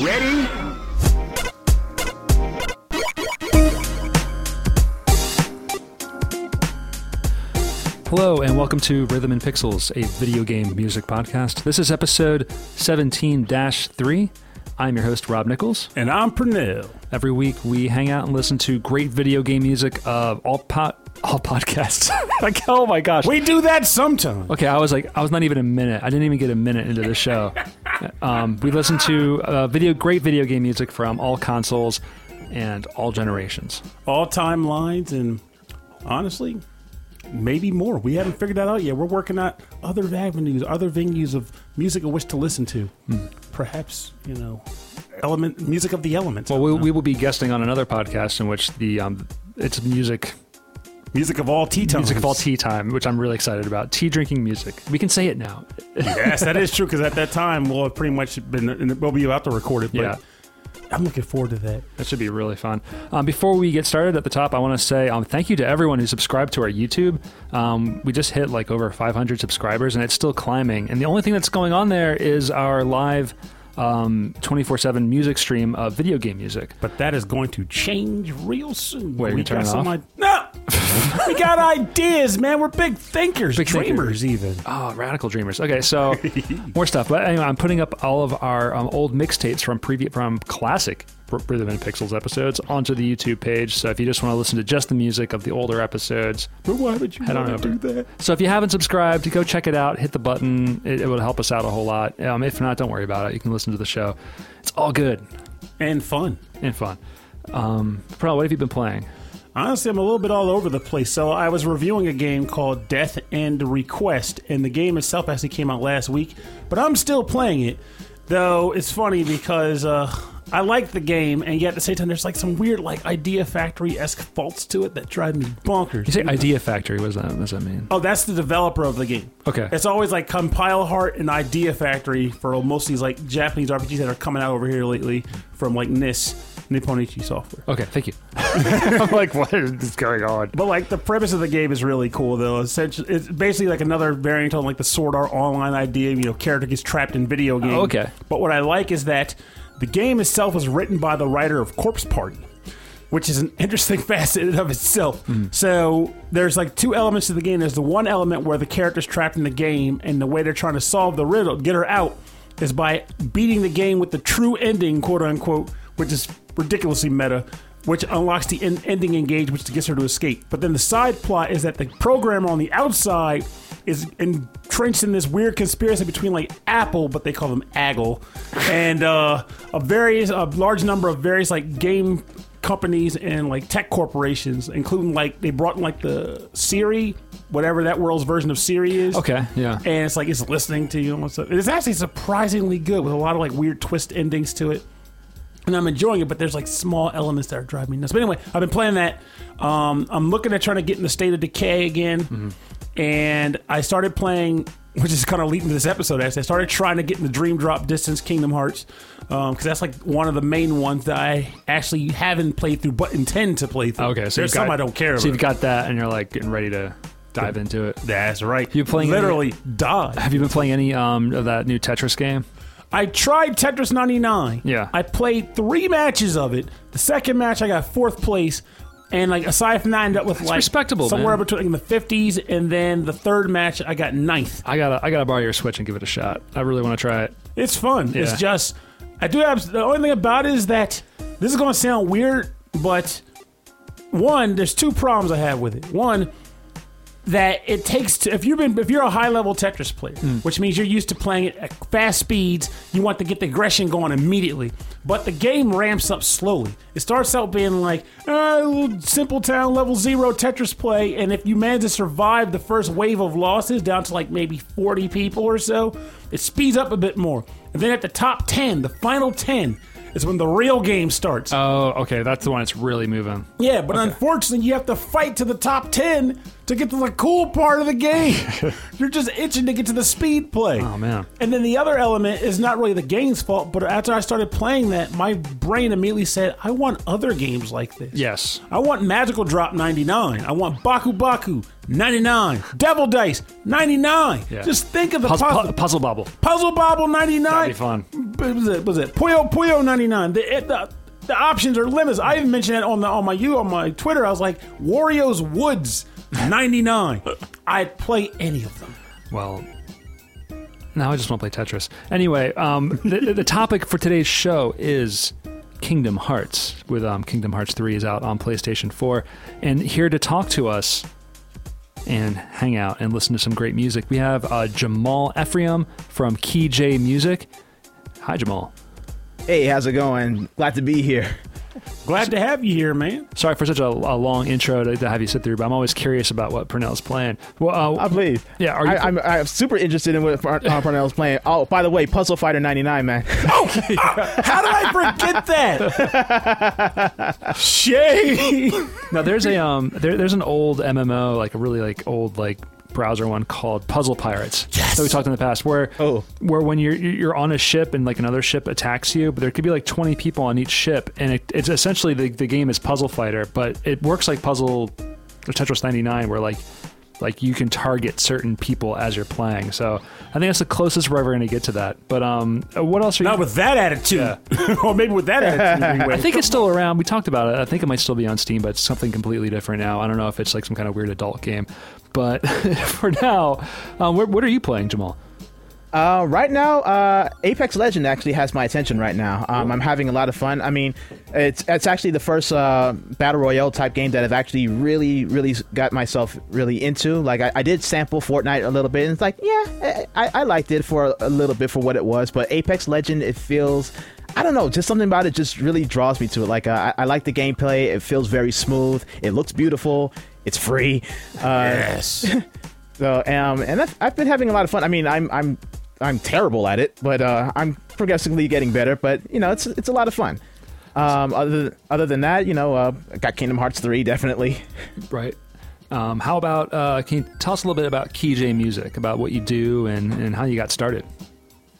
Ready? Hello, and welcome to Rhythm and Pixels, a video game music podcast. This is episode 17 3. I'm your host, Rob Nichols. And I'm Pernell. Every week, we hang out and listen to great video game music of all po- all podcasts. like, oh my gosh. We do that sometimes. Okay, I was like, I was not even a minute. I didn't even get a minute into the show. Um, we listen to uh, video, great video game music from all consoles and all generations. All timelines and honestly, maybe more. We haven't figured that out yet. We're working out other avenues, other venues of music in which to listen to. Perhaps, you know, element music of the elements. Well, we, we will be guesting on another podcast in which the um, it's music music of all tea time. music of all tea time, which I'm really excited about. Tea drinking music. We can say it now. yes, that is true because at that time we'll have pretty much been we'll be about to record it. But Yeah. I'm looking forward to that. That should be really fun. Um, before we get started at the top, I want to say um, thank you to everyone who subscribed to our YouTube. Um, we just hit like over 500 subscribers, and it's still climbing. And the only thing that's going on there is our live um, 24/7 music stream of video game music. But that is going to change real soon. Wait, we turn got it some off? i- no, we got ideas, man. We're big thinkers, Big dreamers, even. Oh, radical dreamers. Okay, so more stuff. But anyway, I'm putting up all of our um, old mixtapes from previous from classic Rhythm and Pixels episodes onto the YouTube page. So if you just want to listen to just the music of the older episodes, But why would you Head on to over. do that? So if you haven't subscribed, go check it out. Hit the button. It, it would help us out a whole lot. Um, if not, don't worry about it. You can listen to the show. It's all good And fun. and fun. Um, Pearl, what have you been playing? Honestly, I'm a little bit all over the place. So I was reviewing a game called Death end re;Quest, and the game itself actually came out last week, but I'm still playing it. Though it's funny because uh, I like the game, and yet at the same time, there's like some weird like Idea Factory esque faults to it that drive me bonkers. You say Idea Factory. What does that, what does that mean? Oh, that's the developer of the game. Okay. It's always like Compile Heart and Idea Factory for most of these like Japanese RPGs that are coming out over here lately from like NIS, Nippon Ichi Software. Okay, thank you. I'm like, what is going on? But like the premise of the game is really cool though. Essentially, it's basically like another variant on like the Sword Art Online idea. You know, character gets trapped in video game. Oh, okay. But what I like is that the game itself was written by the writer of Corpse Party. Which is an interesting facet of itself. So there's like two elements to the game. There's the one element where the character's trapped in the game, and the way they're trying to solve the riddle, get her out, is by beating the game with the true ending, quote unquote, which is ridiculously meta, which unlocks the en- ending engage, which gets her to escape. But then the side plot is that the programmer on the outside is entrenched in this weird conspiracy between like Apple, but they call them Aggle, and uh, a various a large number of various like game companies and like tech corporations, including like they brought in like the Siri, whatever that world's version of Siri is. Okay, yeah. And it's like it's listening to you. and up. It's actually surprisingly good with a lot of like weird twist endings to it. And I'm enjoying it, but there's like small elements that are driving me nuts. But anyway, I've been playing that. Um, I'm looking at trying to get in the state of decay again. And I started playing, which is kind of leading to this episode. Actually, I started trying to get in the Dream Drop Distance Kingdom Hearts because that's like one of the main ones that I actually haven't played through, but intend to play through. Okay, so there's got- some I don't care So about. you've got that, and you're like getting ready to dive into it. that's right. You're playing any- literally die. Have you been playing any um, of that new Tetris game? I tried Tetris 99. Yeah. I played three matches of it. The second match, I got fourth place. And like aside from that, I ended up with like respectable, somewhere man. between the 50s. And then the third match, I got ninth. I gotta, I gotta borrow your Switch and give it a shot. I really want to try it. It's fun. Yeah. It's just I do have the only thing about it is that this is going to sound weird, but one, there's two problems I have with it. One, that it takes to, if you've been if you're a high level Tetris player, mm. which means you're used to playing it at fast speeds, you want to get the aggression going immediately. But the game ramps up slowly. It starts out being like ah, little simple town level zero Tetris play, and if you manage to survive the first wave of losses down to like maybe 40 people or so, it speeds up a bit more. And then at the top 10, the final 10, is when the real game starts. Oh, okay, that's the one that's really moving. Yeah, but unfortunately, you have to fight to the top 10 to get to the cool part of the game. You're just itching to get to the speed play. Oh man. And then the other element is not really the game's fault, but after I started playing that, my brain immediately said, I want other games like this. Yes. I want Magical Drop 99. I want Baku Baku 99. Devil Dice 99. Yeah. Just think of the Puzzle, puzzle, pu- puzzle bobble. puzzle Bobble 99. That'd be fun. What was it? Was it Puyo Puyo 99? The, it, the, the options are limitless. I even mentioned that on the on my you on my Twitter. I was like Wario's Woods 99. I'd play any of them. Well, now I just want to play Tetris. Anyway, um, the, the topic for today's show is Kingdom Hearts. With um, Kingdom Hearts 3 is out on PlayStation 4, and here to talk to us and hang out and listen to some great music, we have uh, Jamal Ephraim from Key J Music. Hi, Jamal. Hey, how's it going? Glad to be here. Glad to have you here, man. Sorry for such a, a long intro to, to have you sit through, but I'm always curious about what Purnell's playing. Well, uh, I believe. Yeah, are you- I, I'm, I'm super interested in what Par- uh, Parnell's playing. Oh, by the way, Puzzle Fighter 99, man. How did I forget that? Shame. No, there's a um, there, there's an old MMO, like a really like old like browser one called Puzzle Pirates Yes. that we talked in the past, where Oh. where when you're you're on a ship and like another ship attacks you, but there could be like 20 people on each ship, and it, it's essentially the the game is Puzzle Fighter, but it works like Puzzle or Tetris 99, where like like you can target certain people as you're playing. So I think that's the closest we're ever going to get to that. But um, what else are you? Not with that attitude. or maybe with that attitude. Anyway. I think it's still around. We talked about it. I think it might still be on Steam, but it's something completely different now. I don't know if it's like some kind of weird adult game. But for now, um, what, what are you playing, Jamal? Uh, right now, uh, Apex Legend actually has my attention right now. Um, I'm having a lot of fun. I mean, it's it's actually the first uh, battle royale type game that I've actually really, really got myself really into. Like, I, I did sample Fortnite a little bit, and it's like, yeah, I, I liked it for a little bit for what it was. But Apex Legend, it feels. I don't know, just something about it just really draws me to it. Like, uh, I, I like the gameplay. It feels very smooth. It looks beautiful. It's free. Uh, Yes. so um, and I've, I've been having a lot of fun. I mean, I'm I'm I'm terrible at it, but uh, I'm progressively getting better. But you know, it's it's a lot of fun. Um, other other than that, you know, uh, I got Kingdom Hearts three definitely. Right. Um, how about uh, can you tell us a little bit about KJ Music, about what you do and, and how you got started?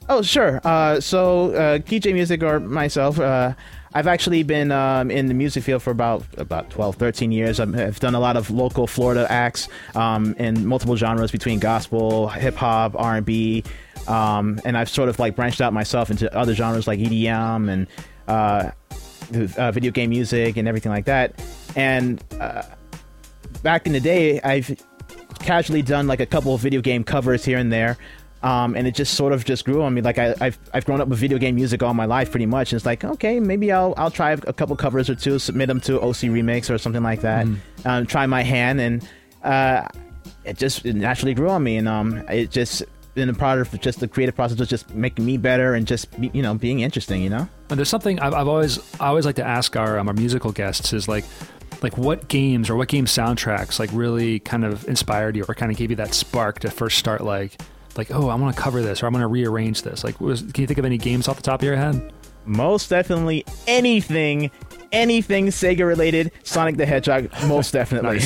Oh sure. Uh, so uh, KJ Music or myself, uh, I've actually been um, in the music field for about about 12, 13 years. I've, done a lot of local Florida acts um, in multiple genres between gospel, hip hop, R and B, um, and I've sort of like branched out myself into other genres like EDM and uh, uh, video game music and everything like that. And uh, back in the day, I've casually done like a couple of video game covers here and there. Um, and it just sort of just grew on me. Like I, I've I've grown up with video game music all my life, pretty much. And it's like, okay, maybe I'll I'll try a couple covers or two, submit them to OC Remix or something like that. Um, try my hand, and uh, it just it naturally grew on me. And um, it just in the product, of just the creative process was just making me better and just be, you know being interesting. You know. And there's something I've, I've always I always like to ask our um, our musical guests is like like what games or what game soundtracks like really kind of inspired you or kind of gave you that spark to first start like like oh I want to cover this or I'm going to rearrange this like was, can you think of any games off the top of your head? Most definitely anything, anything Sega related. Sonic the Hedgehog, most definitely.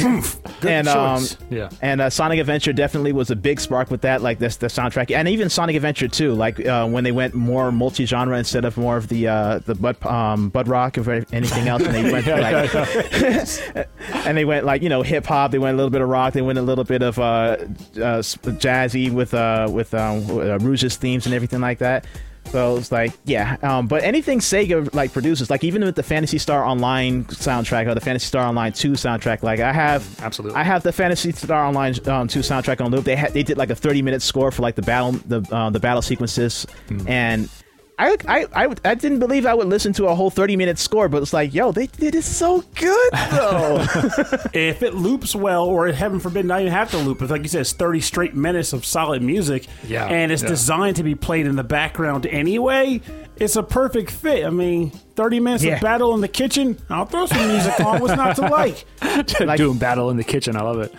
Good and um, choice. Yeah. and uh, Sonic Adventure definitely was a big spark with that. Like this, the soundtrack, and even Sonic Adventure 2, Like uh, when they went more multi-genre instead of more of the uh, the Bud um, Bud Rock or anything else, and they went like, and they went like you know hip hop. They went a little bit of rock. They went a little bit of uh, uh, jazzy with uh, with um, uh, Rouge's themes and everything like that. So it's like, yeah. Um, but anything Sega like produces, like even with the Phantasy Star Online soundtrack or the Phantasy Star Online 2 soundtrack, like I have, Absolutely. I have the Phantasy Star Online um, 2 soundtrack on loop. They had they did like a 30 minute score for like the battle the uh, the battle sequences, and I, I I I didn't believe I would listen to a whole 30 minute score, but it's like, yo, they did it so good though. if it loops well, or heaven forbid, not even have to loop, it's like you said, it's 30 straight minutes of solid music. Yeah, And it's yeah. designed to be played in the background anyway. It's a perfect fit. I mean, 30 minutes Yeah. of battle in the kitchen. I'll throw some music on. What's not to like? Like- Doing battle in the kitchen. I love it.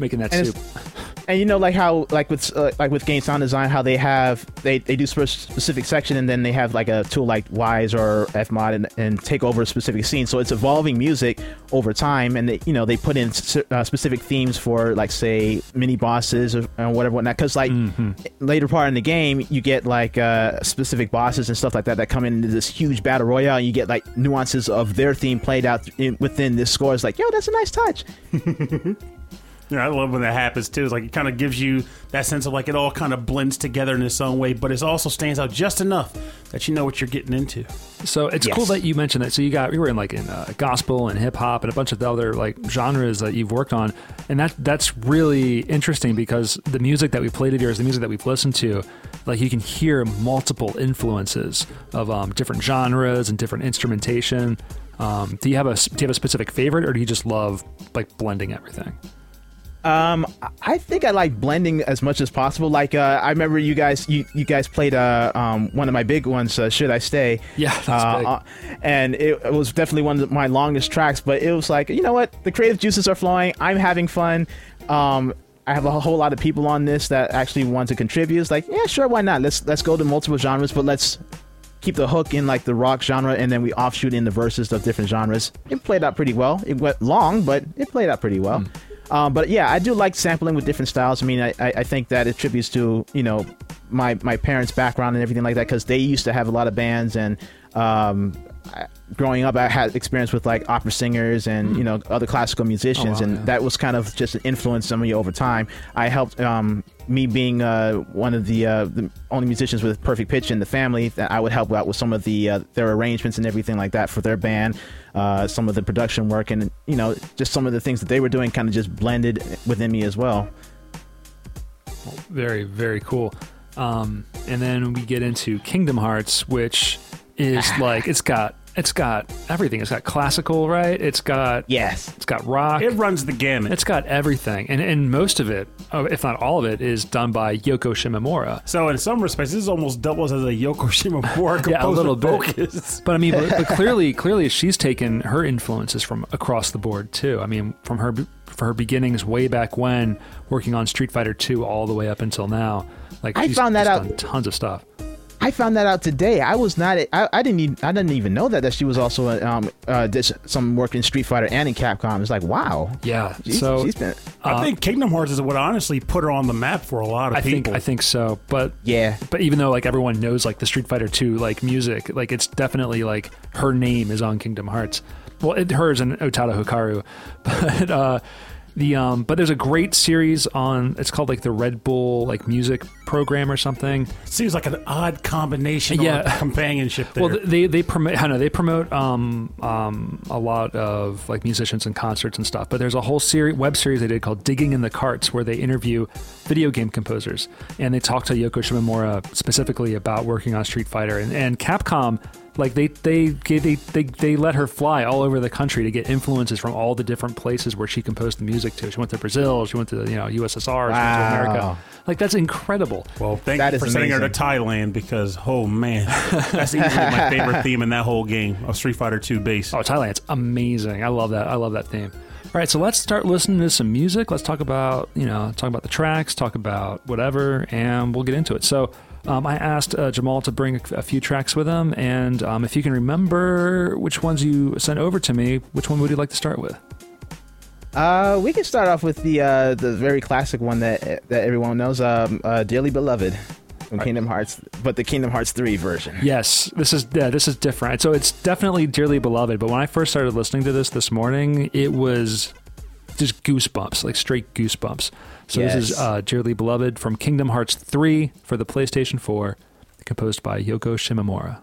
Making that And soup. and you know like how like with uh, like with game sound design how they have they, they do specific section and then they have like a tool like Wwise or fmod and, and take over a specific scene. So it's evolving music over time and they you know they put in uh, specific themes for like say mini bosses or, or whatever whatnot. Because like later part in the game you get like uh, specific bosses and stuff like that that come into this huge battle royale and you get like nuances of their theme played out in, within this score. It's like yo that's a nice touch Yeah, I love when that happens too. It's like it kind of gives you that sense of like it all kind of blends together in its own way, but it also stands out just enough that you know what you're getting into. So it's Yes. cool that you mentioned that. So you got you were in like in uh, gospel and hip hop and a bunch of the other like genres that you've worked on, and that that's really interesting because the music that we played here is the music that we've listened to. Like you can hear multiple influences of um, different genres and different instrumentation. Um, do you have a do you have a specific favorite, or do you just love like blending everything? Um, I think I like blending as much as possible. Like, uh, I remember you guys, you, you guys played uh, um, one of my big ones, uh, "Should I Stay?" Yeah, that's uh, uh, and it, it was definitely one of my longest tracks. But it was like, you know what? The creative juices are flowing. I'm having fun. Um, I have a whole lot of people on this that actually want to contribute. It's like, yeah, sure, why not? Let's let's go to multiple genres, but let's keep the hook in like the rock genre, and then we offshoot in the verses of different genres. It played out pretty well. It went long, but it played out pretty well. Um, but yeah, I do like sampling with different styles. I mean, I, I think that attributes to you know my my parents' background and everything like that because they used to have a lot of bands and um, growing up, I had experience with like opera singers and you know other classical musicians, wow, and yeah. that was kind of just an influence on me over time. I helped um, me being uh, one of the, uh, the only musicians with perfect pitch in the family. That I would help out with some of the uh, their arrangements and everything like that for their band, uh, some of the production work, and you know just some of the things that they were doing kind of just blended within me as well. Very, very cool. Um, and then we get into Kingdom Hearts, which is like it's got it's got everything. It's got classical, right? It's got Yes. it's got rock. It runs the gamut. it's got everything, and and most of it, uh, if not all of it, is done by Yoko Shimomura. so in some respects, this almost doubles as a Yoko Shimomura composer Yeah, a little bit. focus. But I mean, but, but clearly, clearly, she's taken her influences from across the board too. I mean, from her for her beginnings way back when, working on Street Fighter Two, all the way up until now. Like I she's found that just out- done tons of stuff. I found that out today. I was not. I, I didn't. Even, I didn't even know that that she was also um uh did some work in Street Fighter and in Capcom. It's like wow. Yeah. She's, so she's been. I think Kingdom Hearts is what honestly put her on the map for a lot of I think people. I think so, but Yeah. but even though like everyone knows like the Street Fighter 2 like music, like it's definitely like her name is on Kingdom Hearts. Well, it, hers and Utada Hikaru, but uh, the um, but there's a great series on. It's called like the Red Bull like music program or something. Seems like an odd combination Yeah. of companionship there. Well, they they promote. I know they promote um um a lot of like musicians and concerts and stuff. But there's a whole series web series they did called "Digging in the Carts" where they interview video game composers and they talk to Yoko Shimomura specifically about working on Street Fighter and, and Capcom. Like they they, they they they they let her fly all over the country to get influences from all the different places where she composed the music to. She went to Brazil. She went to you know USSR. She went to Wow. America. Like that's incredible. well, thank That you is for sending her to. Thailand because, oh man, that's easily my favorite theme in that whole game of Street Fighter 2 base. Oh, Thailand's amazing. I love that. I love that theme. All right, so let's start listening to some music. Let's talk about, you know, talk about the tracks, talk about whatever, and we'll get into it. So, um, I asked uh, Jamal to bring a, a few tracks with him, and um, if you can remember which ones you sent over to me, which one would you like to start with? Uh, we can start off with the uh the very classic one that that everyone knows. Um, uh, dearly beloved from Kingdom Hearts, but the Kingdom Hearts three version. Yes, this is yeah, this is different. So it's definitely dearly beloved. But when I first started listening to this this morning, it was just goosebumps, like straight goosebumps. So this is Yes. uh, dearly beloved from Kingdom Hearts three for the PlayStation Four, composed by Yoko Shimomura.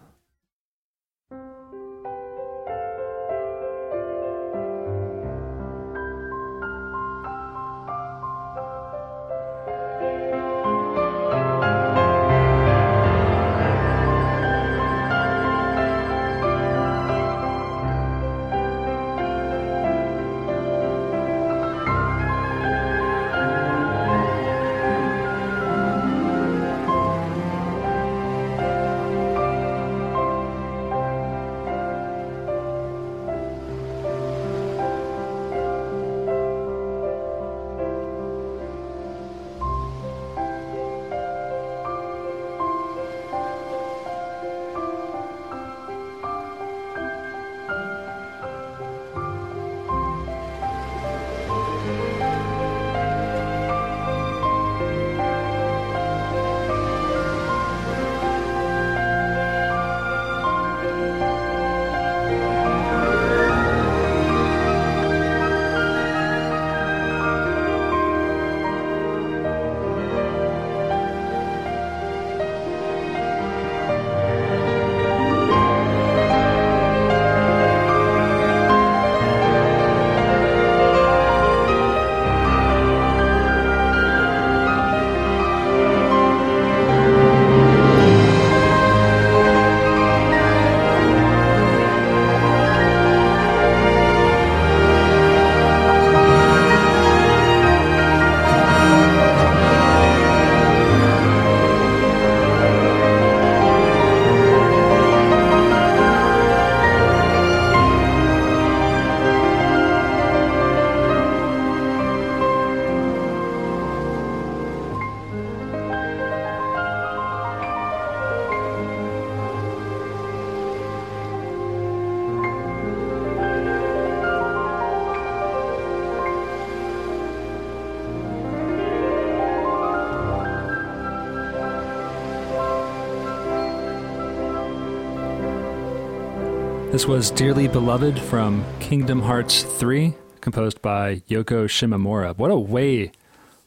This was Dearly Beloved from Kingdom Hearts 3, composed by Yoko Shimomura. What a way,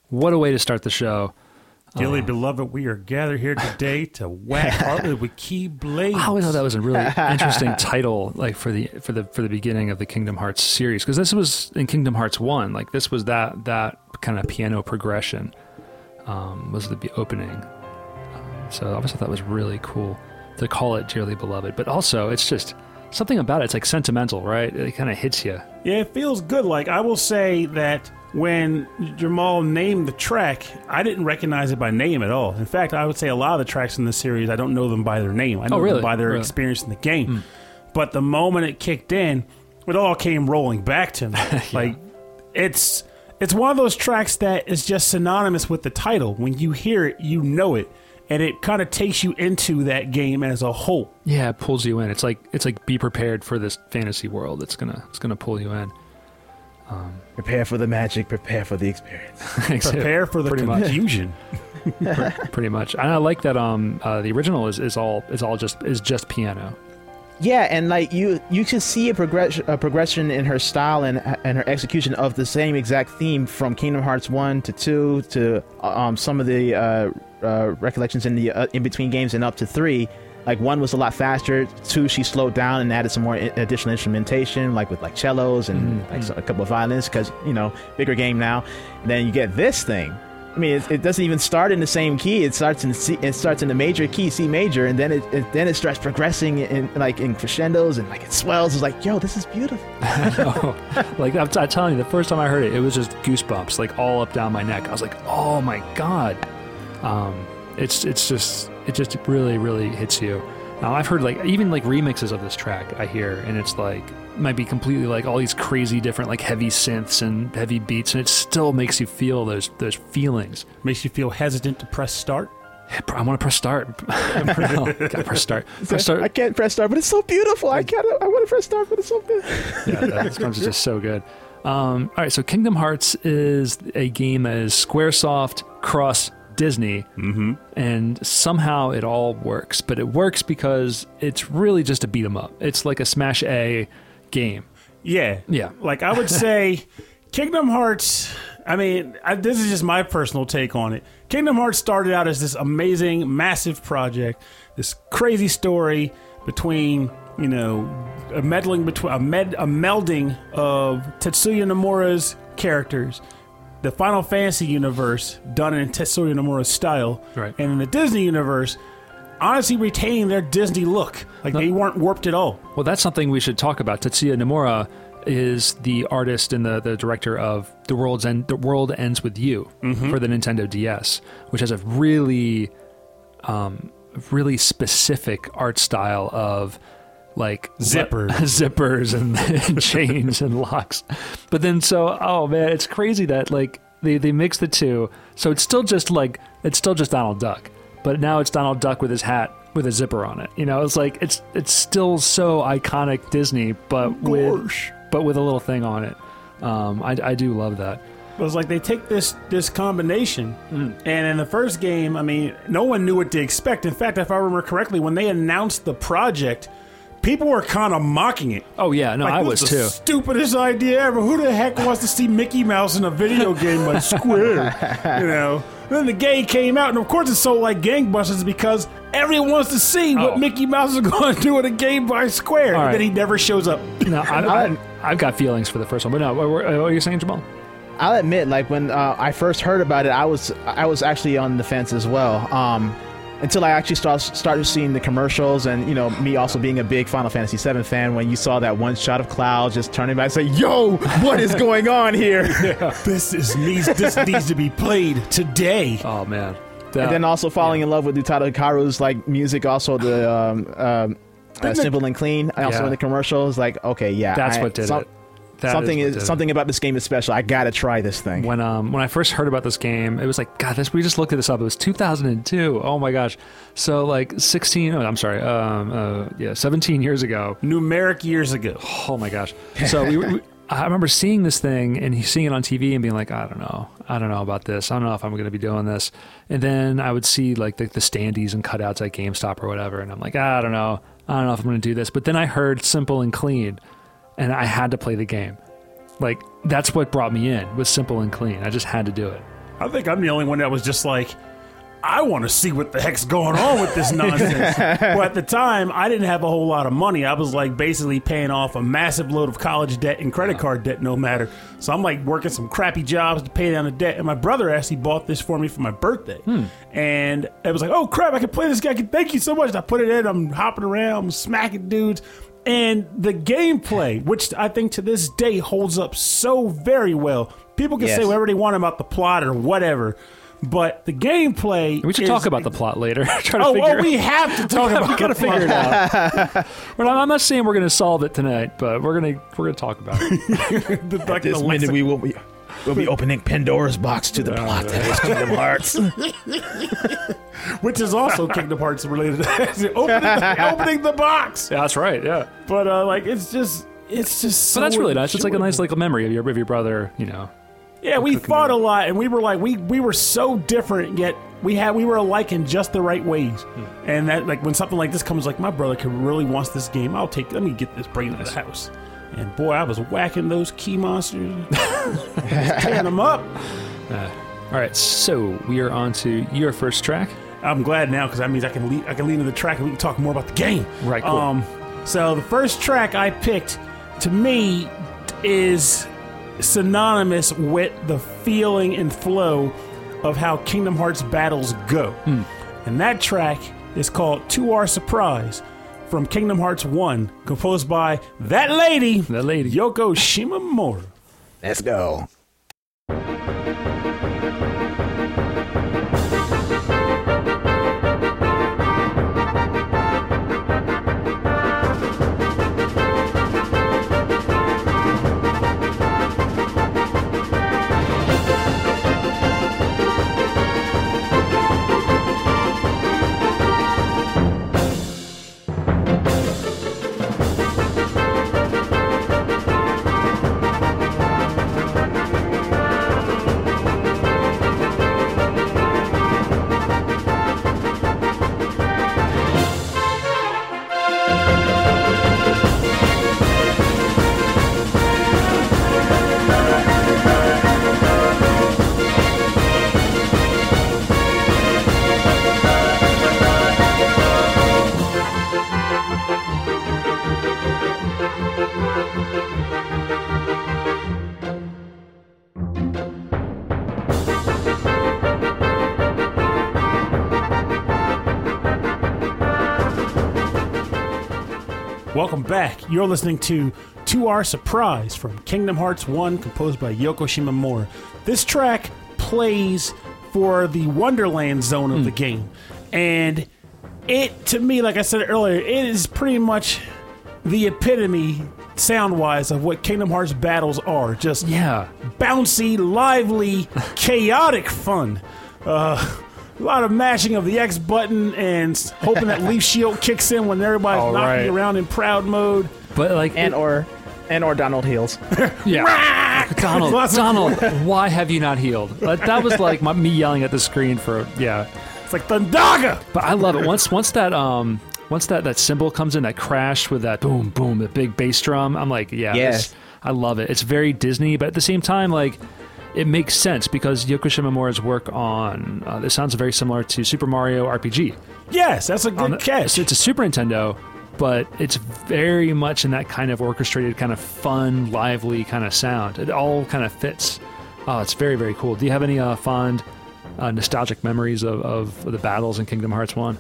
what a way to start the show. Dearly beloved, we are gathered here today to whack Heartland with key blades. I always thought that was a really interesting title, like for the for the for the beginning of the Kingdom Hearts series, because this was in Kingdom Hearts One. Like this was that that kind of piano progression um, was the opening. Um, so I always thought that was really cool to call it Dearly Beloved, but also it's just something about it. It's like sentimental, right? It kind of hits you. Yeah, it feels good. Like I will say that when Jamal named the track, I didn't recognize it by name at all. In fact, I would say a lot of the tracks in the series, I don't know them by their name. I oh, know Oh, really? them by their Really? Experience in the game. Hmm. But the moment it kicked in, it all came rolling back to me. Like it's it's one of those tracks that is just synonymous with the title. When you hear it, you know it. And it kind of takes you into that game as a whole. Yeah, it pulls you in. It's like it's like be prepared for this fantasy world. It's gonna it's gonna pull you in. Prepare for the magic. Prepare for the experience. Prepare for the Pretty much. confusion. pretty much. And I like that. Um, uh, the original is, is all is all just is just piano. Yeah, and like you, you can see a progression, a progression in her style and and her execution of the same exact theme from Kingdom Hearts one to two to um some of the uh, uh, recollections in the uh, in between games and up to three. Like one was a lot faster. Two, she slowed down and added some more i- additional instrumentation, like with like cellos and like so- a couple of violins, because you know bigger game now. And then you get this thing. I mean, it, it doesn't even start in the same key. It starts in C, it starts in the major key, C major, and then it, it then it starts progressing in like in crescendos and like it swells. It's like, yo, this is beautiful. like I'm, I'm telling you, the first time I heard it, it was just goosebumps, like all up down my neck. I was like, oh my god. Um, it's it's just it just really really hits you. Now I've heard like even like remixes of this track I hear, and it's like might be completely like all these crazy different like heavy synths and heavy beats, and it still makes you feel those those feelings. Makes you feel hesitant to press start. I want to press start. Gotta press start. Press I can't press start, but it's so beautiful. I can't. I want to press start, but it's so good. yeah, that Scrums is just so good. Um, all right, so Kingdom Hearts is a game that is SquareSoft cross Disney, mm-hmm. and somehow it all works. But it works because it's really just a beat 'em up. It's like a Smash A game. Yeah. Yeah. Like I would say Kingdom Hearts, I mean, I, this is just my personal take on it. Kingdom Hearts started out as this amazing, massive project, this crazy story between, you know, a meddling between a, med, a melding of Tetsuya Nomura's characters, the Final Fantasy universe done in Tetsuya Nomura's style, Right. and in the Disney universe, honestly retaining their Disney look. Like they weren't warped at all. Well, that's something we should talk about. Tetsuya Nomura is the artist and the, the director of the world's end. The world ends with you for the Nintendo DS, which has a really, um, really specific art style of like Zippers. zippers and, and chains and locks. But then, so oh man, it's crazy that like they they mix the two. So it's still just like it's still just Donald Duck, but now it's Donald Duck with his hat with a zipper on it. You know, it's like it's it's still so iconic Disney, but with but with a little thing on it. Um, I, I do love that. It was like they take this this combination, Mm. and in the first game, I mean, no one knew what to expect. In fact, if I remember correctly, when they announced the project, people were kind of mocking it. Oh yeah, no, Like, I was the too. Stupidest idea ever. Who the heck wants to see Mickey Mouse in a video game by Squid? you know. Then the game came out, and of course, it's so like gangbusters because everyone wants to see what Oh. Mickey Mouse is going to do in a game by Square. All And then he never shows up. No, I, I, I've got feelings for the first one, but no. What, what are you saying, Jamal? I'll admit, like when uh, I first heard about it, I was I was actually on the fence as well. Um, until I actually start, started seeing the commercials, and you know, me also being a big Final Fantasy VII fan. When you saw that one shot of Cloud just turning back, and say, "Yo, what is going on here?" This is needs this needs to be played today. Oh man, and then also falling in love with Utada Hikaru's like music, also the um, um, uh, simple and clean. I also Yeah. in the commercials, like okay, yeah, that's I- what did some- it. That something what is, did it. something about this game is special. I gotta try this thing. when um when I first heard about this game, it was like God. This we just looked at this up. It was 2002. Oh my gosh. So like 16. Oh, I'm sorry. Um, uh, yeah, 17 years ago. Numeric years ago. Oh my gosh. So we, we I remember seeing this thing and seeing it on TV and being like, I don't know, I don't know about this. I don't know if I'm going to be doing this. And then I would see like the, the standees and cutouts at GameStop or whatever, and I'm like, I don't know, I don't know if I'm going to do this. But then I heard Simple and Clean, and I had to play the game. Like that's what brought me in was Simple and Clean. I just had to do it. I think I'm the only one that was just like, I want to see what the heck's going on with this nonsense. but at the time, I didn't have a whole lot of money. I was like basically paying off a massive load of college debt and credit card debt, no matter. So I'm like working some crappy jobs to pay down the debt. And my brother actually bought this for me for my birthday. Hmm. And it was like, oh crap, I can play this guy. Thank you so much. I put it in. I'm hopping around, I'm smacking dudes. And the gameplay, which I think to this day holds up so very well. People can Yes. say whatever they want about the plot or whatever, but the gameplay. We should is- talk about the plot later. Try to Oh, figure well, we have to talk about. we gotta the figure it out. Well, I'm not saying we're gonna solve it tonight, but we're gonna we're gonna talk about it. The- like This minute we will be we'll be opening Pandora's box to the plot that is Kingdom Hearts. which is also Kingdom Hearts related. opening, the, opening the box, Yeah, that's right. Yeah, but uh, like it's just. It's just so but that's really nice. It's like a nice enjoyable. like memory of your of your brother. You know, Yeah, we fought a lot, and we were like we we were so different, yet we had we were alike in just the right ways. And that like when something like this comes, like my brother could really wants this game. I'll take. Let me get this, bring it to the house. And boy, I was whacking those key monsters, tearing them up. all right. So we are on to your first track. I'm glad now because that means I can lead, I can lean to the track and we can talk more about the game. Right, cool. Um. So the first track I picked, to me, is synonymous with the feeling and flow of how Kingdom Hearts battles go, Hmm. and that track is called "To Our Surprise" from Kingdom Hearts One, composed by that lady, That lady. Yoko Shimomura. Let's go. Back. You're listening to To Our Surprise from Kingdom Hearts 1, composed by Yoko Shimomura. This track plays for the Wonderland zone of the game. And it, to me, like I said earlier, it is pretty much the epitome, sound wise, of what Kingdom Hearts battles are. Just Yeah. bouncy, lively, chaotic fun. Uh, a lot of mashing of the X button and hoping that Leaf Shield kicks in when everybody's All knocking right. you around in proud mode. But like, And or and or Donald heals. yeah. Donald, Donald, why have you not healed? That, that was like my, me yelling at the screen for yeah. It's like Thundaga! But I love it. Once once that um once that that symbol comes in, that crash with that boom boom, the big bass drum. I'm like, yeah, Yes. this- I love it. It's very Disney, but at the same time, like. It makes sense because Yoko Shimomura's work on uh, this sounds very similar to Super Mario RPG. Yes, that's a good the- catch. It's a Super Nintendo, but it's very much in that kind of orchestrated, kind of fun, lively kind of sound. It all kind of fits. Oh, it's very, very cool. Do you have any uh, fond, uh, nostalgic memories of, of the battles in Kingdom Hearts 1?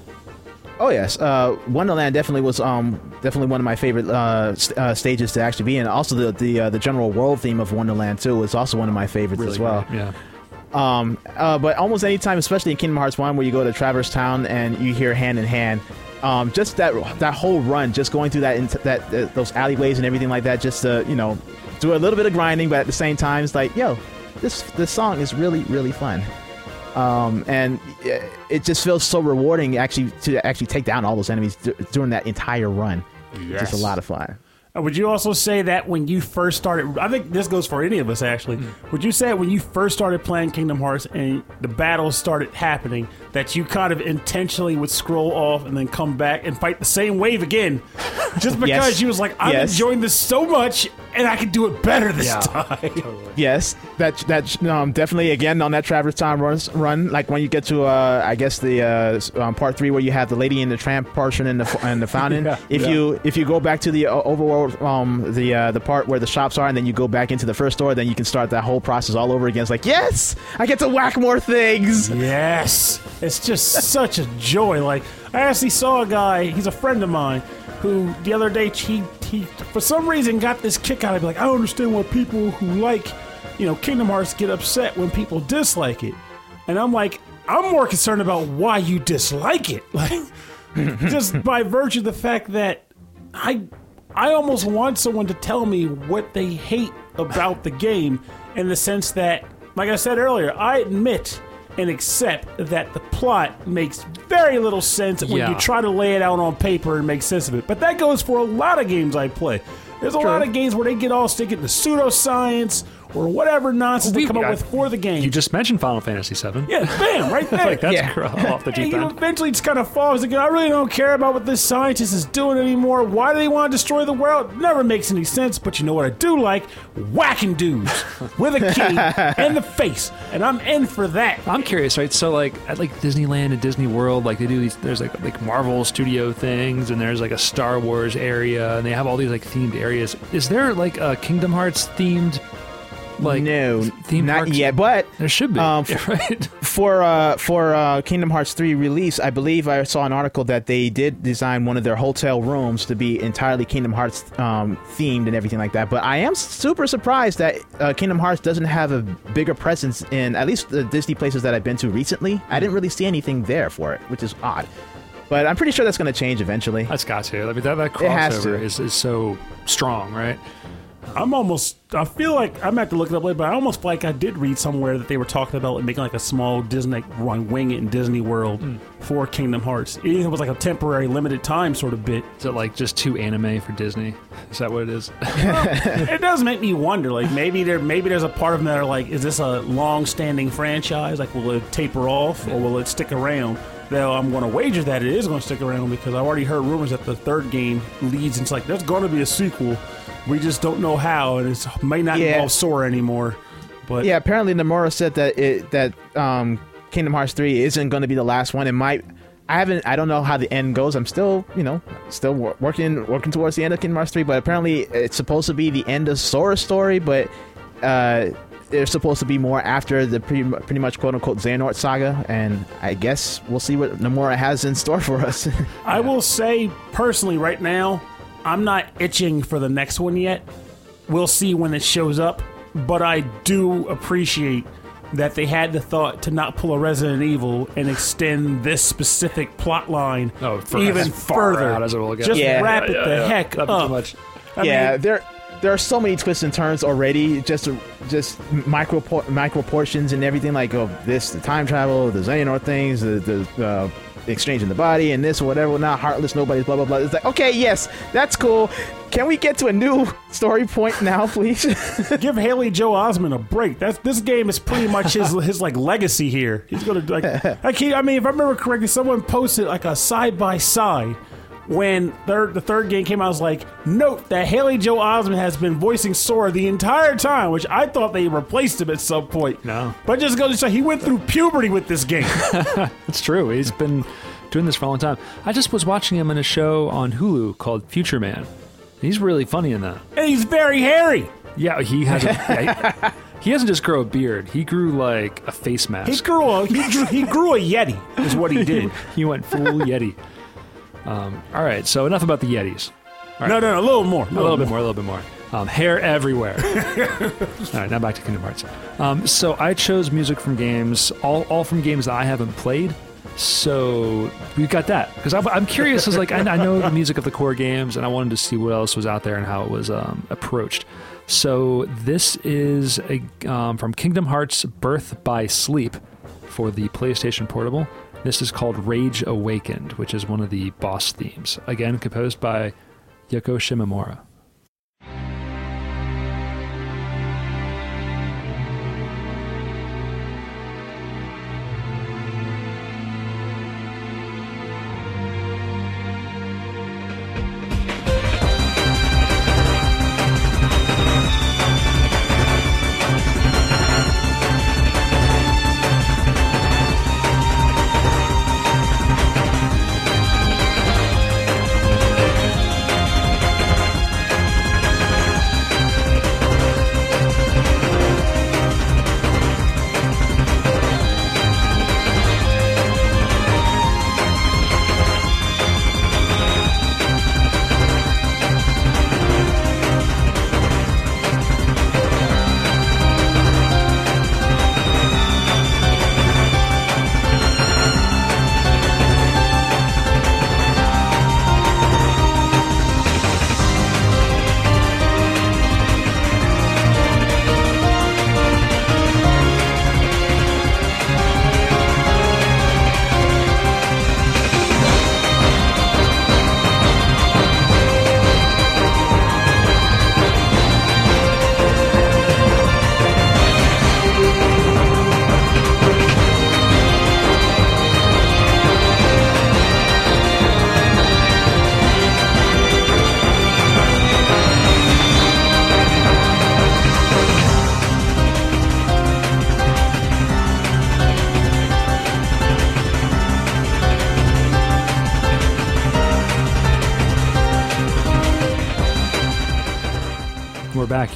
Oh yes, uh, Wonderland definitely was um, definitely one of my favorite uh, st- uh, stages to actually be in. Also, the the, uh, the general world theme of Wonderland too was also one of my favorites as well. great. Yeah. Um, uh, but almost any time, especially in Kingdom Hearts One, where you go to Traverse Town and you hear hand in hand, um, just that that whole run, just going through that into that those alleyways and everything like that, just to you know do a little bit of grinding, but at the same time, it's like yo, this this song is really really fun. Um, and it just feels so rewarding actually to actually take down all those enemies d- during that entire run. It's just a lot of fun. Uh, Would you also say that when you first started? I think this goes for any of us actually. Would you say that when you first started playing Kingdom Hearts and the battles started happening, that you kind of intentionally would scroll off and then come back and fight the same wave again, just because Yes. you was like, I'm Yes. enjoying this so much and I can do it better this Yeah. time. Yes, that that um, definitely again on that Traverse Town run, run like when you get to uh, I guess the uh, um, part three where you have the lady in the tramp portion and the in the fountain. Yeah, if yeah. you if you go back to the uh, overworld um the uh, the part where the shops are and then you go back into the first store, then you can start that whole process all over again. It's like yes, I get to whack more things. Yes, it's just such a joy. Like I actually saw a guy. He's a friend of mine who the other day he he for some reason got this kick out of it. Like I don't understand why people who like you know Kingdom Hearts get upset when people dislike it, and I'm like I'm more concerned about why you dislike it. Like just by virtue of the fact that I I almost want someone to tell me what they hate about the game in the sense that like I said earlier, I admit and accept that the plot makes very little sense when Yeah. you try to lay it out on paper and make sense of it. But that goes for a lot of games I play. There's a lot of games where they get all stick into pseudoscience or whatever nonsense they We- come up I- with for the game. You just mentioned Final Fantasy VII. yeah, bam, right there. like that's Yeah. off the And deep you end. eventually just kind of falls again. I really don't care about what this scientist is doing anymore. Why do they want to destroy the world? Never makes any sense. But you know what I do like? Whacking dudes with a key in the face, and I'm in for that. I'm curious, right? So like at like Disneyland and Disney World, like they do these. There's like like Marvel Studio things, and there's like a Star Wars area, and they have all these like themed areas. Is there like a Kingdom Hearts themed? Like no, theme not parks? yet. But There should be, Um, right? for uh, for uh, Kingdom Hearts 3 release, I believe I saw an article that they did design one of their hotel rooms to be entirely Kingdom Hearts um, themed and everything like that. But I am super surprised that uh, Kingdom Hearts doesn't have a bigger presence in at least the Disney places that I've been to recently. I didn't really see anything there for it, which is odd. But I'm pretty sure that's going to change eventually. That's got to. I mean, that, that It has crossover to. is, is so strong, right? I'm almost. I feel like I'm have to look it up later, but I almost feel like I did read somewhere that they were talking about making like a small Disney run wing it in Disney World hmm. for Kingdom Hearts. It was like a temporary, limited time sort of bit. Is it like just too anime for Disney? Is that what it is? it does make me wonder. Like maybe there, maybe there's a part of them that are like, is this a long-standing franchise? Like, will it taper off or will it stick around? Though I'm going to wager that it is going to stick around because I've already heard rumors that the third game leads into like there's going to be a sequel. We just don't know how, and it may not Yeah. involve Sora anymore. But Yeah, apparently Nomura said that it that um, Kingdom Hearts 3 isn't going to be the last one. It might. I haven't. I don't know how the end goes. I'm still, you know, still wor- working working towards the end of Kingdom Hearts 3. But apparently, it's supposed to be the end of Sora's story. But uh, there's supposed to be more after the pretty, pretty much quote unquote Xehanort saga. And I guess we'll see what Nomura has in store for us. I will say personally, right now, I'm not itching for the next one yet. We'll see when it shows up, but I do appreciate that they had the thought to not pull a Resident Evil and extend this specific plot line Oh, even as far further. out as it will get. Just Yeah. wrap it Yeah, the yeah, heck that'd up. too much. I yeah, mean, there there are so many twists and turns already. Just just micro micro portions and everything like oh this the time travel, the Xehanort things, the the uh, exchanging the body and this or whatever. Not heartless, nobody's blah blah blah. It's like okay, yes, that's cool. Can we get to a new story point now, please? give Haley Joel Osment a break. That's this game is pretty much his his like legacy here. He's gonna like I keep, I mean, if I remember correctly, someone posted like a side by side when third the third game came out. I was like, note that Haley Joel Osment has been voicing Sora the entire time, which I thought they replaced him at some point. No. but just goes to show he went through puberty with this game. It's true. He's been doing this for a long time. I just was watching him in a show on Hulu called Future Man. He's really funny in that. and he's very hairy. Yeah, he has. A, he, doesn't just grow a beard. He grew like a face mask. He grew a he grew, he grew a yeti. Is what he did. He went full Yeti. Um, all right, so enough about the Yetis. No, no, no, a little more. A little bit more, a little bit more. Um, hair everywhere. all right, now back to Kingdom Hearts. Um, so I chose music from games, all, all from games that I haven't played. So we've got that because I'm, I'm curious. Is like I, I know the music of the core games, and I wanted to see what else was out there and how it was um, approached. So this is a, um, from Kingdom Hearts: Birth by Sleep for the PlayStation Portable. This is called Rage Awakened, which is one of the boss themes. Again, composed by Yoko Shimomura.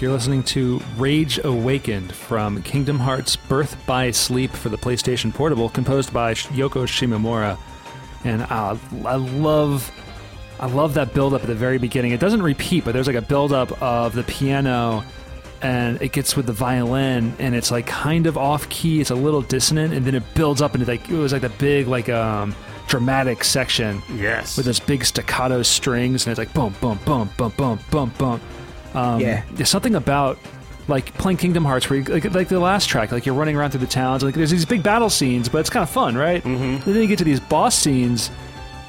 You're listening to Rage Awakened from Kingdom Hearts Birth by Sleep for the PlayStation Portable, composed by Yoko Shimomura. And uh, I love. I love that build up at the very beginning. It doesn't repeat, but there's like a build up of the piano and it gets with the violin and it's like kind of off key, it's a little dissonant and then it builds up into like it was like the big like um dramatic section Yes. with this big staccato strings, and it's like boom, boom, boom, boom, boom, boom, boom. Um, Yeah. There's something about like playing Kingdom Hearts where you, like, like the last track, like you're running around through the towns, like there's these big battle scenes, but it's kind of fun, right? Mm-hmm. Then you get to these boss scenes,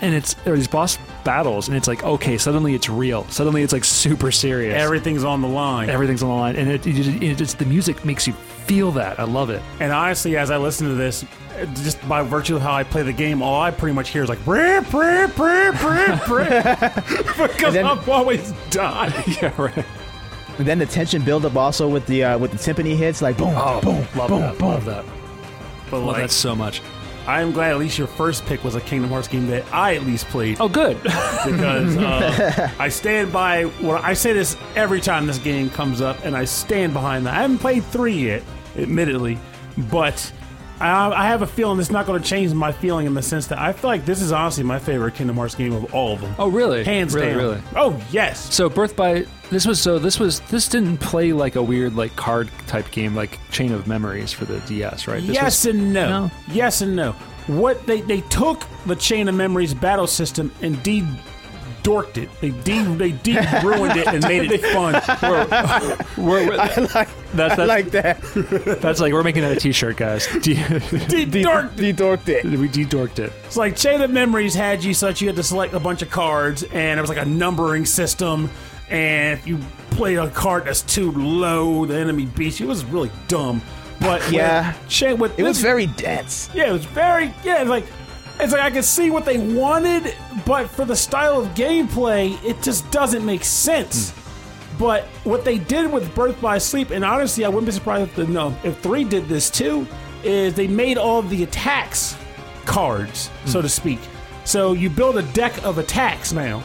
and it's or these boss battles, and it's like okay, suddenly it's real. Suddenly it's like super serious. Everything's on the line. Everything's on the line, and it, it, just- it just the music makes you feel that. I love it. And honestly, as I listen to this, uh, just by virtue of how I play the game, all I pretty much hear is like rip, rip, rip, rip, rip, because then- I'm always dying. yeah, right. And then the tension build up also with the uh, with the timpani hits, like boom, Oh, boom, love boom, that. boom. Love that. But Love like, that so much. I am glad at least your first pick was a Kingdom Hearts game that I at least played Oh, good. because uh, I stand by. Well, I say this every time this game comes up, and I stand behind that. I haven't played three yet, admittedly, but I, I have a feeling it's not going to change my feeling in the sense that I feel like this is honestly my favorite Kingdom Hearts game of all of them. oh, really? Hands really, down. Really. Oh yes. So Birth by this was so this was this didn't play like a weird like card type game like Chain of Memories for the DS, right? This yes was- and no. No? Yes and no. What they they took the Chain of Memories battle system and de dorked it. They de they de ruined it and made it fun. we're, we're- I like, that's I like that. that's like we're making that a T-shirt, guys. De- De dorked De dorked it. we de-dorked it. It's like Chain of Memories had you such you had to select a bunch of cards, and it was like a numbering system. And if you played a card that's too low, the enemy beats you. It was really dumb. But Yeah. with Chain with It was very dense. yeah, it was very yeah. It's like it's like I could see what they wanted, but for the style of gameplay, it just doesn't make sense. Hmm. But what they did with Birth by Sleep, and honestly, I wouldn't be surprised if the, no if three did this too, is they made all the attacks cards, so hmm. to speak. So you build a deck of attacks now,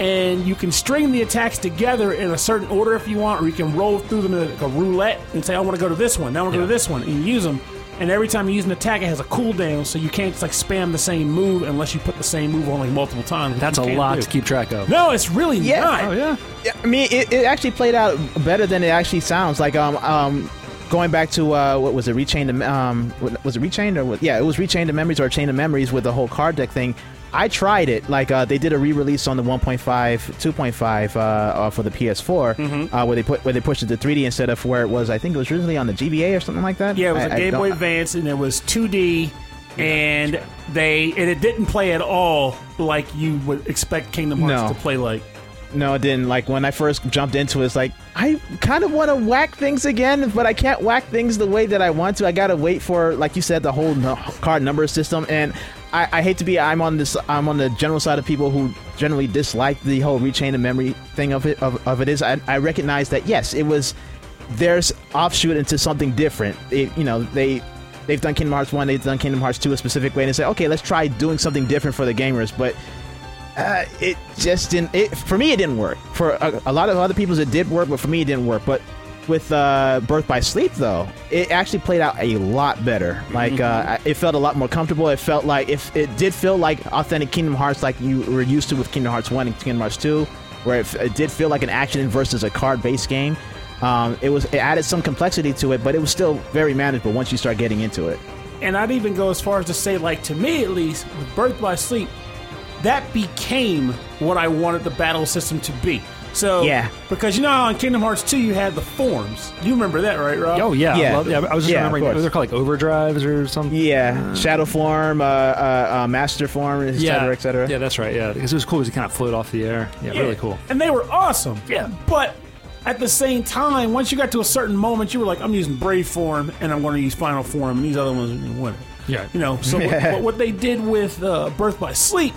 and you can string the attacks together in a certain order if you want, or you can roll through them like a roulette and say, "I want to go to this one, now I want to go to this one," and you use them. And every time you use an attack, it has a cooldown, so you can't just like spam the same move unless you put the same move on like multiple times. That's a lot do. to keep track of. No, it's really Yeah. not. Oh yeah. Yeah, I mean, it, it actually played out better than it actually sounds. Like, um, um, going back to uh, what was it, Rechained? to- Um, was it Rechained or what? Yeah, it was Rechained to Memories or Chain of Memories with the whole card deck thing. I tried it. Like, uh, they did a re-release on the 1.5, 2.5 uh, uh, for the PS4, Mm-hmm. uh, where they put where they pushed it to 3D instead of where it was. I think it was originally on the GBA or something like that. Yeah, it was a a Game Boy Advance, and it was 2D, and they and it didn't play at all like you would expect Kingdom Hearts No. to play like. No, it didn't. Like when I first jumped into it, it's like I kind of want to whack things again, but I can't whack things the way that I want to. I gotta wait for, like you said, the whole no- card number system. And I, I hate to be, I'm on this, I'm on the general side of people who generally dislike the whole rechain of memory thing of it. Of, of it is, I, I recognize that yes, it was there's offshoot into something different. It, you know, they they've done Kingdom Hearts one, they've done Kingdom Hearts two a specific way, and they say, okay, let's try doing something different for the gamers, but uh, it just didn't. It, for me, it didn't work. For a, a lot of other people, it did work, but for me, it didn't work. But with uh, Birth by Sleep, though, it actually played out a lot better. Like uh, it felt a lot more comfortable. It felt like if it did feel like authentic Kingdom Hearts, like you were used to with Kingdom Hearts One and Kingdom Hearts Two, where it, it did feel like an action versus a card-based game. Um, it was it added some complexity to it, but it was still very manageable once you start getting into it. And I'd even go as far as to say, like to me at least, with Birth by Sleep, that became what I wanted the battle system to be. So Yeah. because you know how in Kingdom Hearts 2 you had the forms. You remember that, right, Rob? Oh yeah. Yeah. I, love- yeah, I was just Yeah, of remembering course. they're called like overdrives or something. Yeah, Shadow Form, uh, uh, uh, Master Form, et cetera, et cetera. Yeah, that's right. Yeah, because it was cool. because you kind of float off the air. Yeah, Yeah. really cool. And they were awesome. Yeah. But at the same time, once you got to a certain moment, you were like, I'm using Brave Form and I'm going to use Final Form, and these other ones, whatever. Yeah. You know, so what, what, what they did with uh, Birth by Sleep,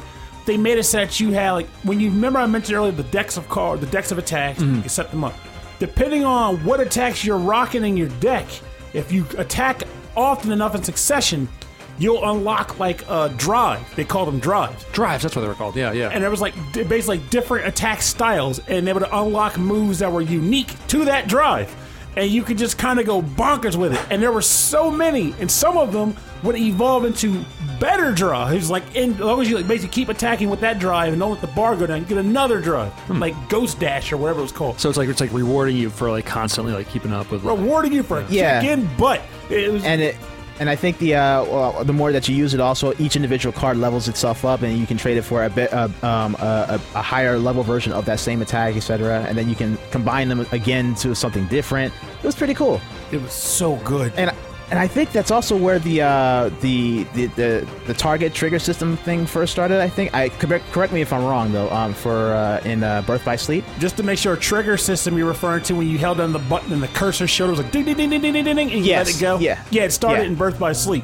they made it so that you had, like, when you remember I mentioned earlier the decks of cards, the decks of attacks, mm-hmm. you can set them up. Depending on what attacks you're rocking in your deck, if you attack often enough in succession, you'll unlock like a drive. They call them drives. Drives, that's what they were called. Yeah, yeah. And there was like basically different attack styles, and they would unlock moves that were unique to that drive. And you could just kind of go bonkers with it. And there were so many, and some of them would evolve into better drives. Like, in, as long as you like, basically keep attacking with that drive and don't let the bar go down, you get another drive, hmm. like Ghost Dash or whatever it was called. so it's like it's like rewarding you for like constantly like keeping up with. Like, Rewarding you for a Yeah. chicken butt. It was and it and I think the uh, well, the more that you use it, also each individual card levels itself up, and you can trade it for a bit uh, um, a, a, a higher level version of that same attack, etc. And then you can combine them again to something different. It was pretty cool, it was so good. and and I think that's also where the uh, the, the the the target trigger system thing first started. I think I correct, correct me if I'm wrong though. Um, for uh, in uh, Birth by Sleep. just to make sure trigger system you're referring to when you held down the button and the cursor showed it was like ding ding ding ding ding ding ding and you Yes, let it go. yeah, yeah. It started yeah. in Birth by Sleep.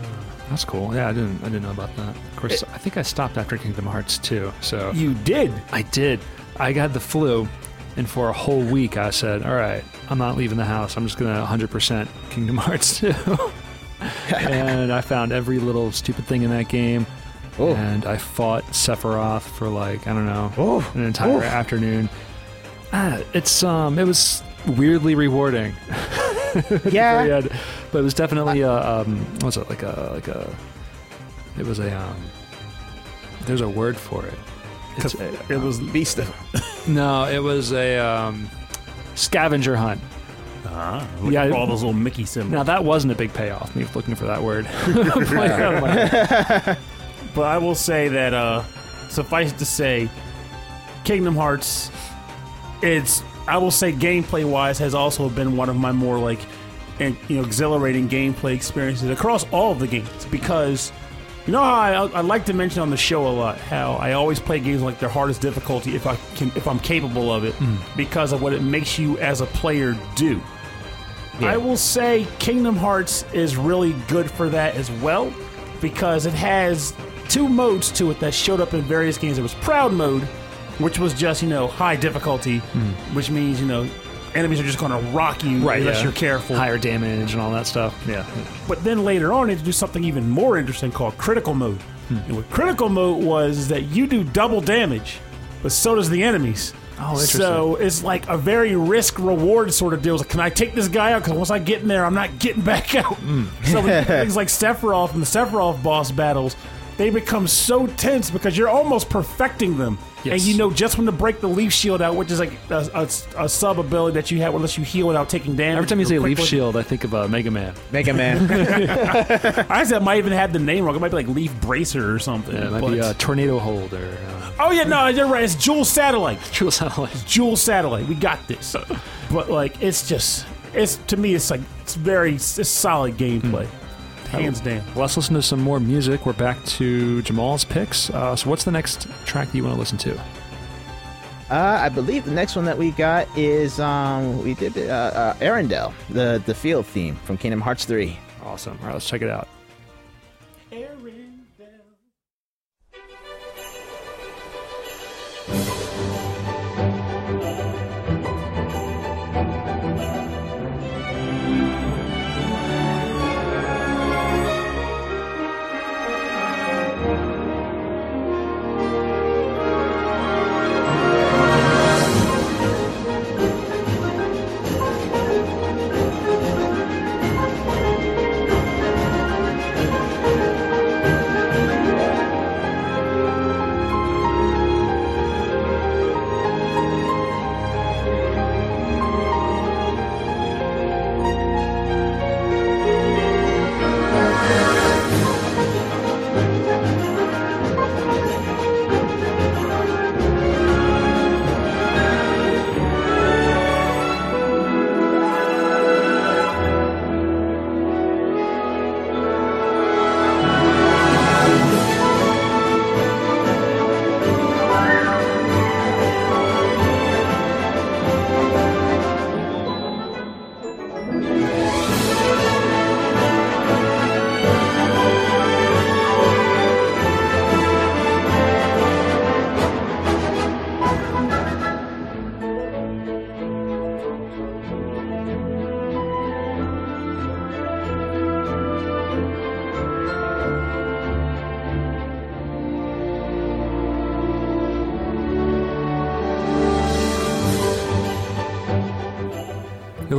that's cool. Yeah, I didn't I didn't know about that. Of course, I think I stopped after Kingdom Hearts 2. So You did. I did. I got the flu, and for a whole week I said, "All right, I'm not leaving the house. I'm just gonna 100% Kingdom Hearts 2." and I found every little stupid thing in that game. Oh. And I fought Sephiroth for like I don't know Oh. an entire Oof. afternoon. Ah, it's um, it was weirdly rewarding. Yeah. But it was definitely a um, what was it like a like a it was a um, there's a word for it. It's It was Beast. no, it was a um, scavenger hunt. ah, Yeah, yeah, all those little Mickey symbols. Now that wasn't a big payoff. Me looking for that word. But I will say that uh suffice to say, Kingdom Hearts, it's I will say gameplay wise has also been one of my more like and you know exhilarating gameplay experiences across all of the games because you know how I, I like to mention on the show a lot how I always play games like their hardest difficulty if I can if I'm capable of it mm. because of what it makes you as a player do. I will say Kingdom Hearts is really good for that as well because it has two modes to it that showed up in various games. It was Proud Mode, which was just, you know, high difficulty, mm. which means, you know, enemies are just going to rock you right, unless yeah. you're careful. Higher damage and all that stuff. Yeah. But then later on, they introduced something even more interesting called Critical Mode. And what Critical Mode was is that you do double damage, but so does the enemies. Oh, interesting. So it's like a very risk reward sort of deal. It's like, can I take this guy out? Because once I get in there, I'm not getting back out. Hmm. So things like Sephiroth and the Sephiroth boss battles, they become so tense because you're almost perfecting them. And you know just when to break the leaf shield out, which is like a, a, a sub ability that you have unless you heal without taking damage. Every time you say Real leaf quickly. shield, I think of uh, Mega Man. Mega Man. I said I might even have the name wrong. It might be like Leaf Bracer or something. Yeah, it might but- be uh, tornado hold or uh, oh yeah, no, you're right. It's Jewel Satellite. Jewel Satellite. It's Jewel Satellite. We got this. but like, it's just, it's to me, it's like it's very it's solid gameplay, hands down. Well, let's listen to some more music. We're back to Jamal's picks. Uh, so, what's the next track that you want to listen to? Uh, I believe the next one that we got is um we did uh, uh Arendelle, the the field theme from Kingdom Hearts 3. Awesome. All right, let's check it out.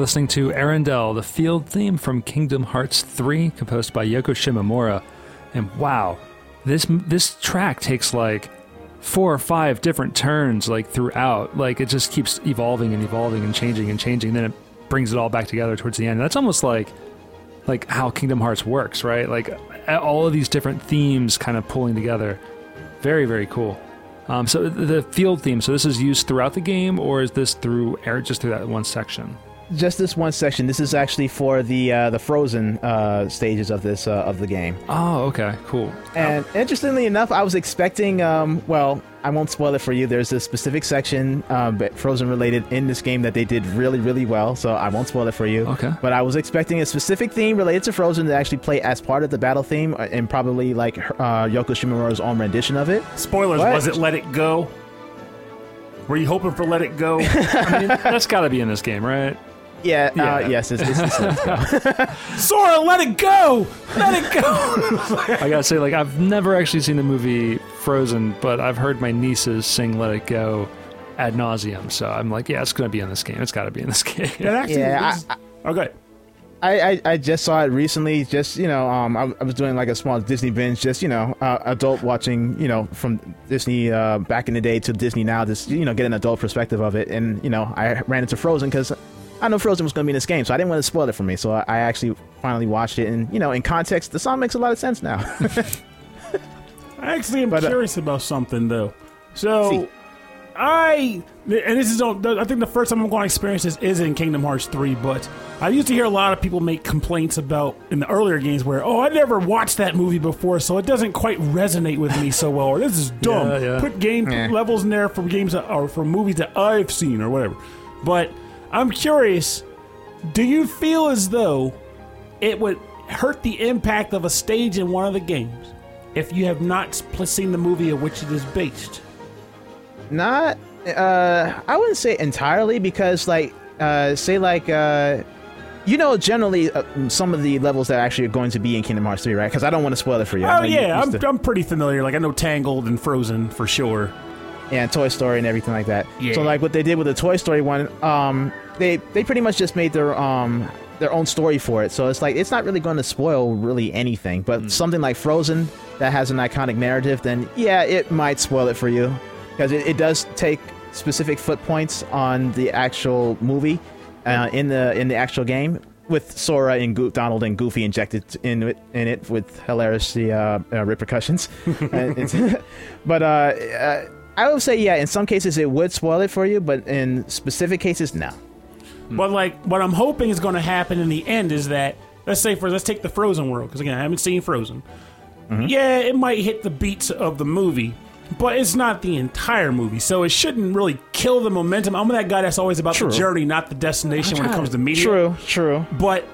Listening to Arendelle, the field theme from Kingdom Hearts 3, composed by Yoko Shimomura. And wow, this this track takes like four or five different turns like throughout. Like it just keeps evolving and evolving and changing and changing. Then it brings it all back together towards the end. That's almost like like how Kingdom Hearts works, right? Like all of these different themes kind of pulling together. Very very cool. Um, so the field theme. So this is used throughout the game, or is this through just through that one section? Just this one section. This is actually for the uh, the frozen uh, stages of this uh, of the game. Oh, okay, cool. And oh. interestingly enough, I was expecting. Um, well, I won't spoil it for you. There's a specific section, um, frozen related, in this game that they did really, really well. So I won't spoil it for you. Okay. But I was expecting a specific theme related to Frozen to actually play as part of the battle theme, uh, and probably like uh, Yoko Shimomura's own rendition of it. Spoilers. Was it Let It Go? Were you hoping for Let It Go? I mean, that's got to be in this game, right? Yeah, uh, yeah. Uh, yes, it's, it's, it's Sora, let it go! Let it go! I gotta say, like, I've never actually seen the movie Frozen, but I've heard my nieces sing Let It Go ad nauseum. So I'm like, yeah, it's gonna be in this game. It's gotta be in this game. Yeah, actually, yeah I, I, okay. I, I, I, just saw it recently. Just you know, um, I, I was doing like a small Disney binge. Just you know, uh, adult watching. You know, from Disney uh, back in the day to Disney now. Just you know, get an adult perspective of it. And you know, I ran into Frozen because I know Frozen was going to be in this game, so I didn't want to spoil it for me. So I, I actually finally watched it, and you know, in context, the song makes a lot of sense now. I actually am but, uh, curious about something though. So, see. I and this is I think the first time I'm going to experience this is in Kingdom Hearts 3, but I used to hear a lot of people make complaints about in the earlier games where, oh, I never watched that movie before, so it doesn't quite resonate with me so well, or this is dumb. Yeah, yeah. Put game yeah. levels in there for games that, or for movies that I've seen or whatever. But I'm curious, do you feel as though it would hurt the impact of a stage in one of the games if you have not seen the movie of which it is based? Not, uh, I wouldn't say entirely because, like, uh, say, like, uh, you know, generally, uh, some of the levels that actually are going to be in Kingdom Hearts 3, right? Because I don't want to spoil it for you. Oh, yeah, I'm, to... I'm pretty familiar. Like, I know Tangled and Frozen for sure and Toy Story and everything like that. Yeah. So like what they did with the Toy Story one, um, they they pretty much just made their um their own story for it. So it's like it's not really going to spoil really anything. But mm. something like Frozen that has an iconic narrative, then yeah, it might spoil it for you because it, it does take specific foot points on the actual movie uh, in the in the actual game with Sora and Go- Donald and Goofy injected in it, in it with hilarious uh, uh, repercussions. but uh, uh I would say yeah. In some cases, it would spoil it for you, but in specific cases, no. But like, what I'm hoping is going to happen in the end is that let's say for let's take the Frozen world because again, I haven't seen Frozen. Mm-hmm. Yeah, it might hit the beats of the movie, but it's not the entire movie, so it shouldn't really kill the momentum. I'm that guy that's always about true. the journey, not the destination when it comes to media. True, true. But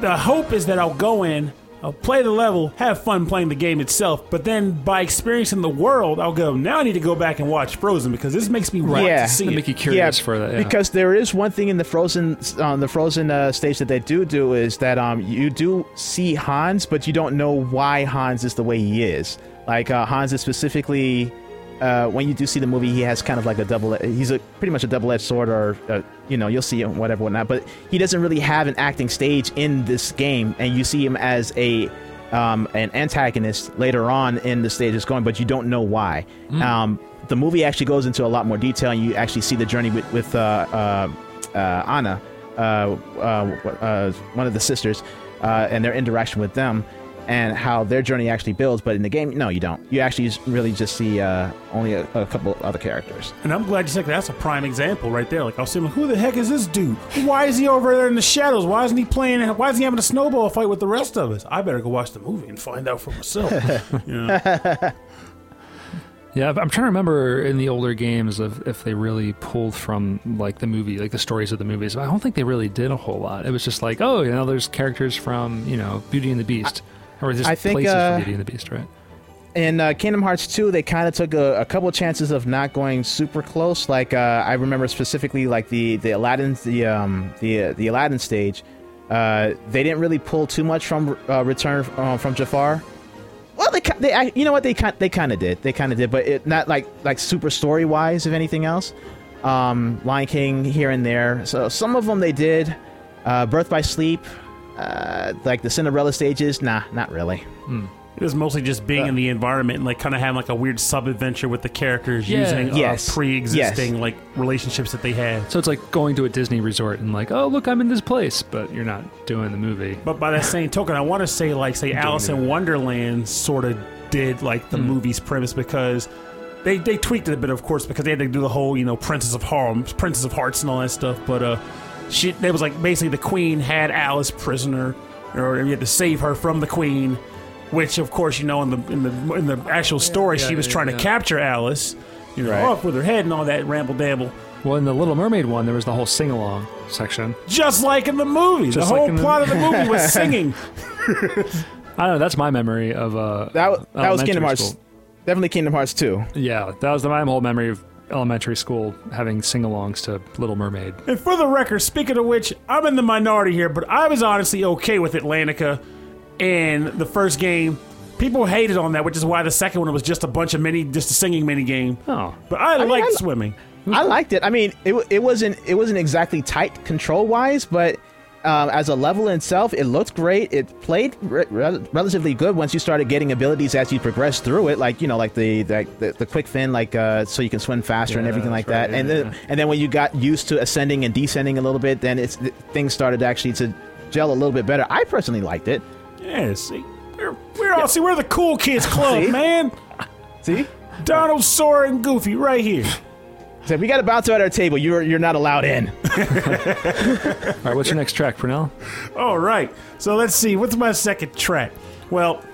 the hope is that I'll go in I'll play the level, have fun playing the game itself, but then by experiencing the world, I'll go. Now I need to go back and watch Frozen because this makes me want yeah. to see it. Make you curious yeah, for that. Yeah. Because there is one thing in the Frozen on um, the Frozen uh, stage that they do do is that um you do see Hans, but you don't know why Hans is the way he is. Like uh, Hans is specifically uh, when you do see the movie, he has kind of like a double. He's a pretty much a double-edged sword, or uh, you know, you'll see him whatever, whatnot. But he doesn't really have an acting stage in this game, and you see him as a um, an antagonist later on in the stage is going, but you don't know why. Mm. Um, the movie actually goes into a lot more detail, and you actually see the journey with, with uh, uh, uh Anna, uh, one of the sisters, and their interaction with them and how their journey actually builds. But in the game, no, you don't. You actually really just see uh, only a, a, couple other characters. And I'm glad you said that. that's a prime example right there. Like I was saying, who the heck is this dude? Why is he over there in the shadows? Why isn't he playing? Why is he having a snowball fight with the rest of us? I better go watch the movie and find out for myself. Yeah, I'm trying to remember in the older games of if they really pulled from like the movie, like the stories of the movies. I don't think they really did a whole lot. It was just like, oh, you know, there's characters from you know Beauty and the Beast. I- or just I think, places uh, for Beauty and the Beast, right? In uh, Kingdom Hearts 2, they kind of took a, a, couple chances of not going super close. Like uh, I remember specifically, like the the Aladdin the um the uh, the Aladdin stage, uh, they didn't really pull too much from uh, Return uh, from Jafar. Well, they they you know what they kind they kind of did they kind of did, but it not like like super story wise, if anything else. um, Lion King here and there. So some of them they did. Uh, Birth by Sleep, uh, like the Cinderella stages. Nah, not really. It was mostly just being in the environment and like kind of having like a weird sub adventure with the characters Yeah. using Yes. uh, pre-existing Yes. like relationships that they had. So it's like going to a Disney resort and like, oh look, I'm in this place, but you're not doing the movie. But by that same token, I want to say like say Alice in Wonderland sort of did like the movie's premise because they they tweaked it a bit, of course, because they had to do the whole you know Princess of Harlem, Princess of Hearts, and all that stuff. But uh, she it was like basically the Queen had Alice prisoner, or you had to save her from the Queen. Which, of course, you know, in the in the in the actual story, yeah, she was yeah, trying yeah. to capture Alice, you know, Right. off with her head and all that ramble dabble. Well, in the Little Mermaid one, there was the whole sing along section. Just like in the movie, Just the like whole the- plot of the movie was singing. I don't know. That's my memory of uh. That, that was Kingdom Hearts. school. Definitely Kingdom Hearts 2. Yeah, that was the, my whole memory of elementary school having sing-alongs to Little Mermaid. And for the record, speaking of which, I'm in the minority here, but I was honestly okay with Atlantica in the first game. People hated on that, which is why the second one was just a bunch of mini, just a singing mini game. Oh, But I, mean, liked I- swimming. I liked it. I mean, it, it wasn't it wasn't exactly tight control wise, but um, as a level itself, it looked great. It played re- rel- relatively good once you started getting abilities as you progressed through it, like you know, like the the, the, the quick fin, like uh, so you can swim faster and everything like that's that. right, and yeah, then and then when you got used to ascending and descending a little bit, then it's things started actually to gel a little bit better. I personally liked it. Yeah, see, we're, we're all see, we're the cool kids club, man. See, Donald, Sora, and Goofy right here. So if we got a bouncer at our table, you're you're not allowed in. all right. What's your next track, Pernell? All right. So let's see. What's my second track? Well,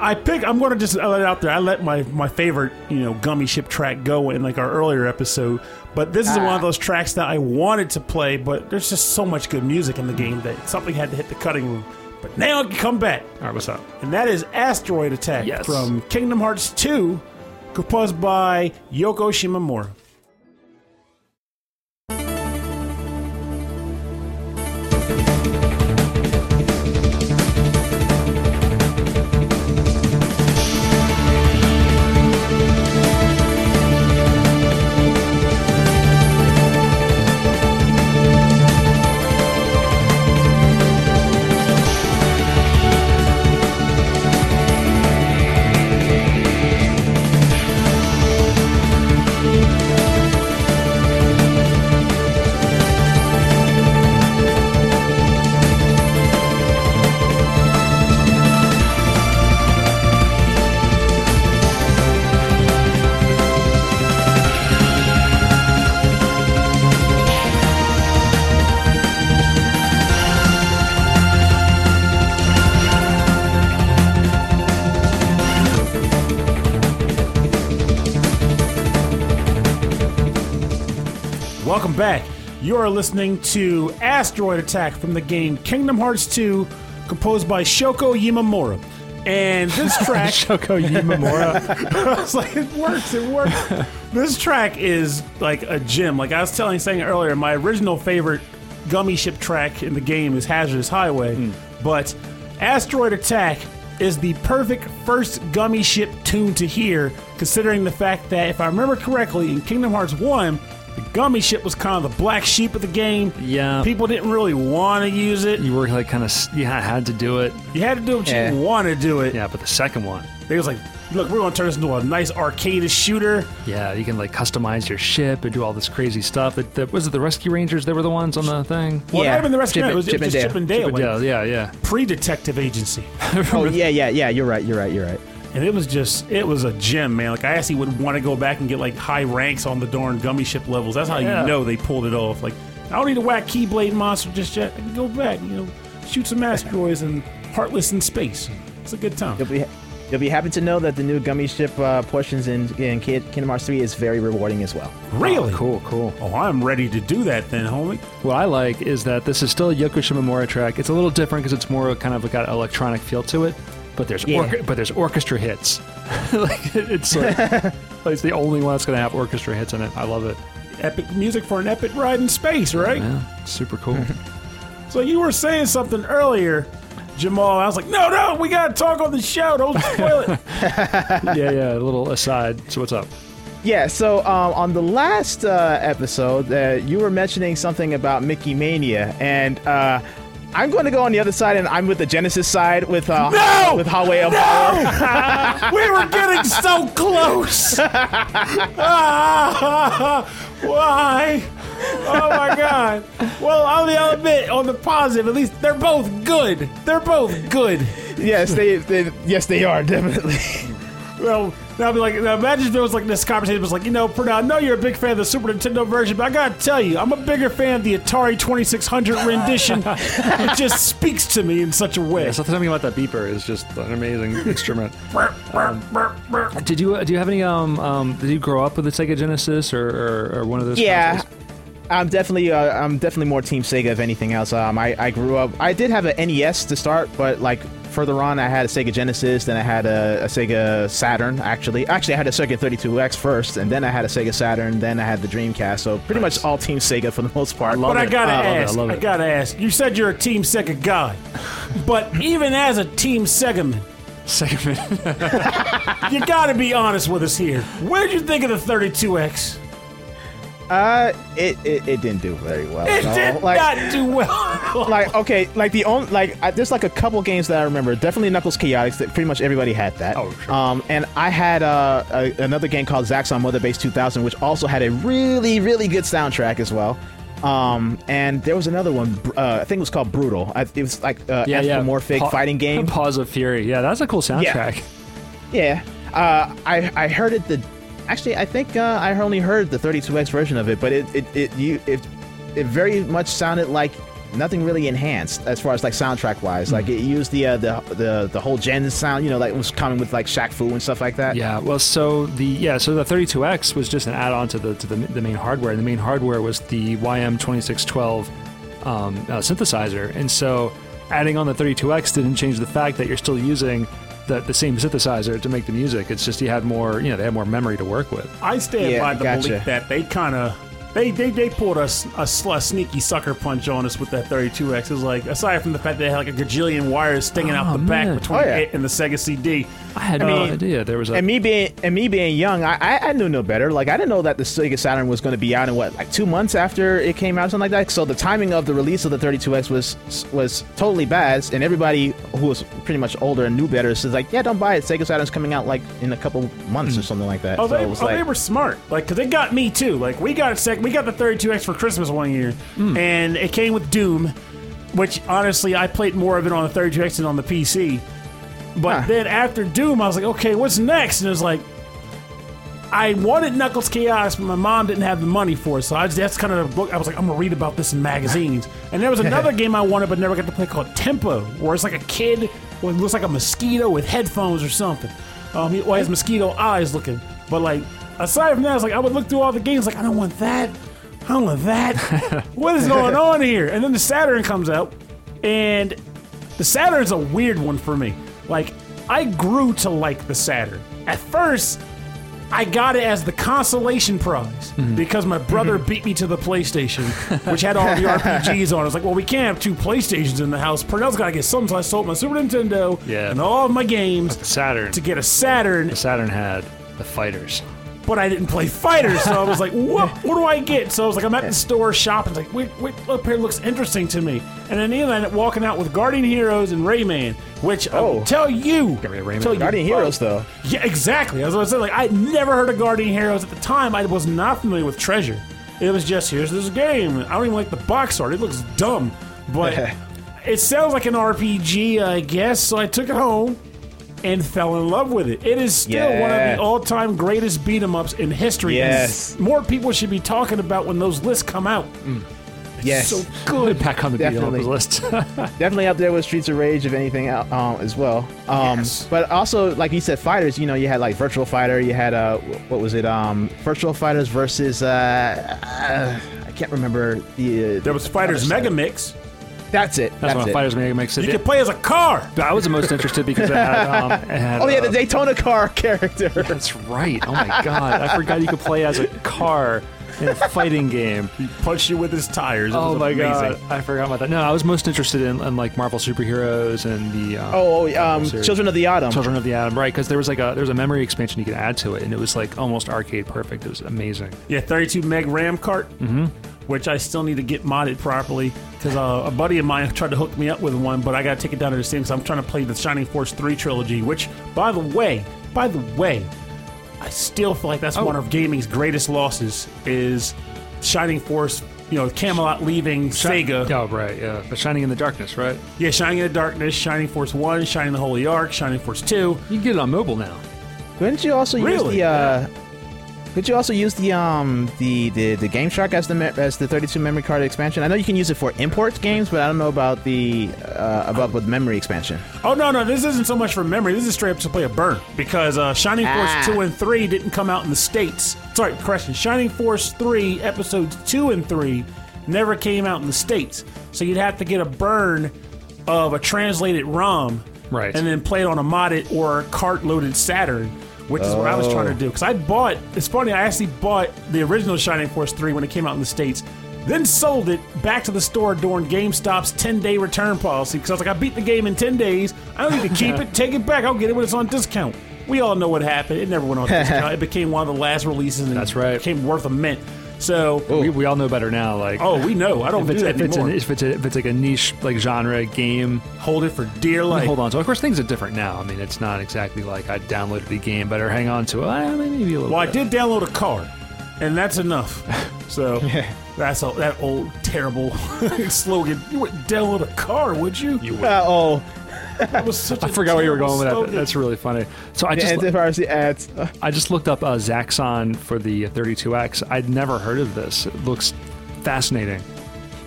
I pick. I'm going to just let it out there. I let my my favorite, you know, gummy ship track go in like our earlier episode. But this is one of ah. those tracks that I wanted to play, but there's just so much good music in the game that something had to hit the cutting room. But now it can come back, All right, what's up? and that is Asteroid Attack Yes. from Kingdom Hearts 2, composed by Yoko Shimomura. Back. You are listening to Asteroid Attack from the game Kingdom Hearts 2, composed by Shoko Yimamura. And this track, Shoko Yimamura. I was like, it works, it works. this track is like a gem. Like I was telling, saying earlier, my original favorite gummy ship track in the game is Hazardous Highway, hmm. but Asteroid Attack is the perfect first gummy ship tune to hear, considering the fact that if I remember correctly, in Kingdom Hearts One. The gummy ship was kind of the black sheep of the game. Yeah. People didn't really want to use it. you were like kind of you had to do it. You had to do what Yeah. you eh. want to do it. Yeah, but the second one, They was like, look, we're going to turn this into a nice arcade shooter. yeah, you can like customize your ship and do all this crazy stuff. That, that was it. The Rescue Rangers, they were the ones on the thing. Well, Yeah. not even the rest Chip of it. and- was Chip just and Chip Dale. and Dale, But like yeah, yeah, yeah. pre-detective agency, Oh yeah, yeah, yeah. You're right. You're right. You're right. And it was just it was a gem, man. Like I actually would want to go back and get like high ranks on the darn gummy ship levels. That's how Yeah. you know they pulled it off. Like I don't need to whack Keyblade monster just yet. I can go back, you know, shoot some asteroids and Heartless in space. It's a good time. You'll be you'll be happy to know that the new gummy ship uh, portions in in Kingdom Hearts 3 is very rewarding as well. Really? Oh, cool, cool. Oh, I'm ready to do that then, homie. What I like is that this is still a Yoko Shimomura track. It's a little different because it's more kind of got an electronic feel to it. But there's Yeah. orca- but there's orchestra hits. like it's like, like it's the only one that's going to have orchestra hits in it. I love it. Epic music for an epic ride in space, right? Yeah, super cool. So you were saying something earlier, Jamal. I was like, no, no, we gotta talk on the show. Don't spoil it. yeah, yeah. A little aside. So what's up? Yeah, so um, on the last uh, episode, uh, you were mentioning something about Mickey Mania, and uh, I'm going to go on the other side, and I'm with the Genesis side with uh, No! with Highway of Power. we were getting so close. Ah, why? Oh my god. Well, I'll admit, on the positive, at least they're both good. They're both good. yes, they, they yes they are definitely. Well, now I'll be like, now imagine if there was like this conversation was like, you know, Pernell, I know you're a big fan of the Super Nintendo version, but I gotta tell you, I'm a bigger fan of the Atari 2600 rendition. it just speaks to me in such a way. Yeah, something about that beeper is just an amazing instrument. Did you do you have any um, um did you grow up with the Sega Genesis or, or, or one of those? yeah. consoles? I'm definitely uh, I'm definitely more Team Sega if anything else. Um, I, I grew up. I did have an NES to start, but like further on, I had a Sega Genesis, then I had a, a Sega Saturn. Actually, actually, I had a Sega 32X first, and then I had a Sega Saturn, then I had the Dreamcast. So pretty much all Team Sega for the most part. love But I gotta I love it. I ask, I, gotta ask. You said you're a Team Sega guy, but even as a Team Sega man, Sega. you gotta be honest with us here. Where'd you think of the 32X? Uh, it, it, it didn't do very well. It no. did like, not do well. like okay, like the only like I, there's like a couple games that I remember. Definitely Knuckles Chaotix. That pretty much everybody had that. Oh, sure. Um, and I had uh, a, another game called Zaxxon Mother Base 2000, which also had a really really good soundtrack as well. Um, and there was another one. Uh, I think it was called Brutal. I, it was like uh, yeah, yeah. anthropomorphic Pa- fighting game. Paws of Fury. Yeah, that's a cool soundtrack. Yeah. Uh, I I heard it the actually I think uh, I only heard the 32x version of it, but it it it you it it very much sounded like nothing really enhanced as far as like soundtrack wise. Like it used the uh, the the the whole gen sound, you know, like was common with like Shaq Fu and stuff like that. Yeah, well, so the yeah, so the 32X was just an add-on to the to the, the main hardware, and the main hardware was the YM2612 um, uh, synthesizer, and so adding on the 32X didn't change the fact that you're still using the, the same synthesizer to make the music. It's just he had more, you know, they had more memory to work with. I stand Yeah, by the gotcha. belief that they kind of they, they they pulled us a, sl- a sneaky sucker punch on us with that 32x. It was like aside from the fact that they had like a gajillion wires sticking out Oh, the back between Oh, yeah. it and the Sega CD. I had I no mean, idea there was a. And me being and me being young, I, I I knew no better. Like I didn't know that the Sega Saturn was going to be out in what like two months after it came out, something like that. So the timing of the release of the 32x was was totally bad, and everybody who was pretty much older and knew better says like, yeah, don't buy it. Sega Saturn's coming out like in a couple months or hmm. something like that. Oh, so they, it was oh, like, they were smart. Like, cause they got me too. Like, we got a sec- we got the 32x for Christmas one year, and it came with Doom, which honestly I played more of it on the 32x than on the PC. But Huh. then after Doom, I was like, okay, what's next? And it was like, I wanted Knuckles Chaos, but my mom didn't have the money for it. So I just, that's kind of the book. I was like, I'm gonna read about this in magazines. And there was another game I wanted, but never got to play called Tempo, where it's like a kid who looks like a mosquito with headphones or something. Um, he, well, he has mosquito eyes looking. But like, aside from that, it's like I would look through all the games, like I don't want that. I don't want that. what is going on here? And then the Saturn comes out, and the Saturn's a weird one for me. Like, I grew to like the Saturn. At first, I got it as the consolation prize mm-hmm. because my brother mm-hmm. beat me to the PlayStation, which had all the RPGs on. it. I was like, well, we can't have two PlayStations in the house. Pernell's got to get some, so I sold my Super Nintendo Yeah. and all of my games Saturn. to get a Saturn, The Saturn had the fighters. But I didn't play fighters, so I was like, what, what do I get? So I was like, I'm at the store shopping, it's like, wait, wait, up here looks interesting to me. And then Neil ended up walking out with Guardian Heroes and Rayman, which I Oh. tell you, Got me a Rayman. tell Guardian both. Heroes though. Yeah, exactly. As I was saying, like I never heard of Guardian Heroes at the time. I was not familiar with Treasure. It was just here's this game. I don't even like the box art. It looks dumb, but it sounds like an RPG, I guess. So I took it home and fell in love with it. It is still one of the all-time greatest beat 'em ups in history. and Yes. more people should be talking about when those lists come out. Yes, So good. Back on the beat 'em up list. definitely up there with Streets of Rage, if anything, um, as well. Um, Yes. But also, like you said, fighters. You know, you had like Virtual Fighter. You had uh, what was it? Um, Virtual Fighters versus uh, uh, I can't remember the. Uh, There was Fighters Mega. Mix. That's it. That's That's, when it. Fighters Mega makes it. You can play as a car. I was the most interested because it had. Um, it had Oh yeah, the uh, Daytona car character. That's right. Oh my god, I forgot you could play as a car. In a fighting game. He punched you with his tires. It Oh was my amazing. god, I forgot about that. No, I was most interested in, in like Marvel superheroes and the um, Oh, oh, um. Children of the Autumn. Children of the Atom, right? Because there was like a there was a memory expansion you could add to it, and it was like almost arcade perfect. It was amazing. Yeah, 32 meg RAM cart, mm-hmm. which I still need to get modded properly because uh, a buddy of mine tried to hook me up with one, but I got to take it down to the Steam because I'm trying to play the Shining Force 3 trilogy, which, by the way, by the way, I still feel like that's Oh. one of gaming's greatest losses is Shining Force, you know, Camelot leaving Sega. Oh right, yeah. But Shining in the Darkness, right? Yeah, Shining in the Darkness, Shining Force 1, Shining the Holy Ark, Shining Force 2. You can get it on mobile now. Couldn't you also use the? Uh, could you also use the um the the, the Game Shark as the me- as the 32 memory card expansion? I know you can use it for import games, but I don't know about the uh, about with memory expansion. Oh no, no, this isn't so much for memory. This is straight up to play a burn because uh, Shining Force Ah. two and three didn't come out in the states. Sorry, correction. Shining Force three episodes two and three never came out in the states, so you'd have to get a burn of a translated ROM, Right. and then play it on a modded or cart loaded Saturn. Which is what I was trying to do. Because I bought, it's funny, I actually bought the original Shining Force 3 when it came out in the States, then sold it back to the store during GameStop's 10 day return policy. Because I was like, I beat the game in 10 days. I don't need to keep it. Take it back. I'll get it when it's on discount. We all know what happened. It never went on discount. It became one of the last releases and That's it right. became worth a mint. So, We, we all know better now. Like, oh, we know. I don't if do it's that if it's, anymore. an, if it's a, if it's like a niche like genre game, Hold it for dear life. hold on. So of course things are different now. I mean, it's not exactly like I downloaded the game, but better hang on to it. Uh, maybe a little. Well, I did download a card, and that's enough. So that's all, that old terrible slogan. You wouldn't download a car, would you? You would. Uh, oh, That was such. I a forgot where you were going with that. slogan. That's really funny. So I just antivirus ads. Uh, I just looked up uh, Zaxxon for the 32X. I'd never heard of this. It looks fascinating.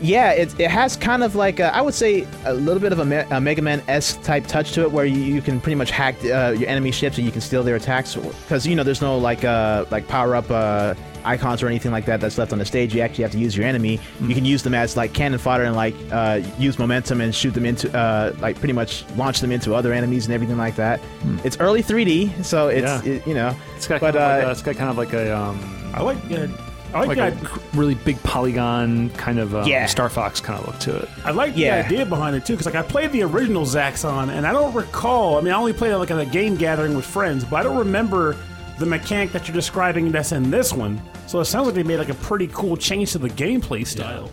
Yeah, it, it has kind of like a, I would say a little bit of a, Me- a Mega Man S type touch to it, where you, you can pretty much hack uh, your enemy ships and you can steal their attacks. Because you know there's no like uh, like power up uh, icons or anything like that that's left on the stage. You actually have to use your enemy. You can use them as like cannon fodder and like uh, use momentum and shoot them into uh, like pretty much launch them into other enemies and everything like that. It's early 3D, so it's Yeah. it, you know. It's got But, kind of like uh, a, it's got kind of like a um, I like. Yeah, I like, like that. a really big polygon kind of um, Yeah. Star Fox kind of look to it. I like Yeah. the idea behind it too, because like I played the original Zaxxon, and I don't recall. I mean, I only played it like at a game gathering with friends, but I don't remember the mechanic that you're describing that's in this one. So it sounds like they made like a pretty cool change to the gameplay style.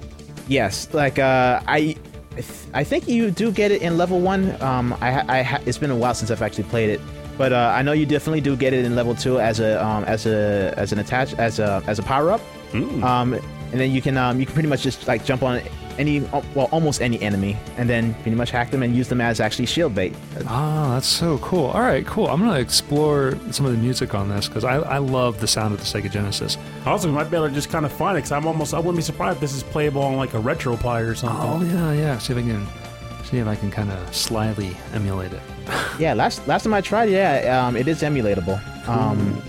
Yes, like uh, I, I think you do get it in level one. Um, I, I ha- it's been a while since I've actually played it, but uh, I know you definitely do get it in level two as a um, as a as an attach as a as a power up. Um, and then you can um, you can pretty much just like jump on any well almost any enemy, and then pretty much hack them and use them as actually shield bait. Ah, that's so cool. All right, cool. I'm gonna explore some of the music on this because I, I love the sound of the Sega Genesis. Also, we might be able to just kind of find it, because I'm almost. I wouldn't be surprised if this is playable on like a RetroPie or something. Oh yeah, yeah. See if I can see if I can kind of slyly emulate it. Yeah, last last time I tried, yeah, um, it is emulatable. Um,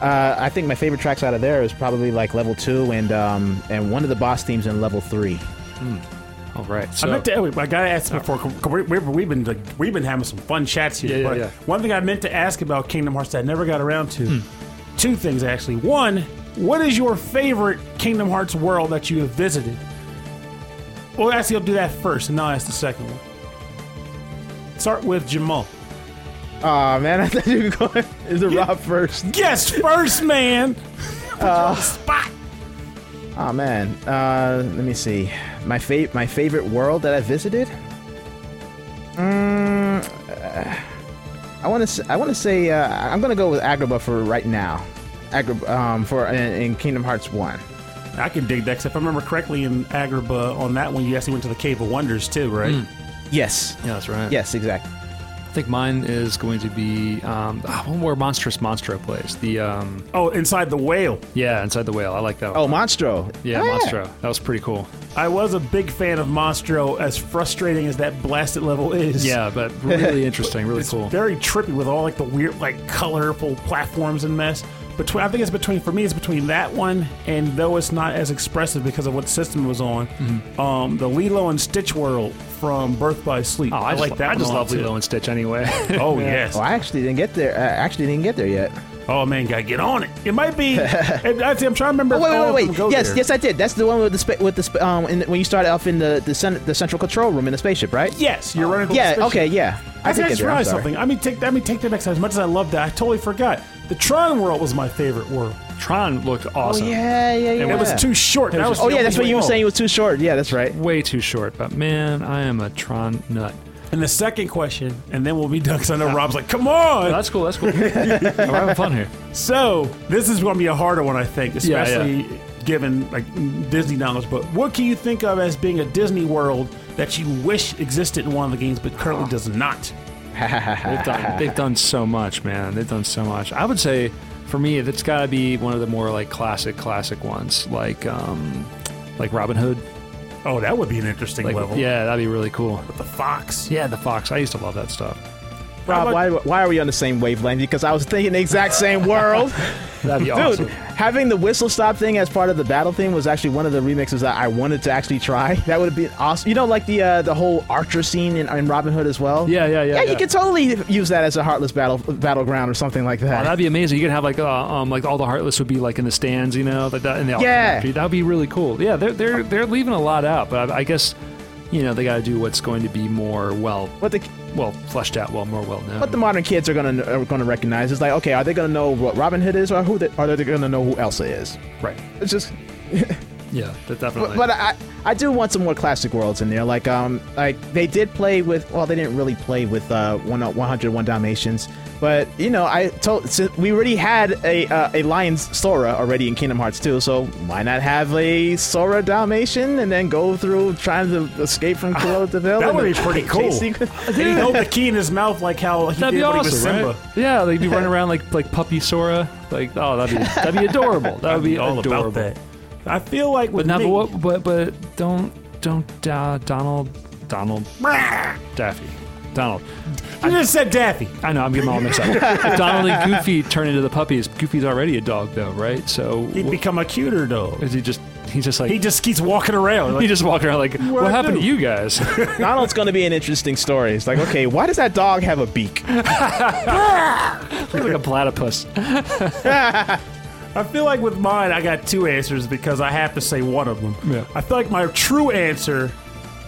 uh, I think my favorite tracks out of there is probably like level two and um, and one of the boss themes in level three. All right. I So meant to. I gotta ask before. we- we- We've been like, we've been having some fun chats here. Yeah, yeah, but yeah. One thing I meant to ask about Kingdom Hearts that I never got around to. Hmm. Two things actually. One, what is your favorite Kingdom Hearts world that you have visited? Well, actually, I'll do that first, and now I'll ask the second one. Start with Jamal. Oh man, I thought you were going to Rob first. Guess first, man. Put you on the spot. Oh man, uh, let me see. My fa- my favorite world that I visited. Mm, uh, I want to I want to say uh, I'm gonna go with Agrabah for right now. Agrabah um, for in, in Kingdom Hearts One. I can dig that. 'cause if I remember correctly, in Agrabah on that one, you actually went to the Cave of Wonders too, right? Hmm. Yes. yeah, that's right. Yes, exactly. I think mine is going to be um, ah, one where Monstrous Monstro plays. The um, Oh, inside the whale. yeah, inside the whale. I like that. Oh, one. Monstro. yeah, Monstro. That was pretty cool. I was a big fan of Monstro, as frustrating as that blasted level is. Yeah, but really interesting, really it's cool. very trippy with all like the weird, like colorful platforms and mess. Between, I think it's between for me, it's between that one and though it's not as expressive because of what system it was on, Mm-hmm. um, the Lilo and Stitch world from Birth by Sleep. Oh, I, just, like that. I just one a love too. Lilo and Stitch anyway. Oh Yeah. yes, Oh, I actually didn't get there. I actually didn't get there yet. Oh man, gotta get on it. It might be. it, I, am trying to remember. Oh, wait, wait, wait, wait. Yes, there. yes, I did. That's the one with the spa- with the sp- um in the, when you start off in the the, cen- the central control room in the spaceship, right? Yes, you're running. through the Yeah. spaceship. Okay. Yeah. I, did I get just there, I'm realized something. I mean, take. I mean, take that next time. As much as I loved that, I totally forgot. The Tron world was my favorite world. Tron looked awesome. Oh awesome. yeah, yeah, yeah. It was too short. That was Oh the yeah, that's only what you were way saying. It was too short. Yeah, that's right. Way too short, but man, I am a Tron nut. And the second question, and then we'll be done because I know Rob's like, "Come on." That's cool. That's cool. We're having fun here. So this is going to be a harder one, I think, Yeah, especially given like Disney knowledge. But what can you think of as being a Disney world that you wish existed in one of the games but currently does not? They've done, they've done so much, man. They've done so much. I would say, for me, it's got to be one of the more like classic, classic ones, like um, like Robin Hood. Oh, that would be an interesting Like, level. yeah, that'd be really cool. With the fox. Yeah, the Fox. I used to love that stuff. Rob, why why are we on the same wavelength? Because I was thinking the exact same world. That'd be Dude, awesome. having the whistle stop thing as part of the battle theme was actually one of the remixes that I wanted to actually try. That would have been awesome. You know, like the uh, the whole Archer scene in, in Robin Hood as well. Yeah, yeah, yeah. Yeah, yeah. you could totally use that as a heartless battle battleground or something like Oh, that. that'd be amazing. You could have like uh, um like all the heartless would be like in the stands, you know, like that. All come Yeah. that'd be really cool. Yeah, they're they're they're leaving a lot out, but I, I guess you know they got to do what's going to be more well what the well fleshed out, well more well known. what the modern kids are gonna are gonna recognize is like, okay, are they gonna know what Robin Hood is, or who they, are they gonna know who Elsa is? right? It's just Yeah, definitely. But, but I, I do want some more classic worlds in there. Like um like they did play with well they didn't really play with uh one 101 Dalmatians, but you know I told since we already had a uh, a lion's Sora already in Kingdom Hearts 2, so why not have a Sora Dalmatian and then go through trying to escape from Cruella de Vil? That would be pretty cool. sequence? And he held the key in his mouth like how he That'd did be when he was Simba. right? Yeah, they'd be running around like like puppy Sora. Like, oh, that'd be that'd be adorable. That I'd would be all adorable. about that. I feel like with But now, me, but, what, but but don't don't uh, Donald Donald Daffy Donald. you just said Daffy. I know I'm getting all mixed up. Donald and Goofy turn into the puppies. Goofy's already a dog though, right? So He'd wh- become a cuter dog. is he just he's just like He just keeps walking around. he just walking around like what, I happened do?" to you guys? Donald's gonna be an interesting story. It's like, okay, why does that dog have a beak? like a platypus. I feel like with mine, I got two answers because I have to say one of them. Yeah. I feel like my true answer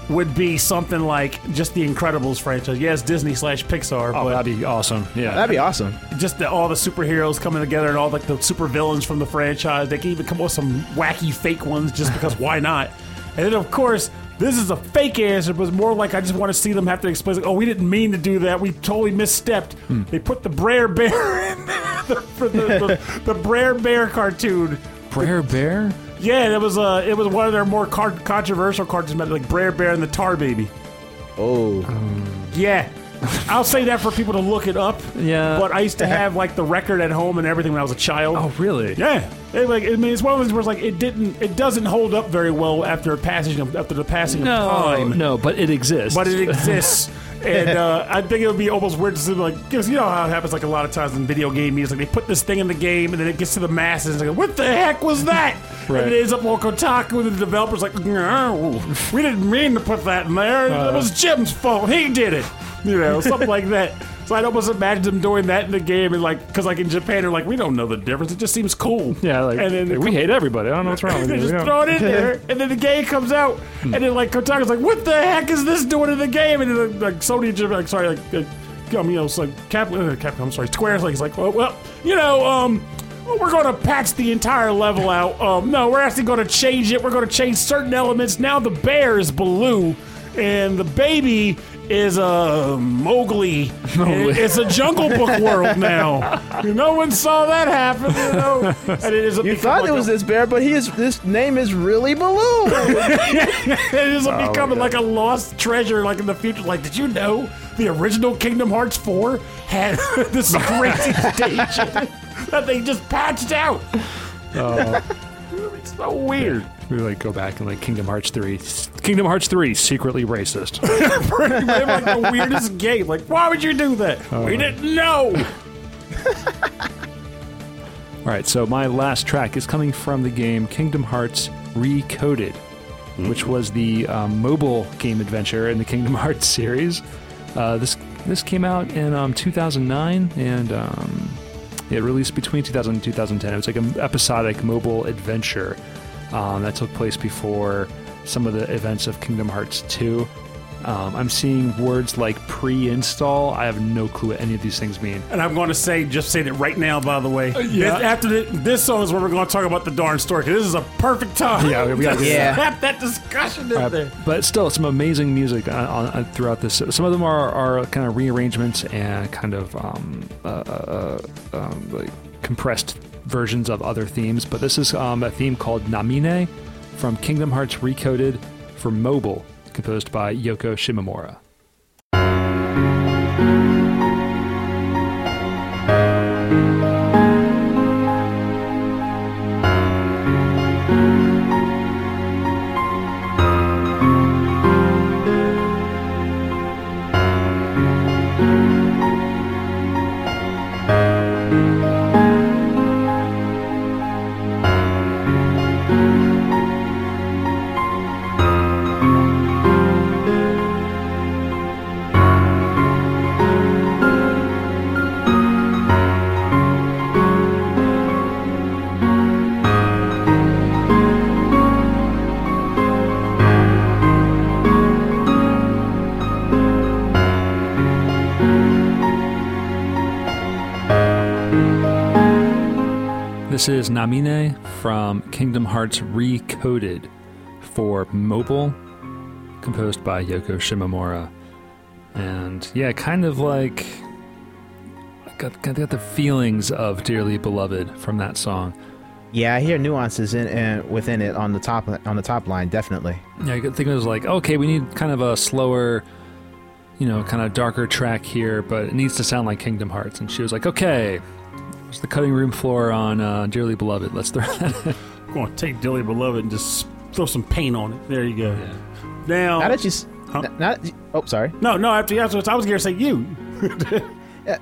would be something like just the Incredibles franchise. Yes, Disney slash Pixar, Oh, but that'd be awesome. Yeah. That'd be awesome. just the, all the superheroes coming together and all like the super villains from the franchise. They can even come up with some wacky fake ones just because why not? And then of course, this is a fake answer, but it's more like I just want to see them have to explain. Like, oh, we didn't mean to do that. We totally misstepped. They put the Brer Bear in the, for the, the, the Brer Bear cartoon. Brer Bear? Yeah, it was uh, it was one of their more car- controversial cartoons, like Brer Bear and the Tar Baby. Oh, Yeah. I'll say that for people to look it up. Yeah. But I used to have like the record at home and everything when I was a child. Oh, really? Yeah, It, like I mean, it's one of those where it's like it didn't, it doesn't hold up very well after passing of after the passing of No, time, no, but it exists. but it exists. and uh, I think it would be almost weird to see like because you know how it happens like a lot of times in video game music, they put this thing in the game and then it gets to the masses and it's like, what the heck was that? Right. And it ends up on Kotaku and the developers like, no, we didn't mean to put that in there. Uh. it was Jim's fault. He did it. You know, something like that. So I'd almost imagine them doing that in the game, and like, because like in Japan, they're like, we don't know the difference. It just seems cool. yeah, like and then hey, we hate everybody. I don't know what's wrong with they you. just We don't- throw it in there, and then the game comes out, and then like Kotaku's like, "What the heck is this doing in the game?" And then like Sony, and Japan- like sorry, like, um, you know, it's like Cap, uh, Capcom, I'm sorry, Square's like, it's like, well, well, you know, um. We're going to patch the entire level out. Um, no, we're actually going to change it. We're going to change certain elements. Now the bear is Baloo, and the baby is a Mowgli. Mowgli. It's a Jungle Book world now. no one saw that happen, you know. And it is a you thought like it was a- this bear, but he is. This name is really Baloo. it is Oh, becoming like a lost treasure, like in the future. Like, did you know the original Kingdom Hearts 4 had this crazy stage that they just patched out? Oh. it's so weird. We like go back and like Kingdom Hearts three. Kingdom Hearts three secretly racist. They have, like the weirdest game. Like, why would you do that? Oh, we didn't know. All right, so my last track is coming from the game Kingdom Hearts Recoded, which was the um, mobile game adventure in the Kingdom Hearts series. Uh, this this came out in um, 2009, and um, It released between 2000 and 2010. It was like an episodic mobile adventure um, that took place before some of the events of Kingdom Hearts 2. Um, I'm seeing words like pre-install. I have no clue what any of these things mean. And I'm going to say, just say that right now, by the way. yeah. This- After the, this song is where we're going to talk about the darn story, 'cause this is a perfect time. Yeah, we gotta Yeah. have that discussion in Uh, there. but still, some amazing music on, on, on- throughout this. Some of them are, are kind of rearrangements and kind of um, uh, uh, uh, um, like compressed versions of other themes. But this is um, a theme called Namine from Kingdom Hearts Recoded for mobile, composed by Yoko Shimomura. This is Namine from Kingdom Hearts Recoded for mobile, composed by Yoko Shimomura. And yeah, kind of like. I got, got got the feelings of Dearly Beloved from that song. Yeah, I hear nuances in, in within it on the top on the top line, definitely. Yeah, I think it was like, okay, we need kind of a slower, you know, kind of darker track here, but it needs to sound like Kingdom Hearts. And she was like, okay, it's the cutting room floor on uh, Dearly Beloved. Let's throw that in. I'm going to take Dilly Beloved and just throw some paint on it. There you go. Now, Now that you, s- Huh? now that you- oh sorry. no, no, after, after I was going to say you.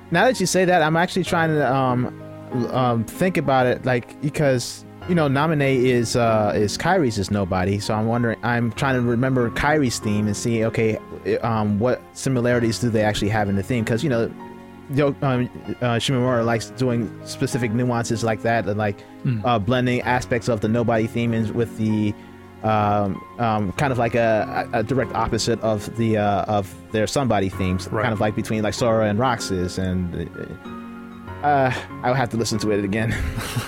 Now that you say that, I'm actually trying to um, um, think about it, like because you know, Naminé is uh, is Kairi's is nobody, so I'm wondering. I'm trying to remember Kairi's theme and see, okay, um, what similarities do they actually have in the theme? Because you know, Yo, um, uh, Shimomura likes doing specific nuances like that, and like uh, blending aspects of the nobody theme in with the um, um, kind of like a, a direct opposite of the uh, of their somebody themes, Right. kind of like between like Sora and Roxas, and uh, I would have to listen to it again.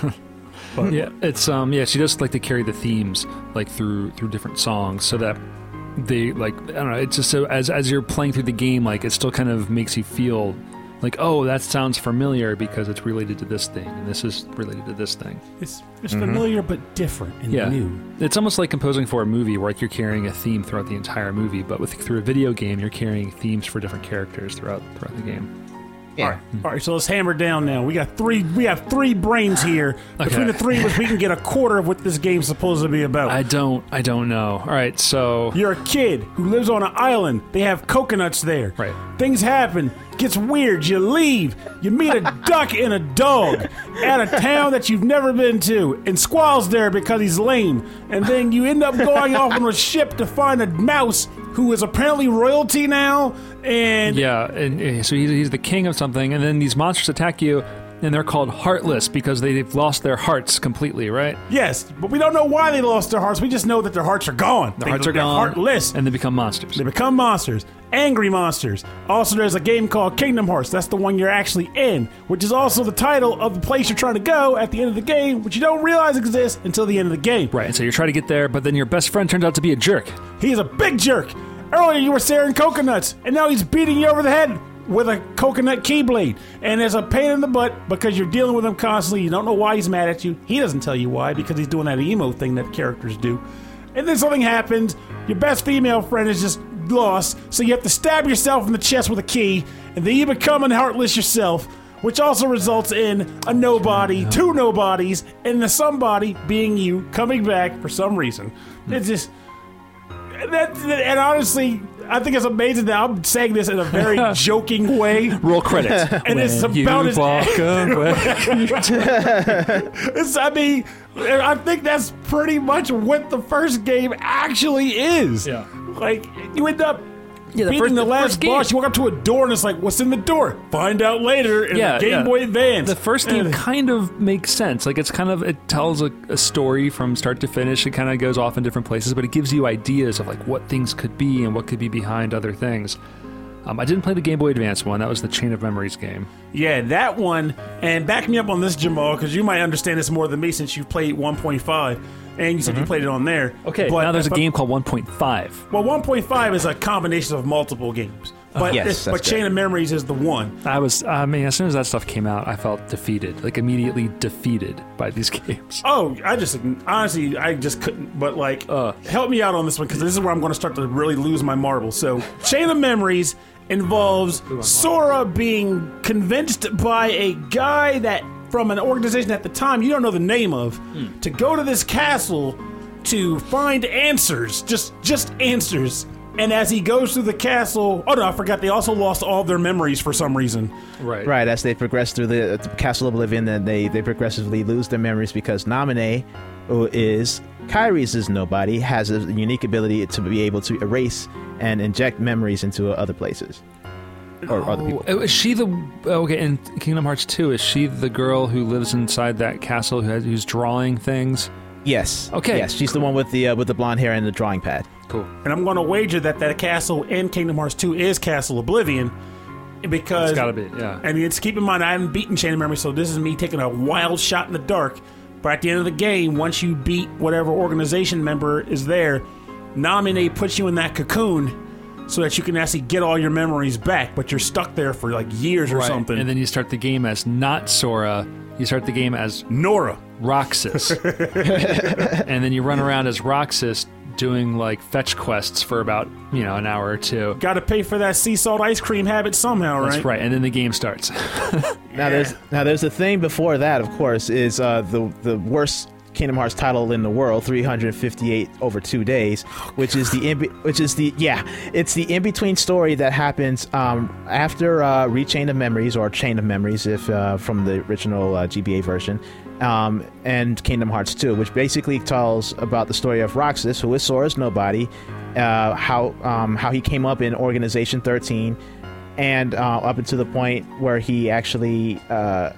But yeah, it's um yeah, she does like to carry the themes like through through different songs so that they like I don't know, it's just so as as you're playing through the game, like it still kind of makes you feel like, oh, that sounds familiar because it's related to this thing, and this is related to this thing. It's, it's mm-hmm. familiar but different and Yeah. new. It's almost like composing for a movie where like you're carrying a theme throughout the entire movie, but with through a video game you're carrying themes for different characters throughout throughout the game. All right, all right. So let's hammer down now. We got three. We have three brains here. Between the three of us, we can get a quarter of what this game's supposed to be about. I don't I don't know. All right, so You're a kid who lives on an island. They have coconuts there. Right. Things happen. Gets weird. You leave. You meet a duck and a dog at a town that you've never been to. And Squall's there because he's lame. And then you end up going off on a ship to find a mouse who is apparently royalty now. And Yeah, and, and so he's, he's the king of something, and then these monsters attack you, and they're called heartless because they've lost their hearts completely, right? yes, but we don't know why they lost their hearts. We just know that their hearts are gone. Their They- hearts are gone, Heartless. and they become monsters. They become monsters, angry monsters. Also, there's a game called Kingdom Hearts. That's the one you're actually in, which is also the title of the place you're trying to go at the end of the game, which you don't realize exists until the end of the game. Right, and so you're trying to get there, but then your best friend turns out to be a jerk. He is a big jerk. Earlier, you were sharing coconuts, and now he's beating you over the head with a coconut keyblade. And it's a pain in the butt because you're dealing with him constantly. You don't know why he's mad at you. He doesn't tell you why because he's doing that emo thing that characters do. And then something happens. Your best female friend is just lost, so you have to stab yourself in the chest with a key, and then you become an heartless yourself. Which also results in a nobody, two nobodies, and the somebody being you coming back for some reason. It's just that, and honestly, I think it's amazing that I'm saying this in a very joking way. Roll credits. And it's When you about as- walk away. It's, I mean, I think that's pretty much what the first game actually is. Yeah. Like, you end up Yeah, the beating first- the the last first game. boss. You walk up to a door and it's like, what's in the door? Find out later in Yeah, the Game yeah. Boy Advance. The first game kind of makes sense. Like it's kind of it tells a, a story from start to finish. It kind of goes off in different places, but it gives you ideas of like what things could be and what could be behind other things. Um, I didn't play the Game Boy Advance one. That was the Chain of Memories game. Yeah, that one. And back me up on this, Jamal, because you might understand this more than me since you've played 1.5 and you said you played it on there. Mm-hmm. Okay, but now there's a but- game called 1.5. Well, 1.5 is a combination of multiple games. But, Yes, this- that's but Chain of Memories is the one. I was, I mean, as soon as that stuff came out, I felt defeated, like immediately defeated by these games. Oh, I just honestly, I just couldn't. But like, Uh. help me out on this one because this is where I'm going to start to really lose my marbles. So, Chain of Memories involves Sora being convinced by a guy that from an organization at the time you don't know the name of hmm. to go to this castle to find answers, just just answers. And as he goes through the castle, oh no, I forgot they also lost all their memories for some reason. Right. Right, as they progress through the, the Castle of Oblivion, then they, they progressively lose their memories because Naminé, who is Kairi's is nobody, has a unique ability to be able to erase and inject memories into other places. Or other people. Oh, is she the okay in Kingdom Hearts 2? Is she the girl who lives inside that castle who has, who's drawing things? Yes. Okay. Yes, she's the one with the uh, with the blonde hair and the drawing pad. Cool. And I'm going to wager that that castle in Kingdom Hearts 2 is Castle Oblivion because It's got to be, yeah. And it's keep in mind I haven't beaten Chain of Memory, so this is me taking a wild shot in the dark. But at the end of the game, once you beat whatever organization member is there, Naminé puts you in that cocoon so that you can actually get all your memories back, but you're stuck there for like years or Right. something. And then you start the game as not Sora. You start the game as Nora. Roxas. and then you run around as Roxas doing like fetch quests for about, you know, an hour or two. Got to pay for that sea salt ice cream habit somehow, right? That's right. And then the game starts. Now there's now there's a thing before that, of course, is uh, the the worst Kingdom Hearts title in the world, 358 over two days, which is the in, which is the yeah, it's the in between story that happens um, after uh, Rechain of Memories or Chain of Memories, if uh, from the original uh, GBA version. Um, and Kingdom Hearts 2, which basically tells about the story of Roxas, who is Sora's nobody, uh, how um, how he came up in Organization 13, and uh, up until the point where he actually uh,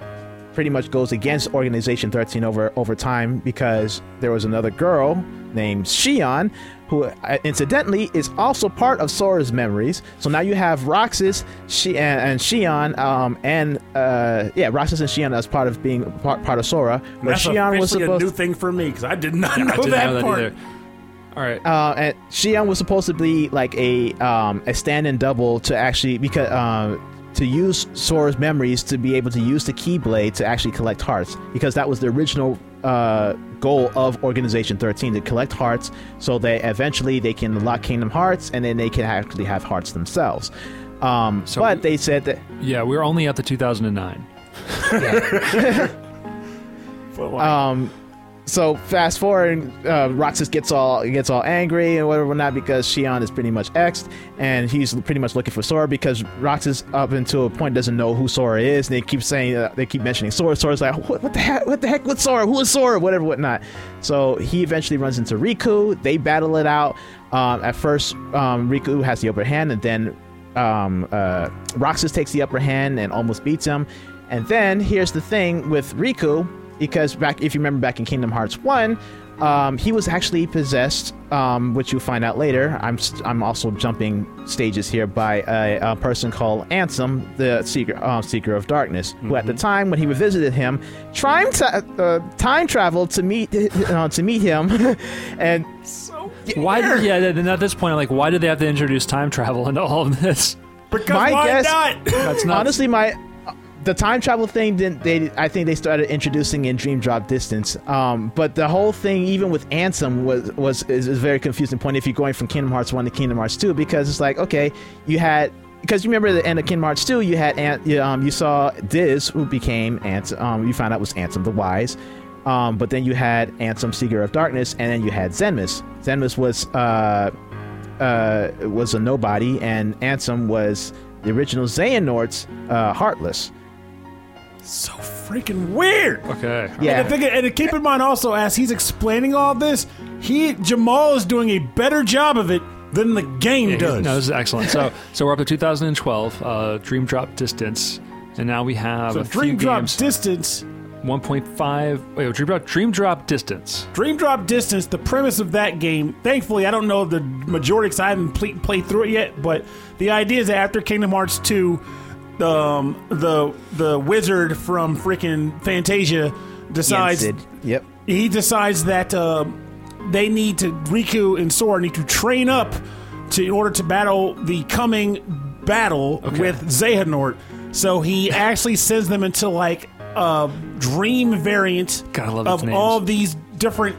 pretty much goes against Organization 13 over over time because there was another girl named Xion who uh, incidentally is also part of Sora's memories. So now you have Roxas, she and, and Xion, um, and uh, yeah, Roxas and Xion as part of being part, part of Sora. Where That's Xion was officially a new thing for me because I did not know I didn't that know that part. either. All right. uh, and Xion was supposed to be like a um, a stand-in double to actually because uh, to use Sora's memories to be able to use the Keyblade to actually collect hearts because that was the original uh, goal of Organization 13 to collect hearts so that eventually they can unlock Kingdom Hearts and then they can actually have hearts themselves. Um, So but we- they said that yeah, we're only up to 2009. But, like, Um, so fast forward, uh, Roxas gets all gets all angry and whatever not because Xion is pretty much exed, and he's pretty much looking for Sora because Roxas up until a point doesn't know who Sora is. And they keep saying uh, they keep mentioning Sora. Sora's like, what, what the heck? What the heck with Sora? Who is Sora? Whatever, whatnot. So he eventually runs into Riku. They battle it out. Um, at first, um, Riku has the upper hand, and then um, uh, Roxas takes the upper hand and almost beats him. And then here's the thing with Riku, because back if you remember back in Kingdom Hearts One, um, he was actually possessed, um, which you'll find out later. I'm st- I'm also jumping stages here by a, a person called Ansem, the seeker uh, seeker of darkness, who at the time when he revisited him, time ta- uh, time traveled to meet uh, to meet him, and Why? Did, yeah, then at this point, I'm like, why did they have to introduce time travel into all of this? because my why guess- not? That's not honestly my the time travel thing didn't they i think they started introducing in dream drop distance um, but the whole thing even with ansem was was is, a very confusing point if you're going from kingdom hearts 1 to kingdom hearts 2 because it's like okay you had because you remember the end of Kingdom Hearts 2, you had Ant, um, you saw Diz, who became Ant, um, you found out was Ansem the Wise, um, but then you had Ansem Seeker of Darkness, and then you had Xemnas. Xemnas was uh, uh, was a nobody, and Ansem was the original Xehanort's uh, Heartless. So freaking weird. okay. Yeah. And, the thing, and keep in mind also, as he's explaining all this, he Jamal is doing a better job of it than the game Yeah, does. No, this is excellent. So, so we're up to 2012, uh, Dream Drop Distance, and now we have so a Dream few Drop games. Distance. 1.5. Wait, Dream Drop, Dream Drop Distance. Dream Drop Distance, the premise of that game, thankfully, I don't know the majority because I haven't play, played through it yet, but the idea is that after Kingdom Hearts 2, um, the the wizard from freaking Fantasia decides. Yep. he decides that uh, they need to Riku and Sora need to train up to in order to battle the coming battle with Xehanort. So he actually sends them into like a dream variant of names. all these different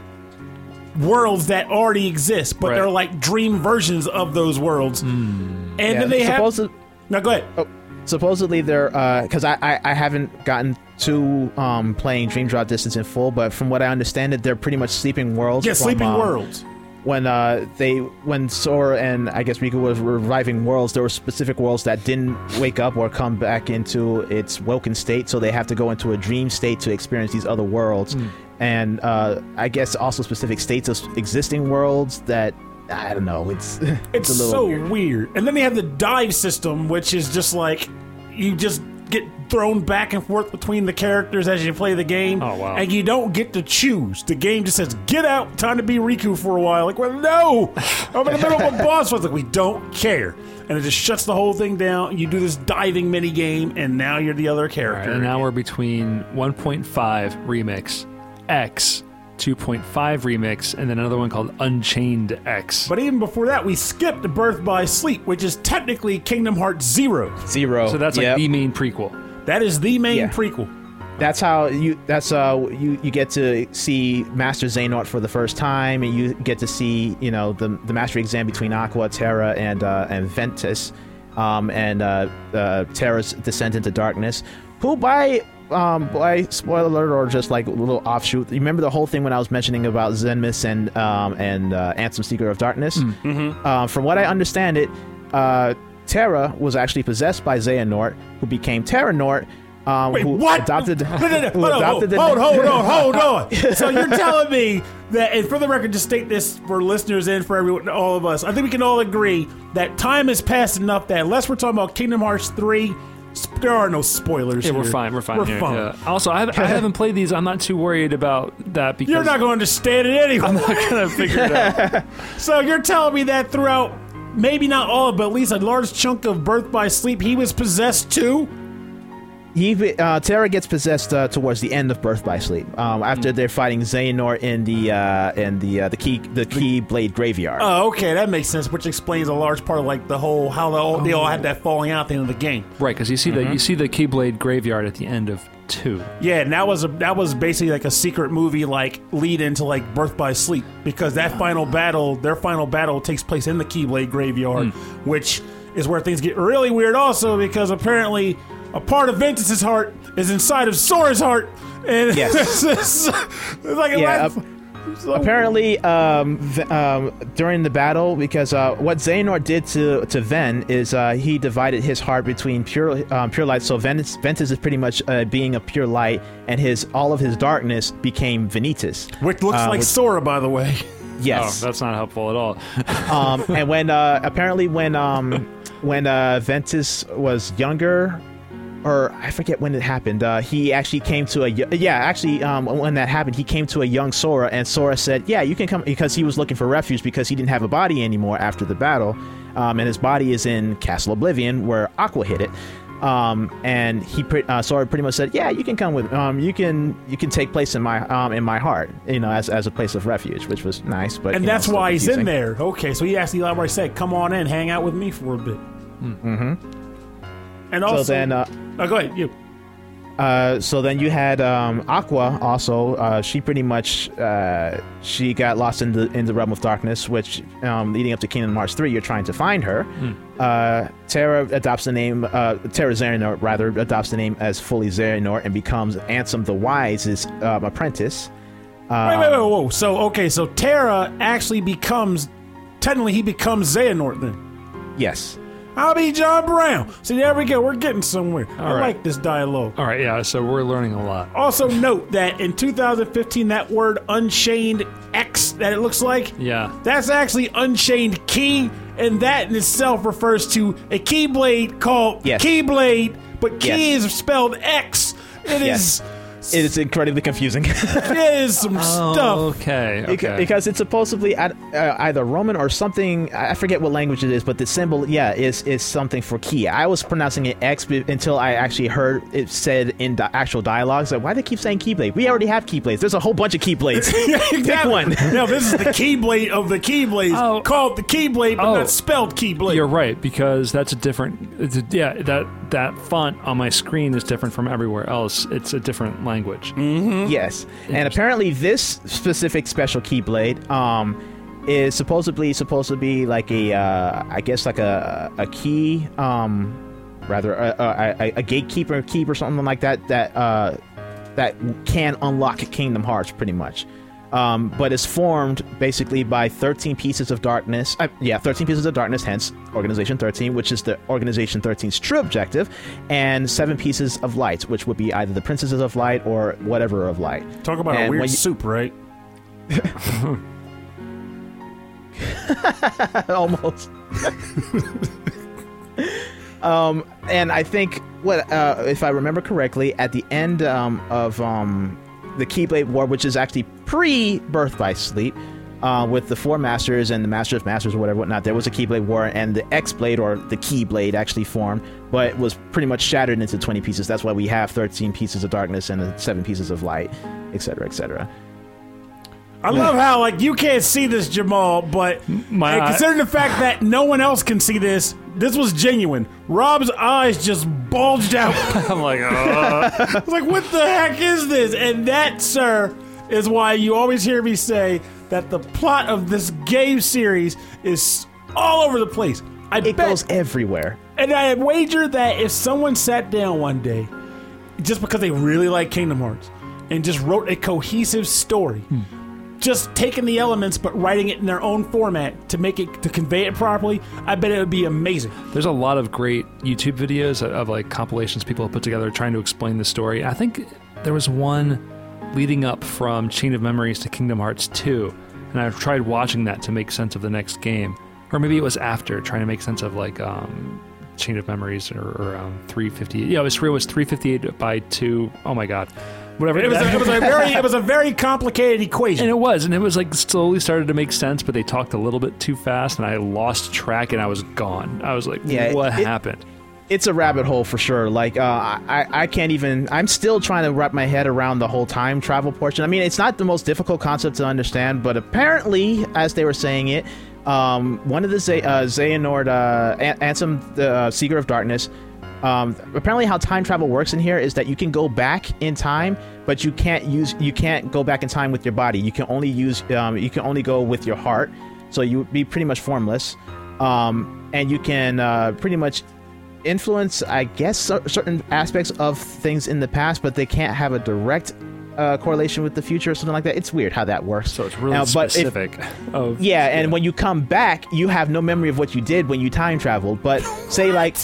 worlds that already exist, but Right. they're like dream versions of those worlds. And Yeah, then they have. supposi- no, go ahead. oh, supposedly they're because I, I I haven't gotten to um, playing Dream Drop Distance in full, but from what I understand, it they're pretty much sleeping worlds. Yeah, from, Sleeping um, Worlds. when uh, they when Sora and I guess Riku was reviving worlds, there were specific worlds that didn't wake up or come back into its woken state, so they have to go into a dream state to experience these other worlds. And uh, I guess also specific states of existing worlds that I don't know. It's It's, a little so weird. weird. And then they have the dive system, which is just like you just get thrown back and forth between the characters as you play the game. Oh, wow. And you don't get to choose. The game just says, "Get out, time to be Riku for a while." Like, well, no, I'm in the middle of a boss fight. Like, we don't care, and it just shuts the whole thing down. You do this diving mini game, and now you're the other character. And now we're between 1.5 Remix, X, 2.5 Remix, and then another one called Unchained X. but even before that, we skipped Birth by Sleep, which is technically Kingdom Hearts Zero. zero. so that's like Yep. the main prequel. That is the main Yeah. prequel. that's how you that's uh you you get to see Master Xehanort for the first time, and you get to see you know the the mastery exam between Aqua, Terra, and uh, and Ventus, um, and uh, uh, Terra's descent into darkness. Who by um by spoiler alert or just like a little offshoot, you remember the whole thing when I was mentioning about Xemnas and um and uh, Ansem Seeker of Darkness? Mm-hmm. Uh, from what I understand it, uh, Terra was actually possessed by Xehanort, who became Terranort. Um, Wait, who what? adopted No, no, no. who Hold on, hold, adopted the hold, hold on, hold on. So you're telling me that, and for the record, to state this for listeners and for everyone, all of us, I think we can all agree that time has passed enough that unless we're talking about Kingdom Hearts 3, sp- there are no spoilers Yeah, we're here. fine. We're fine. We're here, fine. yeah. Also, I, have, I haven't played these. I'm not too worried about that because You're not going to understand it anyway. I'm not going to figure it out. So you're telling me that throughout, maybe not all, but at least a large chunk of Birth by Sleep, he was possessed too? He uh, Terra gets possessed uh, towards the end of Birth by Sleep. Um, after they're fighting Xehanort in the uh, in the uh, the key the key blade graveyard. Oh, okay, that makes sense, which explains a large part of like the whole how they all, they all had that falling out at the end of the game. Right, because you see the you see the Keyblade graveyard at the end of two. Yeah, and that was a that was basically like a secret movie like lead into like Birth by Sleep because that final battle, their final battle takes place in the Keyblade graveyard, which is where things get really weird also because apparently a part of Ventus's heart is inside of Sora's heart. And Yes. it's, it's like a Yeah, life- so- Apparently, um, v- um, during the battle, because uh, what Xehanort did to to Ven is uh, he divided his heart between pure um, pure light. So Ventus, Ventus is pretty much uh, being a pure light, and his all of his darkness became Vanitas. which looks uh, like which- Sora, by the way. Yes. Oh, that's not helpful at all. um, and when uh, apparently when um, when uh, Ventus was younger, or I forget when it happened, uh, he actually came to a yeah actually um, when that happened he came to a young Sora and Sora said yeah you can come because he was looking for refuge because he didn't have a body anymore after the battle, um, and his body is in Castle Oblivion where Aqua hid it. Um, and he pre- uh, Sora pretty much said, "Yeah, you can come with. Um, you can you can take place in my um in my heart, you know, as, as a place of refuge, which was nice. But And know, that's still why he's in there. Okay, so he asked actually outright said, "Come on in, hang out with me for a bit." Mm-hmm. And also, So then, uh, oh, go ahead, you. Uh, so then you had um, Aqua also. Uh, she pretty much uh, she got lost in the in the realm of darkness, which um, leading up to Kingdom Hearts three, you're trying to find her. Uh, Terra adopts the name uh, Terra Xehanort rather adopts the name as fully Xehanort and becomes Ansem the Wise's um, apprentice. Wait, wait, wait, whoa. So, okay, so Terra actually becomes, technically, he becomes Xehanort then. Yes. I'll be John Brown. See, there we go. We're getting somewhere. I right. like this dialogue. All right, yeah. So we're learning a lot. Also, note that in 2015, that word Unchained X that it looks like, Yeah. that's actually Unchained Key, and that in itself refers to a keyblade called Yes. Keyblade, but key Yes. is spelled X. It is. Yes. It is incredibly confusing. It is some stuff. Okay. Okay. Because it's supposedly uh, either Roman or something. I I forget what language it is, but the symbol, yeah, is is something for key. I was pronouncing it X until I actually heard it said in the actual dialogues. Like, why do they keep saying keyblade? We already have keyblades. There's a whole bunch of keyblades. Pick one. no, this is the Keyblade of the Keyblades, Oh. called the Keyblade, but Oh. not spelled Keyblade. You're right because that's a different. It's a, yeah, that that font on my screen is different from everywhere else. It's a different language. Yes, and apparently this specific special keyblade um, is supposedly supposed to be like a, uh, I guess like a a key, um, rather a, a, a, a gatekeeper key or something like that that uh, that can unlock Kingdom Hearts pretty much. Um, but is formed basically by 13 pieces of darkness. Uh, yeah, 13 pieces of darkness, hence Organization 13, which is the Organization 13's true objective, and seven pieces of light, which would be either the Princesses of Light or whatever of light. Talk about a weird you- soup, right? almost. um, and I think what, uh, if I remember correctly, at the end um, of um, the Keyblade War, which is actually pre-Birth by Sleep, uh, with the four masters and the Master of Masters or whatever, whatnot, there was a Keyblade War, and the X Blade or the Keyblade actually formed, but it was pretty much shattered into 20 pieces. That's why we have 13 pieces of darkness and seven pieces of light, etc., etc. I love how like you can't see this, Jamal, but My and eye- considering the fact that no one else can see this, this was genuine. Rob's eyes just bulged out. I'm like, uh, I was like, what the heck is this? And that, sir, is why you always hear me say that the plot of this game series is all over the place. I It bet, goes everywhere. and I wager that if someone sat down one day, just because they really like Kingdom Hearts, and just wrote a cohesive story, just taking the elements but writing it in their own format to make it to convey it properly, I bet it would be amazing. there's a lot of great YouTube videos of, like compilations people have put together trying to explain the story. I think there was one leading up from Chain of Memories to Kingdom Hearts 2, and I've tried watching that to make sense of the next game, or maybe it was after trying to make sense of like um, Chain of Memories or, or um, 358. Yeah, was, it was 358 by two. Oh my god, whatever. It was a, it was a very it was a very complicated equation. And it was, and it was like slowly started to make sense, but they talked a little bit too fast, and I lost track, and I was gone. I was like, Yeah, "What it- happened?" it's a rabbit hole for sure. Like uh, I, I can't even. I'm still trying to wrap my head around the whole time travel portion. I mean, it's not the most difficult concept to understand, but apparently, as they were saying it, um, one of the Z- uh, Xehanort, uh, An- Ansem, the uh, Seeker of Darkness. Um, apparently, how time travel works in here is that you can go back in time, but you can't use. You can't go back in time with your body. You can only use. Um, you can only go with your heart. So you would be pretty much formless, um, and you can uh, pretty much influence, I guess, certain aspects of things in the past, but they can't have a direct uh, correlation with the future or something like that. It's weird how that works. So it's really Now, but if- specific. of yeah, and when you come back, you have no memory of what you did when you time traveled. But say like,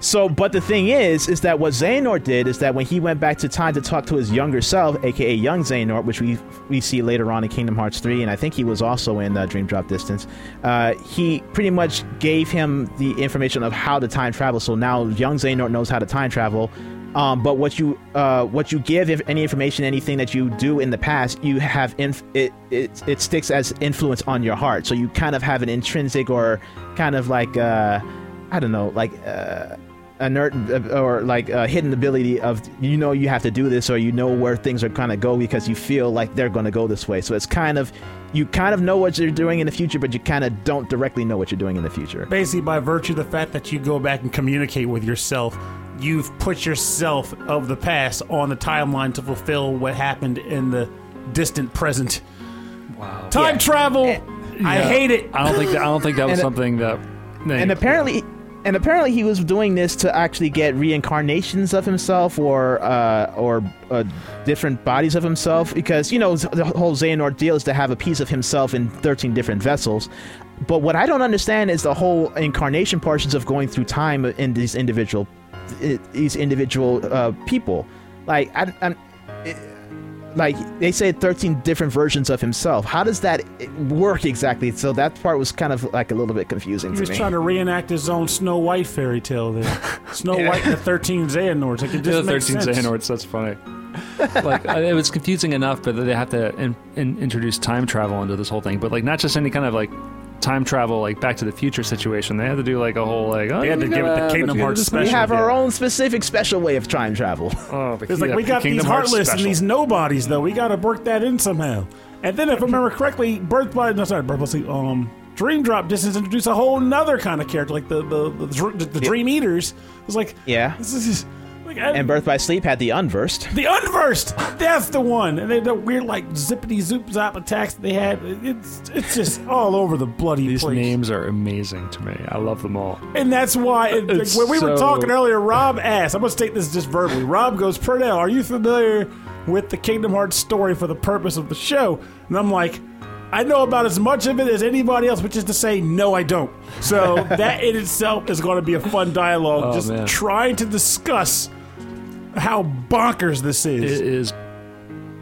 so. But the thing is, is that what Xehanort did is that when he went back to time to talk to his younger self, aka young Xehanort, which we we see later on in Kingdom Hearts three, and I think he was also in uh, Dream Drop Distance. Uh, he pretty much gave him the information of how to time travel. So now young Xehanort knows how to time travel. Um, but what you uh, what you give, if any information, anything that you do in the past, you have inf- it, it it sticks as influence on your heart. So you kind of have an intrinsic or kind of like uh, I don't know, like uh, inert uh, or like a hidden ability of you know you have to do this or you know where things are gonna go because you feel like they're gonna go this way. So it's kind of you kind of know what you're doing in the future, but you kind of don't directly know what you're doing in the future. Basically, by virtue of the fact that you go back and communicate with yourself, you've put yourself of the past on the timeline to fulfill what happened in the distant present. wow. Time Yeah. travel. Eh, I Yeah. hate it. I don't think that, I don't think that was And, uh, something that. and apparently and apparently he was doing this to actually get reincarnations of himself or uh, or uh, different bodies of himself because you know the whole Xehanort deal is to have a piece of himself in 13 different vessels but what I don't understand is the whole incarnation portions of going through time in these individual i- these individual uh, people like I, I'm like they say 13 different versions of himself. How does that work exactly? So that part was kind of like a little bit confusing He to was me. trying to reenact his own Snow White fairy tale there. Snow Yeah. White and the 13 Xehanorts. Like, it The just makes 13 sense. Xehanorts, that's funny. like uh, it was confusing enough, but they have to in, in, introduce time travel into this whole thing. But like not just any kind of like time travel, like Back to the Future situation. They had to do like a whole like. Oh, They had to give it the Kingdom but you gotta Hearts just- we special. have our own specific special way of time travel. Oh, the It's like we got Kingdom these Hearts heartless and these nobodies, though. We got to work that in somehow. And then, if I remember correctly, Birth by no, sorry, Birth by Sleep, um, Dream Drop just introduced a whole nother kind of character, like the the the, dr- the, the Dream Eaters. It was like, Yeah. this is just, like I, And Birth by Sleep had the unversed. the unversed. That's the one. And they the weird like zippity zoop zop attacks they had. It's it's just all over the bloody These place. names are amazing to me. I love them all. And that's why, it, like, when we were talking earlier, Rob asked, I'm going to state this just verbally. Rob goes, Pernell, are you familiar with the Kingdom Hearts story for the purpose of the show? And I'm like, I know about as much of it as anybody else, which is to say, no, I don't. So that in itself is going to be a fun dialogue, Oh, just man. trying to discuss how bonkers this is. It is. is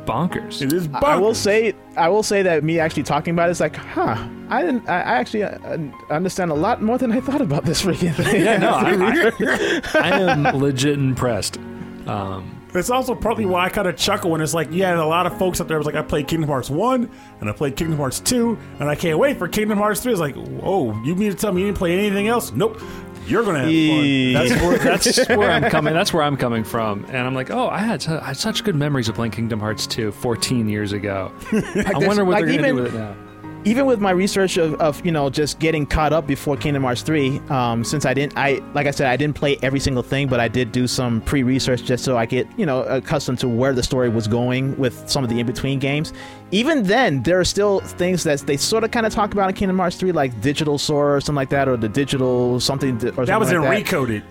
bonkers. it is bonkers. I will say, I will say that me actually talking about it is like, huh? I didn't. I I actually uh, understand a lot more than I thought about this freaking thing. yeah, no, I, I, I am legit impressed. Um, It's also partly why I kind of chuckle when it's like, yeah, a lot of folks out there was like, I played Kingdom Hearts 1 and I played Kingdom Hearts 2 and I can't wait for Kingdom Hearts 3. It's like, oh, you mean to tell me you didn't play anything else? Nope. You're going to have fun. That's where, that's where I'm coming. That's where I'm coming from, and I'm like, oh, I had, I had such good memories of playing Kingdom Hearts 2 14 years ago. I wonder what like, they're gonna even- do with it now. Even with my research of, of you know just getting caught up before Kingdom Hearts 3 um, since I didn't I like I said I didn't play every single thing but I did do some pre-research just so I get you know accustomed to where the story was going with some of the in-between games even then there are still things that they sort of kind of talk about in Kingdom Hearts 3 like digital sword or something like that or the digital something or something That was like in Recoded.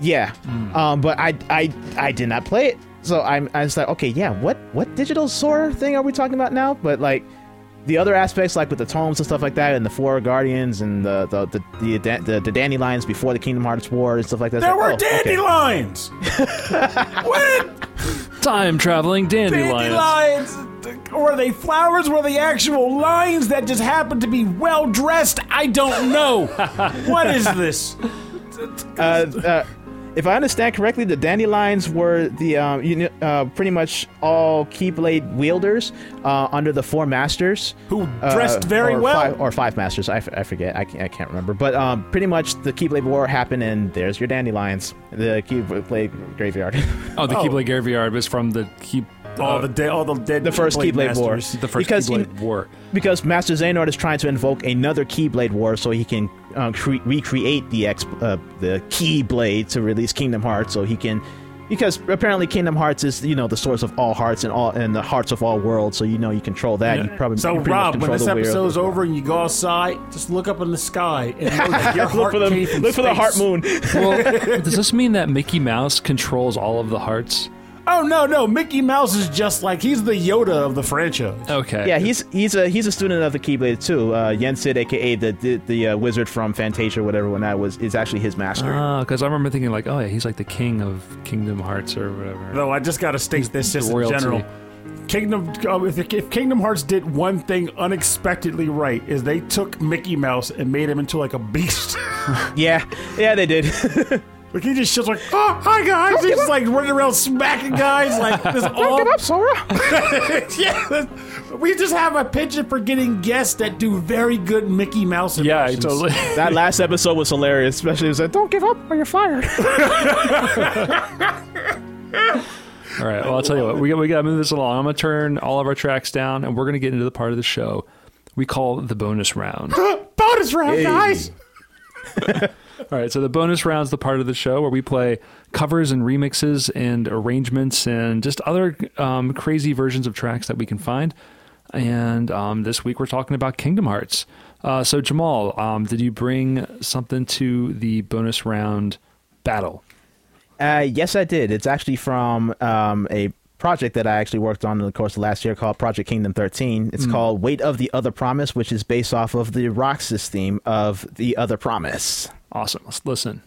yeah, um, but I, I I did not play it, so I'm I was like, okay, yeah, what what digital sword thing are we talking about now? But like the other aspects, like with the tomes and stuff like that, and the four guardians and the the the the, the, the, the dandelions before the Kingdom Hearts War and stuff like that. It's There like, were oh, okay. dandelions. what? Time traveling dandelions. Dandelions. Were they flowers? Were they actual lions that just happened to be well dressed? I don't know. what is this? Uh, uh, if I understand correctly, the dandelions were the um, you know, uh, pretty much all keyblade wielders uh, under the four masters. Who dressed Uh, very or well? five, or five masters. I, f- I forget. I can't, I can't remember. But um, pretty much the Keyblade War happened, and there's your dandelions, the Keyblade graveyard. Oh, the Oh. Keyblade Graveyard was from the Key. All the de- all the dead. The first Keyblade War. masters. the first because Keyblade you- War. because Master Xehanort is trying to invoke another Keyblade War, so he can uh, cre- recreate the ex- uh, the Keyblade to release Kingdom Hearts, so he can. Because apparently Kingdom Hearts is you know the source of all hearts and all and the hearts of all worlds, so you know you control that. You probably So you pretty much Rob, when this the wheel. episode's over and you go outside, just look up in the sky and know your look heart for the came from look for the heart moon. Well, does this mean that Mickey Mouse controls all of the hearts? Oh no, no, Mickey Mouse is just like he's the Yoda of the franchise. Okay. Yeah, he's he's a he's a student of the Keyblade too. Uh, Yensid, aka the the, the uh, wizard from Fantasia, or whatever. When that was is actually his master. because I remember thinking like, oh yeah, he's like the king of Kingdom Hearts or whatever. No, I just got to state this just in general. Kingdom, uh, if, if Kingdom Hearts did one thing unexpectedly right, is they took Mickey Mouse and made him into like a beast. yeah, yeah, they did. like he just shits like, oh hi guys, he's just like running around smacking guys like this all. Give up, Sora. yeah, that- we just have a penchant for getting guests that do very good Mickey Mouse yeah, impressions. totally. that last episode was hilarious, especially it was like, "Don't give up or you're fired." All right. Well, I'll tell you what. We got we got to move this along. I'm gonna turn all of our tracks down, and we're gonna get into the part of the show we call the bonus round. Bonus round, Hey. guys. All right, so the bonus round's the part of the show where we play covers and remixes and arrangements and just other um, crazy versions of tracks that we can find. And um, this week we're talking about Kingdom Hearts. Uh, so Jamal, um, did you bring something to the bonus round battle? Uh, yes, I did. It's actually from um, a project that I actually worked on in the course of last year called Project Kingdom 13. It's called Weight of the Other Promise, which is based off of the Roxas theme of The Other Promise. Awesome. Let's listen.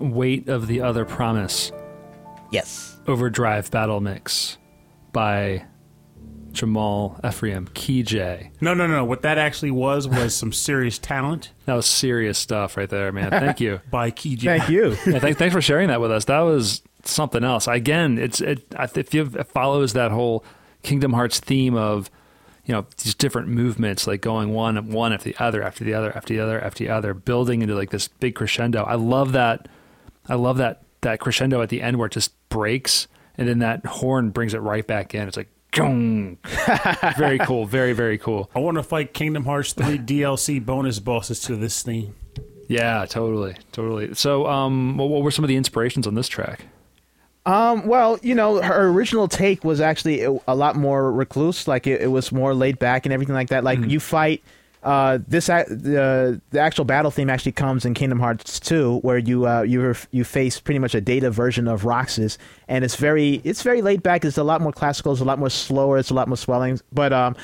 Weight of the Other Promise Yes. Overdrive Battle Mix by Jamal Ephraim Key No, no, no. What that actually was was some serious talent That was serious stuff right there, man. Thank you. by Key Thank you. yeah, thanks, thanks for sharing that with us. That was something else. Again, it's it. I if you it follows that whole Kingdom Hearts theme of you know these different movements, like going one one after the other, after the other, after the other, after the other, building into like this big crescendo. I love that. I love that that crescendo at the end where it just breaks, and then that horn brings it right back in. It's like. Gong. very cool. Very very cool. I want to fight Kingdom Hearts 3 DLC bonus bosses to this theme. Yeah, totally, totally. So, um, what, what were some of the inspirations on this track? Um, well, you know, her original take was actually a, a lot more recluse. Like it, it was more laid back and everything like that. Like you fight. Uh, this the the actual battle theme actually comes in Kingdom Hearts 2, where you uh, you you face pretty much a data version of Roxas, and it's very it's very laid back. It's a lot more classical. It's a lot more slower. It's a lot more swelling. But um,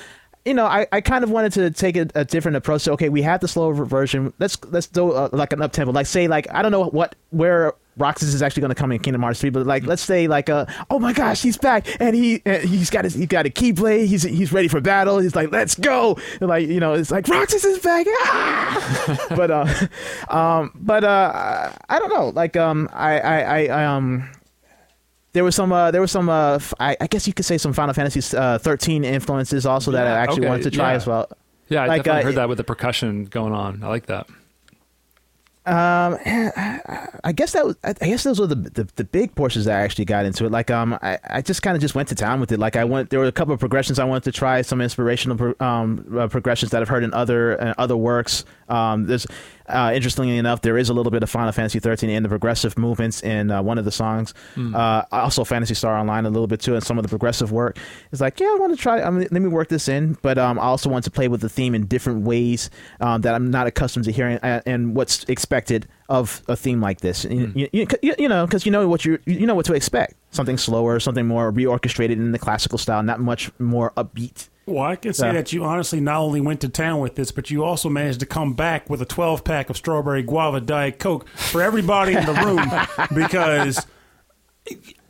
you know, I, I kind of wanted to take a, a different approach. So, okay, we have the slower version. Let's let's do uh, like an up tempo. Like say like I don't know what where Roxas is actually going to come in Kingdom Hearts 3, but like let's say like uh oh my gosh he's back and he he's got his he got a keyblade. He's he's ready for battle. He's like let's go. And like you know it's like Roxas is back. Ah! but uh um but uh I don't know like um I I, I um there was some uh, there was some uh, f- I, I guess you could say some Final Fantasy uh, 13 influences also that I actually okay, wanted to try yeah. as well. Yeah, I Like, definitely uh, heard that with the percussion going on. I like that. Um, I guess that was, I guess those were the, the the big portions that I actually got into it. Like um, I, I just kind of just went to town with it. Like I went there were a couple of progressions I wanted to try, some inspirational pro, um uh, progressions that I've heard in other uh, other works. Um, there's uh, interestingly enough, there is a little bit of Final Fantasy 13 in the progressive movements in uh, one of the songs. Uh, also Phantasy Star Online a little bit too, and some of the progressive work. It's like yeah, I want to try. I mean, let me work this in, but um, I also want to play with the theme in different ways um, that I'm not accustomed to hearing, and, and what's expected of a theme like this. You, you, you, you know, because you know what you you know what to expect. Something slower, something more reorchestrated in the classical style, not much more upbeat. Well, I can say that you honestly not only went to town with this, but you also managed to come back with a 12 pack of strawberry guava diet coke for everybody in the room because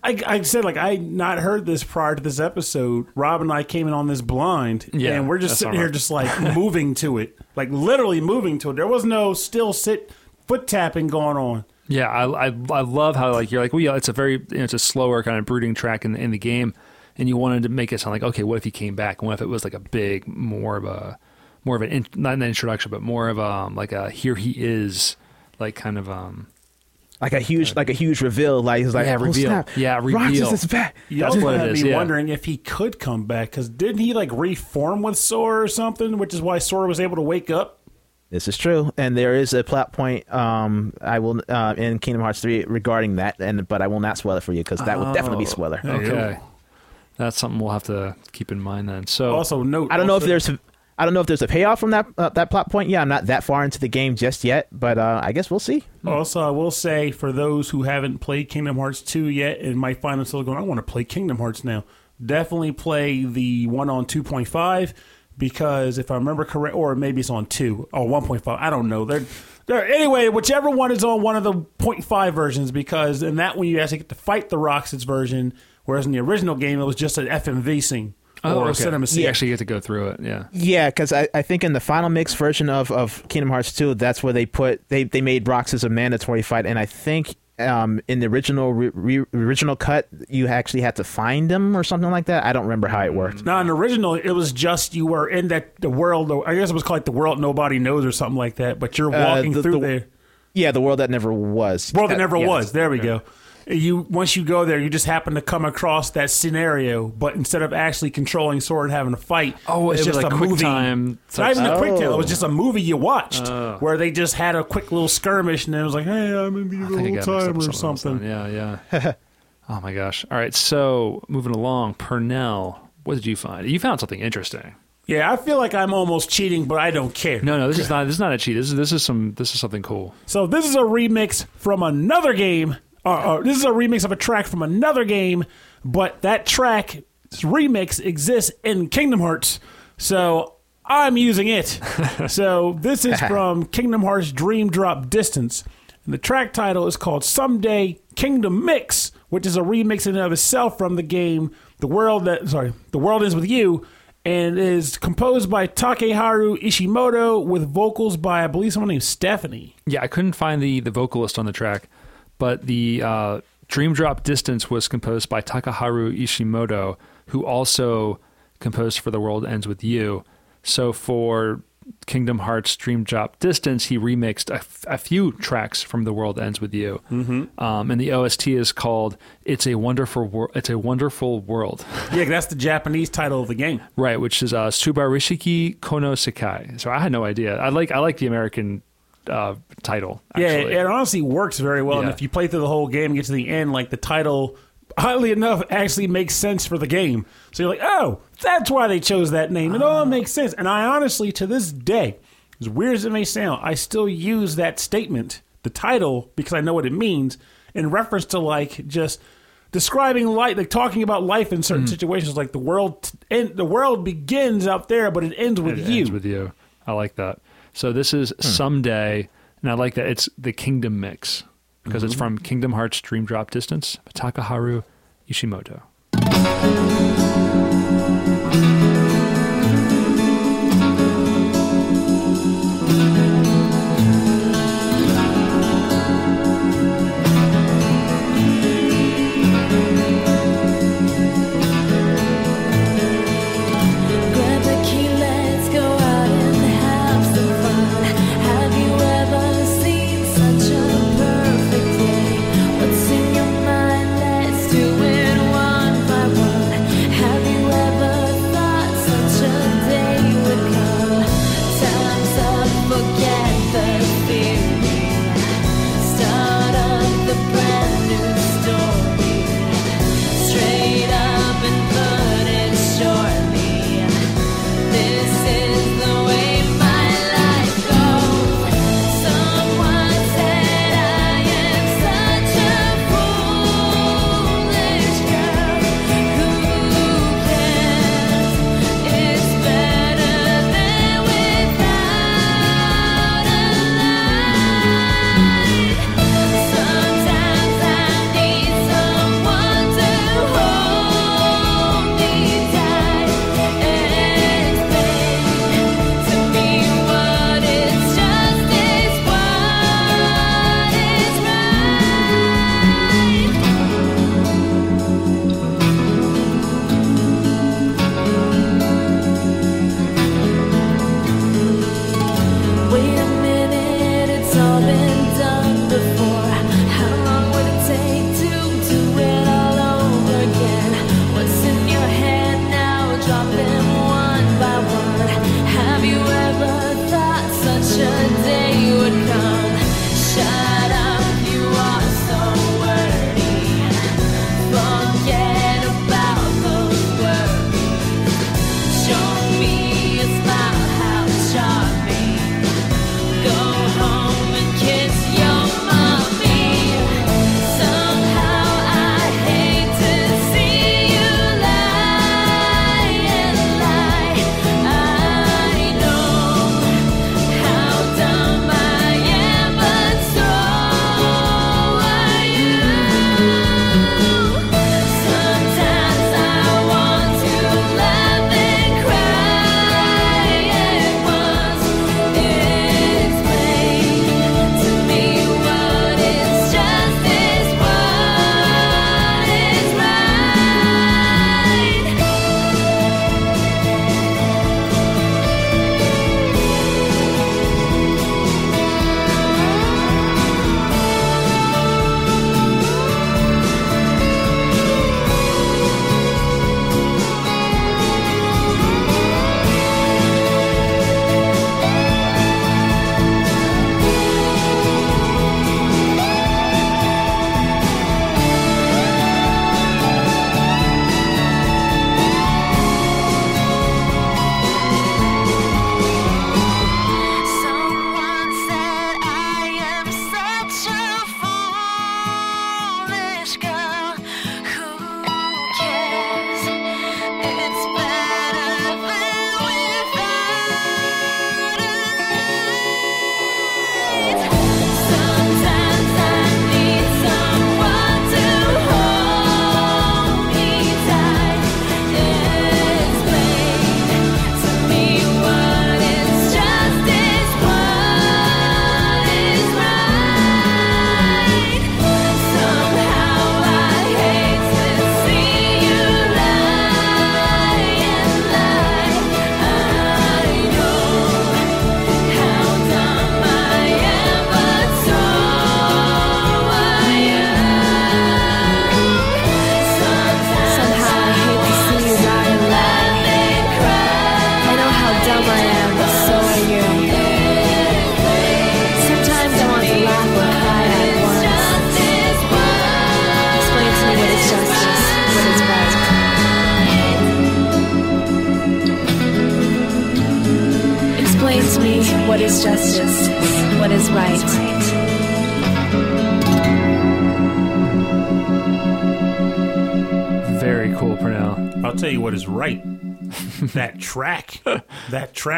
I, I said like I not heard this prior to this episode. Rob and I came in on this blind, Yeah, and we're just sitting all here, just like moving to it, like literally moving to it. There was no still sit foot tapping going on. Yeah, I, I I love how like you're like, well, yeah, it's a very you know, it's a slower kind of brooding track in the, in the game, and you wanted to make it sound like, okay, what if he came back? And what if it was like a big, more of a more of an in, not an introduction, but more of a um, like a here he is, like kind of um Like a huge, like a huge reveal. Like it's like Yeah, oh, reveal. snap. Yeah, reveal. Roxas is back. You That's also what it had is, me yeah. wondering if he could come back because didn't he like reform with Sora or something, which is why Sora was able to wake up. This is true, and there is a plot point. Um, I will uh, in Kingdom Hearts three regarding that, and but I will not spoil it for you because that will definitely be Oh. spoiler. There you okay. That's something we'll have to keep in mind then. So Also, note I don't know if there's a, I don't know if there's a payoff from that uh, that plot point. Yeah, I'm not that far into the game just yet, but uh, I guess we'll see. Also, I will say for those who haven't played Kingdom Hearts 2 yet and might find themselves going, I want to play Kingdom Hearts now, definitely play the one on 2.5 because if I remember correct, or maybe it's on 2 or 1.5, I don't know. They're, they're, anyway, whichever one is on one of the 0.5 versions because in that one you actually get to fight the Roxas version, whereas in the original game it was just an FMV scene or a cinema scene. you actually get to go through it. Yeah. Yeah, because I, I think in the final mix version of, of Kingdom Hearts 2, that's where they put they, they made Roxas a mandatory fight, and I think um, in the original re, re, original cut you actually had to find him or something like that. I don't remember how it worked. Now, in the original, it was just you were in that the world. I guess it was called like the world nobody knows or something like that. But you're walking the- through the- there. Yeah, the world that never was. World that Uh, never yeah, was. There we go. You once you go there, you just happen to come across that scenario, but instead of actually controlling Sora and having a fight, Oh, it's it was just like a quick movie. time not even a quick time. It was Oh. just a movie you watched oh. where they just had a quick little skirmish, and it was like, "Hey, I'm in the little got mixed up time or something." Yeah, yeah. oh my gosh. All right. So moving along, Pernell, what did you find? You found something interesting. Yeah, I feel like I'm almost cheating, but I don't care. No, no, this is not. This is not a cheat. This is this is some. This is something cool. So this is a remix from another game. Uh, uh, this is a remix of a track from another game, but that track remix exists in Kingdom Hearts. So I'm using it. so this is from Kingdom Hearts Dream Drop Distance. And the track title is called Someday Kingdom Mix, which is a remix in and of itself from the game The World That sorry, The World Ends With You, and is composed by Takeharu Ishimoto with vocals by I believe someone named Stephanie. Yeah, I couldn't find the the vocalist on the track, but the uh, Dream Drop Distance was composed by Takeharu Ishimoto, who also composed for The World Ends With You. So for Kingdom Hearts Dream Drop Distance, he remixed a, f- a few tracks from The World Ends With You, mm-hmm. um, and the OST is called "It's a Wonderful Wor- It's a Wonderful World," Yeah, that's the Japanese title of the game. right? Which is uh, Subarashiki Kono Sekai. So I had no idea. I like I like the American uh, title. Yeah, it, it honestly works very well. And if you play through the whole game and get to the end, like the title, oddly enough, actually makes sense for the game. So you're like, oh, that's why they chose that name. It all makes sense. And I honestly, to this day, as weird as it may sound, I still use that statement, the title, because I know what it means in reference to like just describing life, like talking about life in certain situations. Like the world, and the world begins out there, but it ends with it you. ends with you. I like that. So this is hmm. someday, and I like that it's the Kingdom mix because it's mm-hmm. from Kingdom Hearts Dream Drop Distance, Takeharu Ishimoto.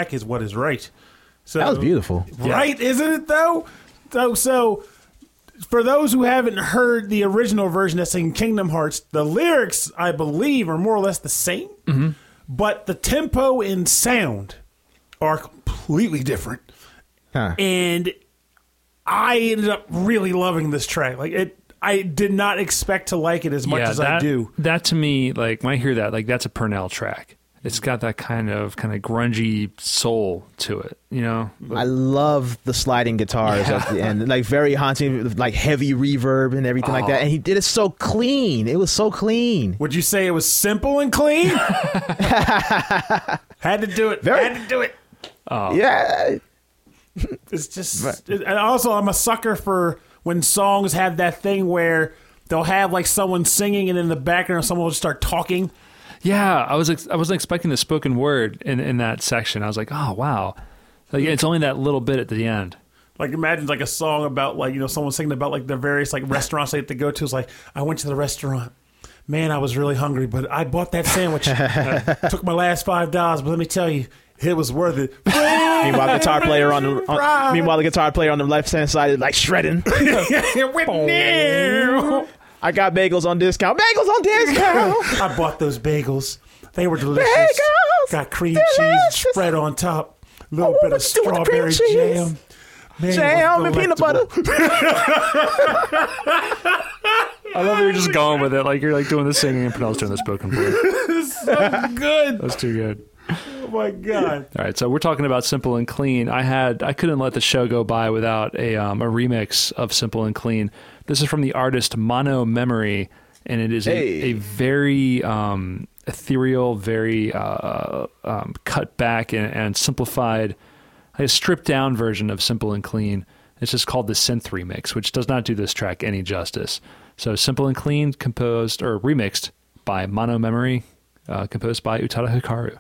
That track is what is right. So That was beautiful. Right, isn't it though? So so for those who haven't heard the original version that's in Kingdom Hearts, the lyrics I believe are more or less the same, mm-hmm. but the tempo and sound are completely different. Huh. And I ended up really loving this track. Like it I did not expect to like it as much yeah, as that, I do. That to me, like when I hear that, like that's a Pernell track. It's got that kind of kind of grungy soul to it, you know. I love the sliding guitars at the end, like very haunting, like heavy reverb and everything like that. Oh. And he did it so clean. It was so clean. Would you say it was simple and clean? Had to do it. Very- Had to do it. Oh. Yeah, It's just, and also I'm a sucker for when songs have that thing where they'll have like someone singing and in the background someone will just start talking. Yeah, I was ex- I wasn't expecting the spoken word in in that section. I was like, oh wow, like it's only that little bit at the end. Like imagine like a song about like you know someone singing about like the various like restaurants they have to go to. It's like I went to the restaurant. Man, I was really hungry, but I bought that sandwich. Took my last five dollars, but let me tell you, it was worth it. Meanwhile, the guitar player on the on, meanwhile the guitar player on the left hand side is like shredding. I got bagels on discount. Bagels on discount. I bought those bagels. They were delicious. Bagels! Got cream Delicious! cheese spread on top. A little Oh, bit of you do with the cream strawberry cheese? jam. Man, Jam and peanut butter. I love that you're just going with it, like you're like doing the singing and Pernell's doing the spoken word. Good. That's too good. Oh my god. All right, so we're talking about "Simple and Clean." I had I couldn't let the show go by without a um, a remix of "Simple and Clean." This is from the artist Mono Memory, and it is a, a very um, ethereal, very uh, um, cut back and, and simplified, a stripped down version of "Simple and Clean." It's just called the Synth Remix, which does not do this track any justice. So, "Simple and Clean," composed or remixed by Mono Memory, uh, composed by Utada Hikaru.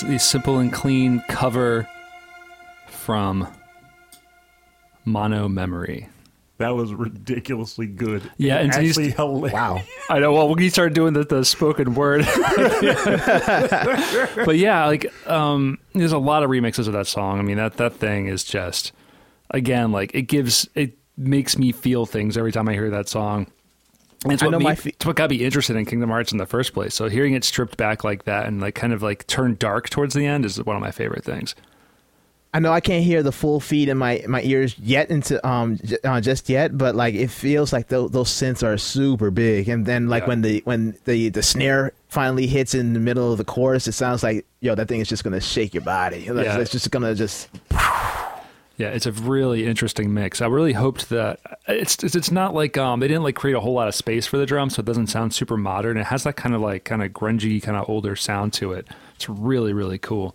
That the simple and clean cover from Mono Memory. That was ridiculously good. Yeah, and he's- actually hilarious. Wow. I know. Well, when he started doing the, the spoken word, but yeah, like um, there's a lot of remixes of that song. I mean, that that thing is just again like it gives it makes me feel things every time I hear that song. It's I what, me- my fe- it's what got me interested in Kingdom Hearts in the first place. So hearing it stripped back like that and like kind of like turn dark towards the end is one of my favorite things. I know I can't hear the full feed in my my ears yet into um j- uh, just yet, but like it feels like those those synths are super big, and then like Yeah. when the when the the snare finally hits in the middle of the chorus, it sounds like yo that thing is just gonna shake your body. It's, Yeah. it's just gonna just Yeah, it's a really interesting mix. I really hoped that it's it's, it's not like um they didn't like create a whole lot of space for the drums, so it doesn't sound super modern. It has that kind of like kind of grungy, kind of older sound to it. It's really really cool.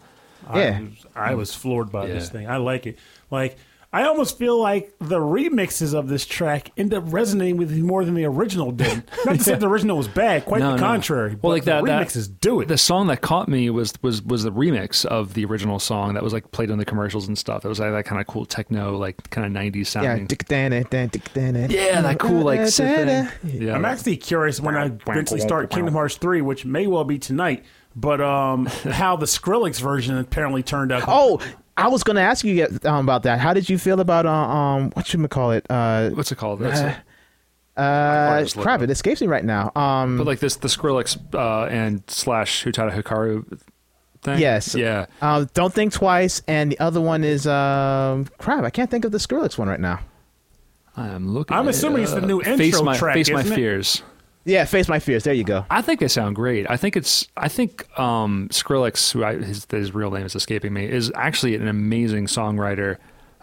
Yeah. I was, I was floored by this thing. I like it. Like I almost feel like the remixes of this track end up resonating with me more than the original did. Not to say the original was bad, quite No, the no. contrary. Well, but like that, the that- remixes do it. The song that caught me was was was the remix of the original song that was like played on the commercials and stuff. It was like that kind of cool techno, like kind of '90s yeah sounding. dick dan it, dan dick dan it. Yeah, that cool like synth thing. Yeah, I'm actually curious when I eventually start Kingdom Hearts 3, which may well be tonight, but um, how the Skrillex version apparently turned out. Oh, I was gonna ask you um, about that. How did you feel about uh, um what you call it? Uh, what's it called? That's it. uh, just look crap! It escapes me right now. Um, But like this, the Skrillex uh, and slash Utada Hikaru thing. Yes. Yeah. uh, don't think twice, and the other one is um crap. I can't think of the Skrillex one right now. I'm looking. I'm at- assuming it's the new face intro my, track, Face my isn't it? fears. Yeah, face my fears. There you go. I think they sound great. I think it's. I think um, Skrillex, who I, his, his real name is escaping me, is actually an amazing songwriter.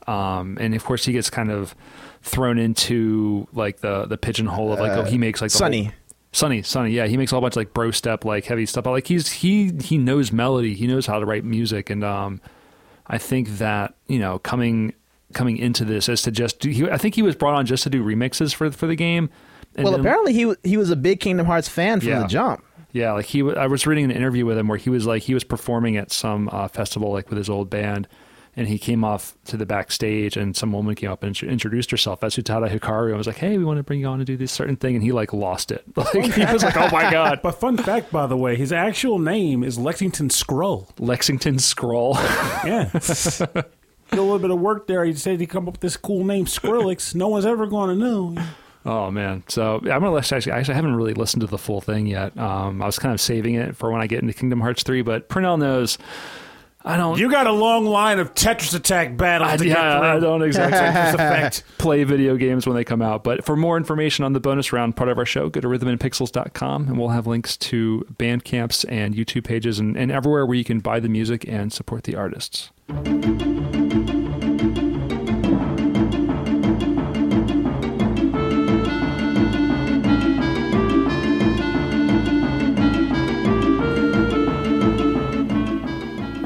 Um, and of course, he gets kind of thrown into like the the pigeonhole of like, oh, he makes like Sonny. whole- Sonny, Sonny, yeah, he makes a whole bunch of like bro step, like heavy stuff. But like he's he he knows melody, he knows how to write music, and um, I think that you know coming coming into this as to just do, he, I think he was brought on just to do remixes for for the game. And well, then- apparently he he was a big Kingdom Hearts fan from Yeah. the jump. yeah, like he. wa- I was reading an interview with him where he was like he was performing at some uh, festival like with his old band, and he came off to the backstage, and some woman came up and intro- introduced herself as Utada Hikaru, and was like, "Hey, we want to bring you on to do this certain thing," and he like lost it. Like he was like, "Oh my god." But fun fact, by the way, his actual name is Lexington Scroll. Lexington Scroll. Yeah. Did a little bit of work there. He said he come up with this cool name, Skrillex. No one's ever going to know. Oh man. So I'm gonna listen. Actually, actually, I haven't really listened to the full thing yet. Um, I was kind of saving it for when I get into Kingdom Hearts three, but Pernell knows. I don't. You got a long line of Tetris Attack battles I, to yeah, I don't exactly. Play video games when they come out. But for more information on the bonus round part of our show, go to rhythmandpixels.com and we'll have links to Bandcamps and YouTube pages and, and everywhere where you can buy the music and support the artists.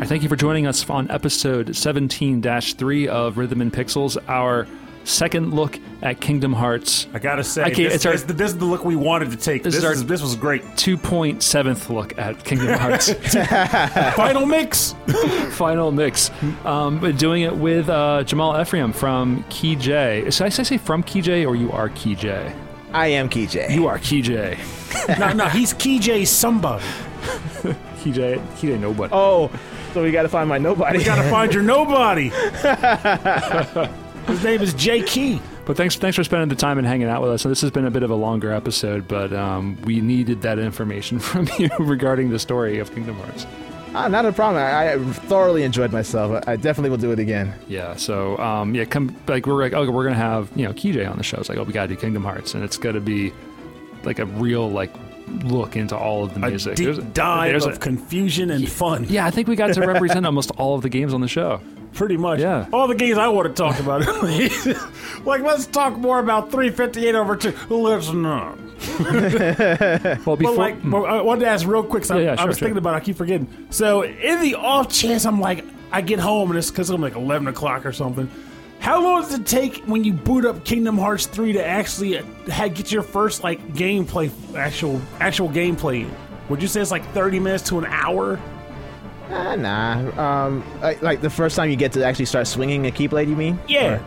All right, thank you for joining us on episode 17 3 of Rhythm and Pixels, our second look at Kingdom Hearts. I gotta say, I this, it's our- this, this is the look we wanted to take. This This, is our- is, this was great. 2.7th look at Kingdom Hearts. Final mix. final mix. Um, but doing it with uh, Jamal Ephraim from Key J. Should I say from Key J or you are Key J? I am Key J. You are Key J. no, no, he's Key J somebody. Key J. Key J. Nobody. oh, so we got to find my nobody. You gotta find your nobody. His name is J Key. But thanks, thanks for spending the time and hanging out with us. And this has been a bit of a longer episode, but um, we needed that information from you regarding the story of Kingdom Hearts. Ah, not a problem. I, I thoroughly enjoyed myself. I definitely will do it again. Yeah, so um, yeah, come like we're like, oh, we're gonna have you know KJ on the show. It's like, oh, we gotta do Kingdom Hearts, and it's gonna be like a real like look into all of the A music. deep There's- dive there's of a- confusion and fun. yeah, I think we got to represent almost all of the games on the show. Pretty much. Yeah. All the games I want to talk about. like, let's talk more about 358 over 2. Let's not. Well, But before like, but I wanted to ask real quick. So Yeah, yeah, I sure, was sure. thinking about. it, I keep forgetting. So in the off chance, I'm like, I get home and it's because I'm like 11 o'clock or something. How long does it take when you boot up Kingdom Hearts 3 to actually uh, get your first like gameplay, actual actual gameplay? Would you say it's like 30 minutes to an hour? Ah, nah. Um, like, like the first time you get to actually start swinging a keyblade, you mean? Yeah.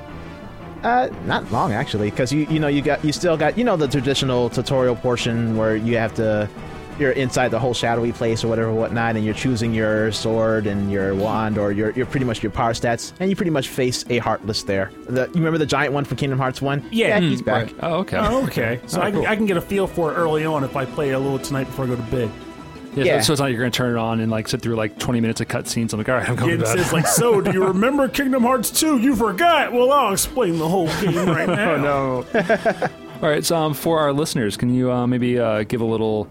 Uh, not long actually, because you you know you got you still got you know the traditional tutorial portion where you have to you're inside the whole shadowy place or whatever whatnot, and you're choosing your sword and your wand or your your pretty much your power stats, and you pretty much face a heartless there. The, you remember the giant one from Kingdom Hearts one? Yeah. he's back. Right. Oh, okay. Oh, okay. So Oh, I, can, cool. I can get a feel for it early on if I play it a little tonight before I go to bed. Yeah, Yeah. So it's not like you're going to turn it on and like sit through like 20 minutes of cutscenes. I'm like, all right, I'm going Yeah, to it bed. says like, so do you remember Kingdom Hearts 2? You forgot. Well, I'll explain the whole game right now. no. All right, so um, for our listeners, can you uh, maybe uh, give a little,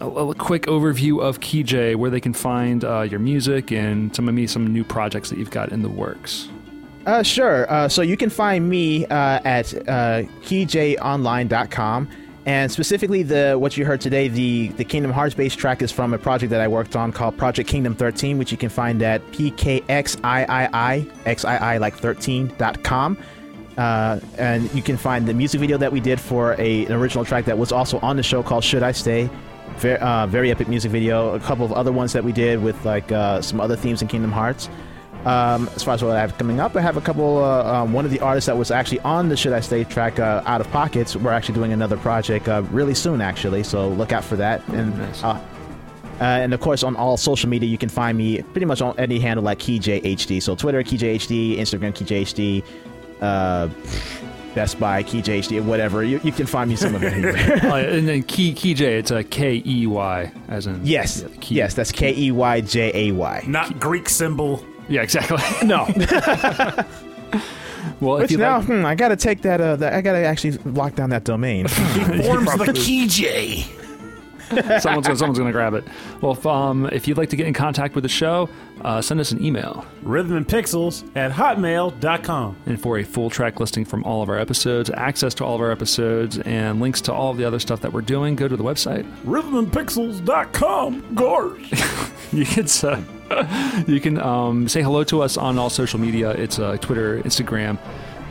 a, a quick overview of KeyJ, where they can find uh, your music and some maybe some new projects that you've got in the works? Uh, sure. Uh, so you can find me uh, at uh, keyjonline.com. And specifically, the what you heard today, the, the Kingdom Hearts based track is from a project that I worked on called Project Kingdom 13, which you can find at pkxiii, xii like 13.com. Uh, and you can find the music video that we did for a, an original track that was also on the show called Should I Stay? Very, uh, very epic music video. A couple of other ones that we did with like uh, some other themes in Kingdom Hearts. Um, as far as what I have coming up, I have a couple. Uh, um, one of the artists that was actually on the Should I Stay track, uh, Out of Pockets, we're actually doing another project uh, really soon, actually. So look out for that. And Nice. uh, uh, and of course, on all social media, you can find me pretty much on any handle like KeyJHD. So Twitter, KeyJHD, Instagram, KeyJHD, uh, Best Buy, KeyJHD, whatever. You, you can find me some of it anywhere. Oh, and then Key KeyJ, it's a K E Y as in yes, yeah, key. yes, that's K E Y J A Y. Not Greek symbol. yeah, exactly. No, well, if which you now like, hmm, I gotta take that. Uh, that I gotta actually lock down that domain. He forms the KJ. someone's gonna, someone's gonna grab it. Well, if, um, if you'd like to get in contact with the show, uh, send us an email. Rhythm and Pixels at hotmail.com. And for a full track listing from all of our episodes, access to all of our episodes, and links to all of the other stuff that we're doing, go to the website. Rhythmandpixels.com. Gars. You can uh, you can um, say hello to us on all social media. It's uh, Twitter, Instagram,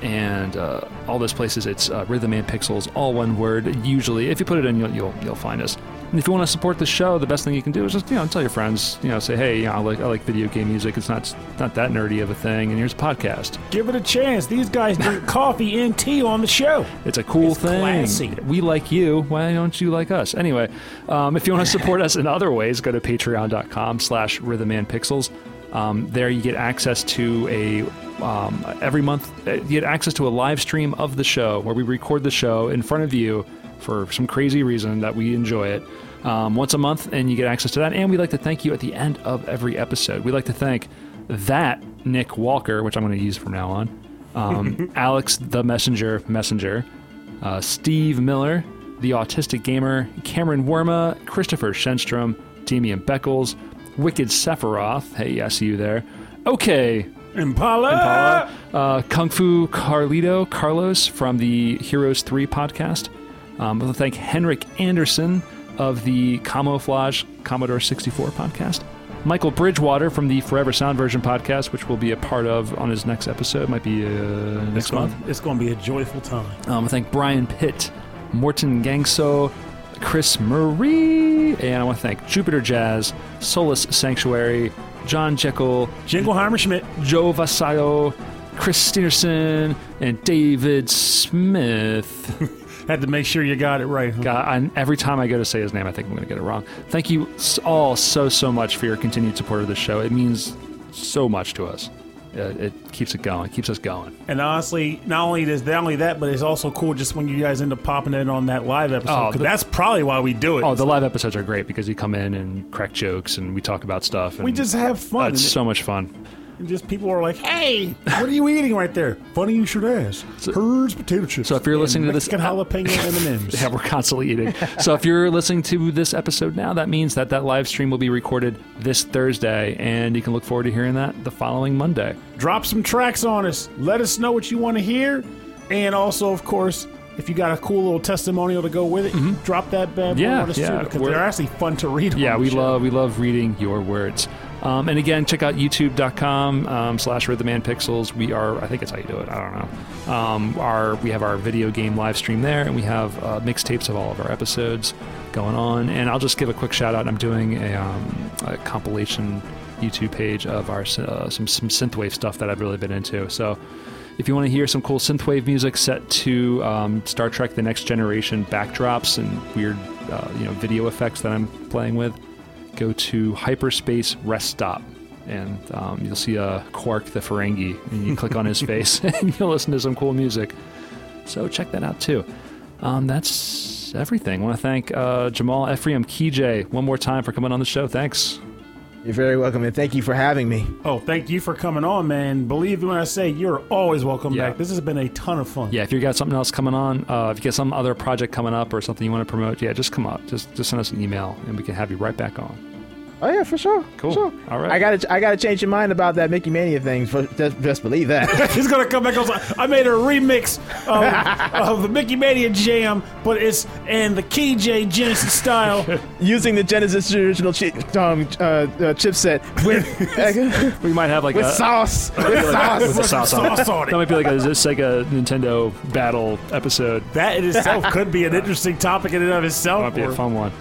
and uh, all those places. It's uh, Rhythm and Pixels, all one word. Usually, if you put it in, you'll you'll, you'll find us. And if you want to support the show, the best thing you can do is just you know tell your friends. You know, say hey, you know, I like I like video game music. It's not not that nerdy of a thing, and here's a podcast. Give it a chance. These guys drink coffee and tea on the show. It's a cool It's thing. classy. We like you. Why don't you like us? Anyway, um, if you want to support us in other ways, go to patreon.com slash rhythmandpixels. Um, there you get access to a um, every month uh, you get access to a live stream of the show where we record the show in front of you for some crazy reason that we enjoy it um, once a month and you get access to that and we like to thank you at the end of every episode we like to thank that nick walker which i'm going to use from now on um, alex the messenger messenger uh, Steve Miller, the Autistic Gamer, Cameron Worma, Christopher Shenstrom, Damian Beckles, Wicked Sephiroth. Hey, I see you there. Okay, Impala. Impala, uh, Kung Fu Carlito Carlos from the Heroes 3 podcast. Um, I want to thank Henrik Anderson of the Camouflage Commodore 64 podcast. Michael Bridgewater from the Forever Sound Version podcast, which we'll be a part of on his next episode. Might be uh, It's next going, month. it's going to be a joyful time. Um, I thank Brian Pitt, Morton Gangso, Chris Marie, and I want to thank Jupiter Jazz, Solus Sanctuary, John Jekyll, Jingleheimer Schmidt. Joe Vasayo, Chris Steenerson, and David Smith. Had to make sure you got it right. huh? God, I, every time I go to say his name, I think I'm going to get it wrong. Thank you all so, so much for your continued support of the show. It means so much to us. Uh, it keeps it going, keeps us going. And honestly, not only is not only that, but it's also cool just when you guys end up popping in on that live episode. Oh, the- that's probably why we do it. Oh, the live episodes are great because you come in and crack jokes and we talk about stuff. And we just have fun. it's so much fun. And just people are like, "Hey, what are you eating right there?" Funny you should ask. Herr's potato chips. so if you're listening to this- Mexican jalapeno M and M's. Yeah, we're constantly eating. so if you're listening to this episode now, that means that that live stream will be recorded this Thursday, and you can look forward to hearing that the following Monday. Drop some tracks on us. Let us know what you want to hear, and also, of course. If you got a cool little testimonial to go with it, drop that bad boy Mm-hmm. Yeah, on us yeah, too because they're actually fun to read. on Yeah, the we show. love we love reading your words. Um, and again, check out youtube.com um, slash rhythmandpixels. We are, I think it's how you do it. I don't know. Um, our we have our video game live stream there, and we have uh, mixtapes of all of our episodes going on. And I'll just give a quick shout out. I'm doing a, um, a compilation YouTube page of our uh, some some synthwave stuff that I've really been into. So if you want to hear some cool synthwave music set to um, Star Trek: The Next Generation backdrops and weird uh, you know video effects that I'm playing with, go to Hyperspace Rest Stop. And um, you'll see a Quark the Ferengi, and you click on his face, and you'll listen to some cool music. So check that out too. Um, that's everything. I want to thank uh, Jamal Ephraim Kijay one more time for coming on the show. Thanks. You're very welcome, and thank you for having me. Oh, thank you for coming on, man. Believe me when I say you're always welcome Yeah. back. This has been a ton of fun. Yeah, if you got something else coming on, uh, if you got some other project coming up or something you want to promote, yeah, just come up. Just just send us an email, and we can have you right back on. Oh yeah, for sure. Cool. For sure. All right. I gotta, I gotta change your mind about that Mickey Mania thing. For, just, just believe that. He's gonna come back. and say, I made a remix of, of the Mickey Mania Jam, but it's in the Key J Genesis style. Using the Genesis original chi- um, uh, uh, chipset with We might have like with a sauce. With sauce. with a sauce on it. Sauce on it. That might be like a Sega Nintendo battle episode. That in itself could be an interesting topic in and of itself. Might be a fun one.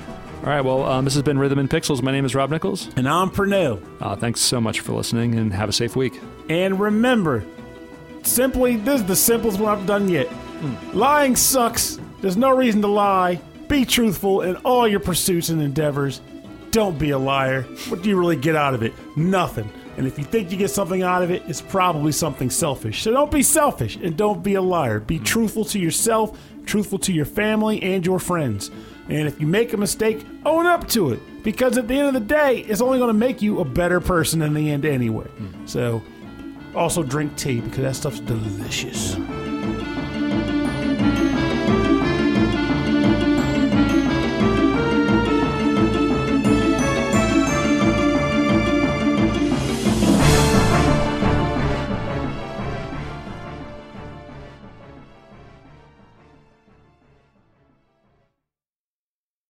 All right. Well, um, this has been Rhythm and Pixels. My name is Rob Nichols. And I'm Pernell. Uh, thanks so much for listening, and have a safe week. And remember, simply, this is the simplest one I've done yet. Lying sucks. There's no reason to lie. Be truthful in all your pursuits and endeavors. Don't be a liar. What do you really get out of it? Nothing. And if you think you get something out of it, it's probably something selfish. So don't be selfish and don't be a liar. Be truthful to yourself, truthful to your family and your friends. And if you make a mistake, own up to it. Because at the end of the day, it's only going to make you a better person in the end anyway. So also drink tea because that stuff's delicious.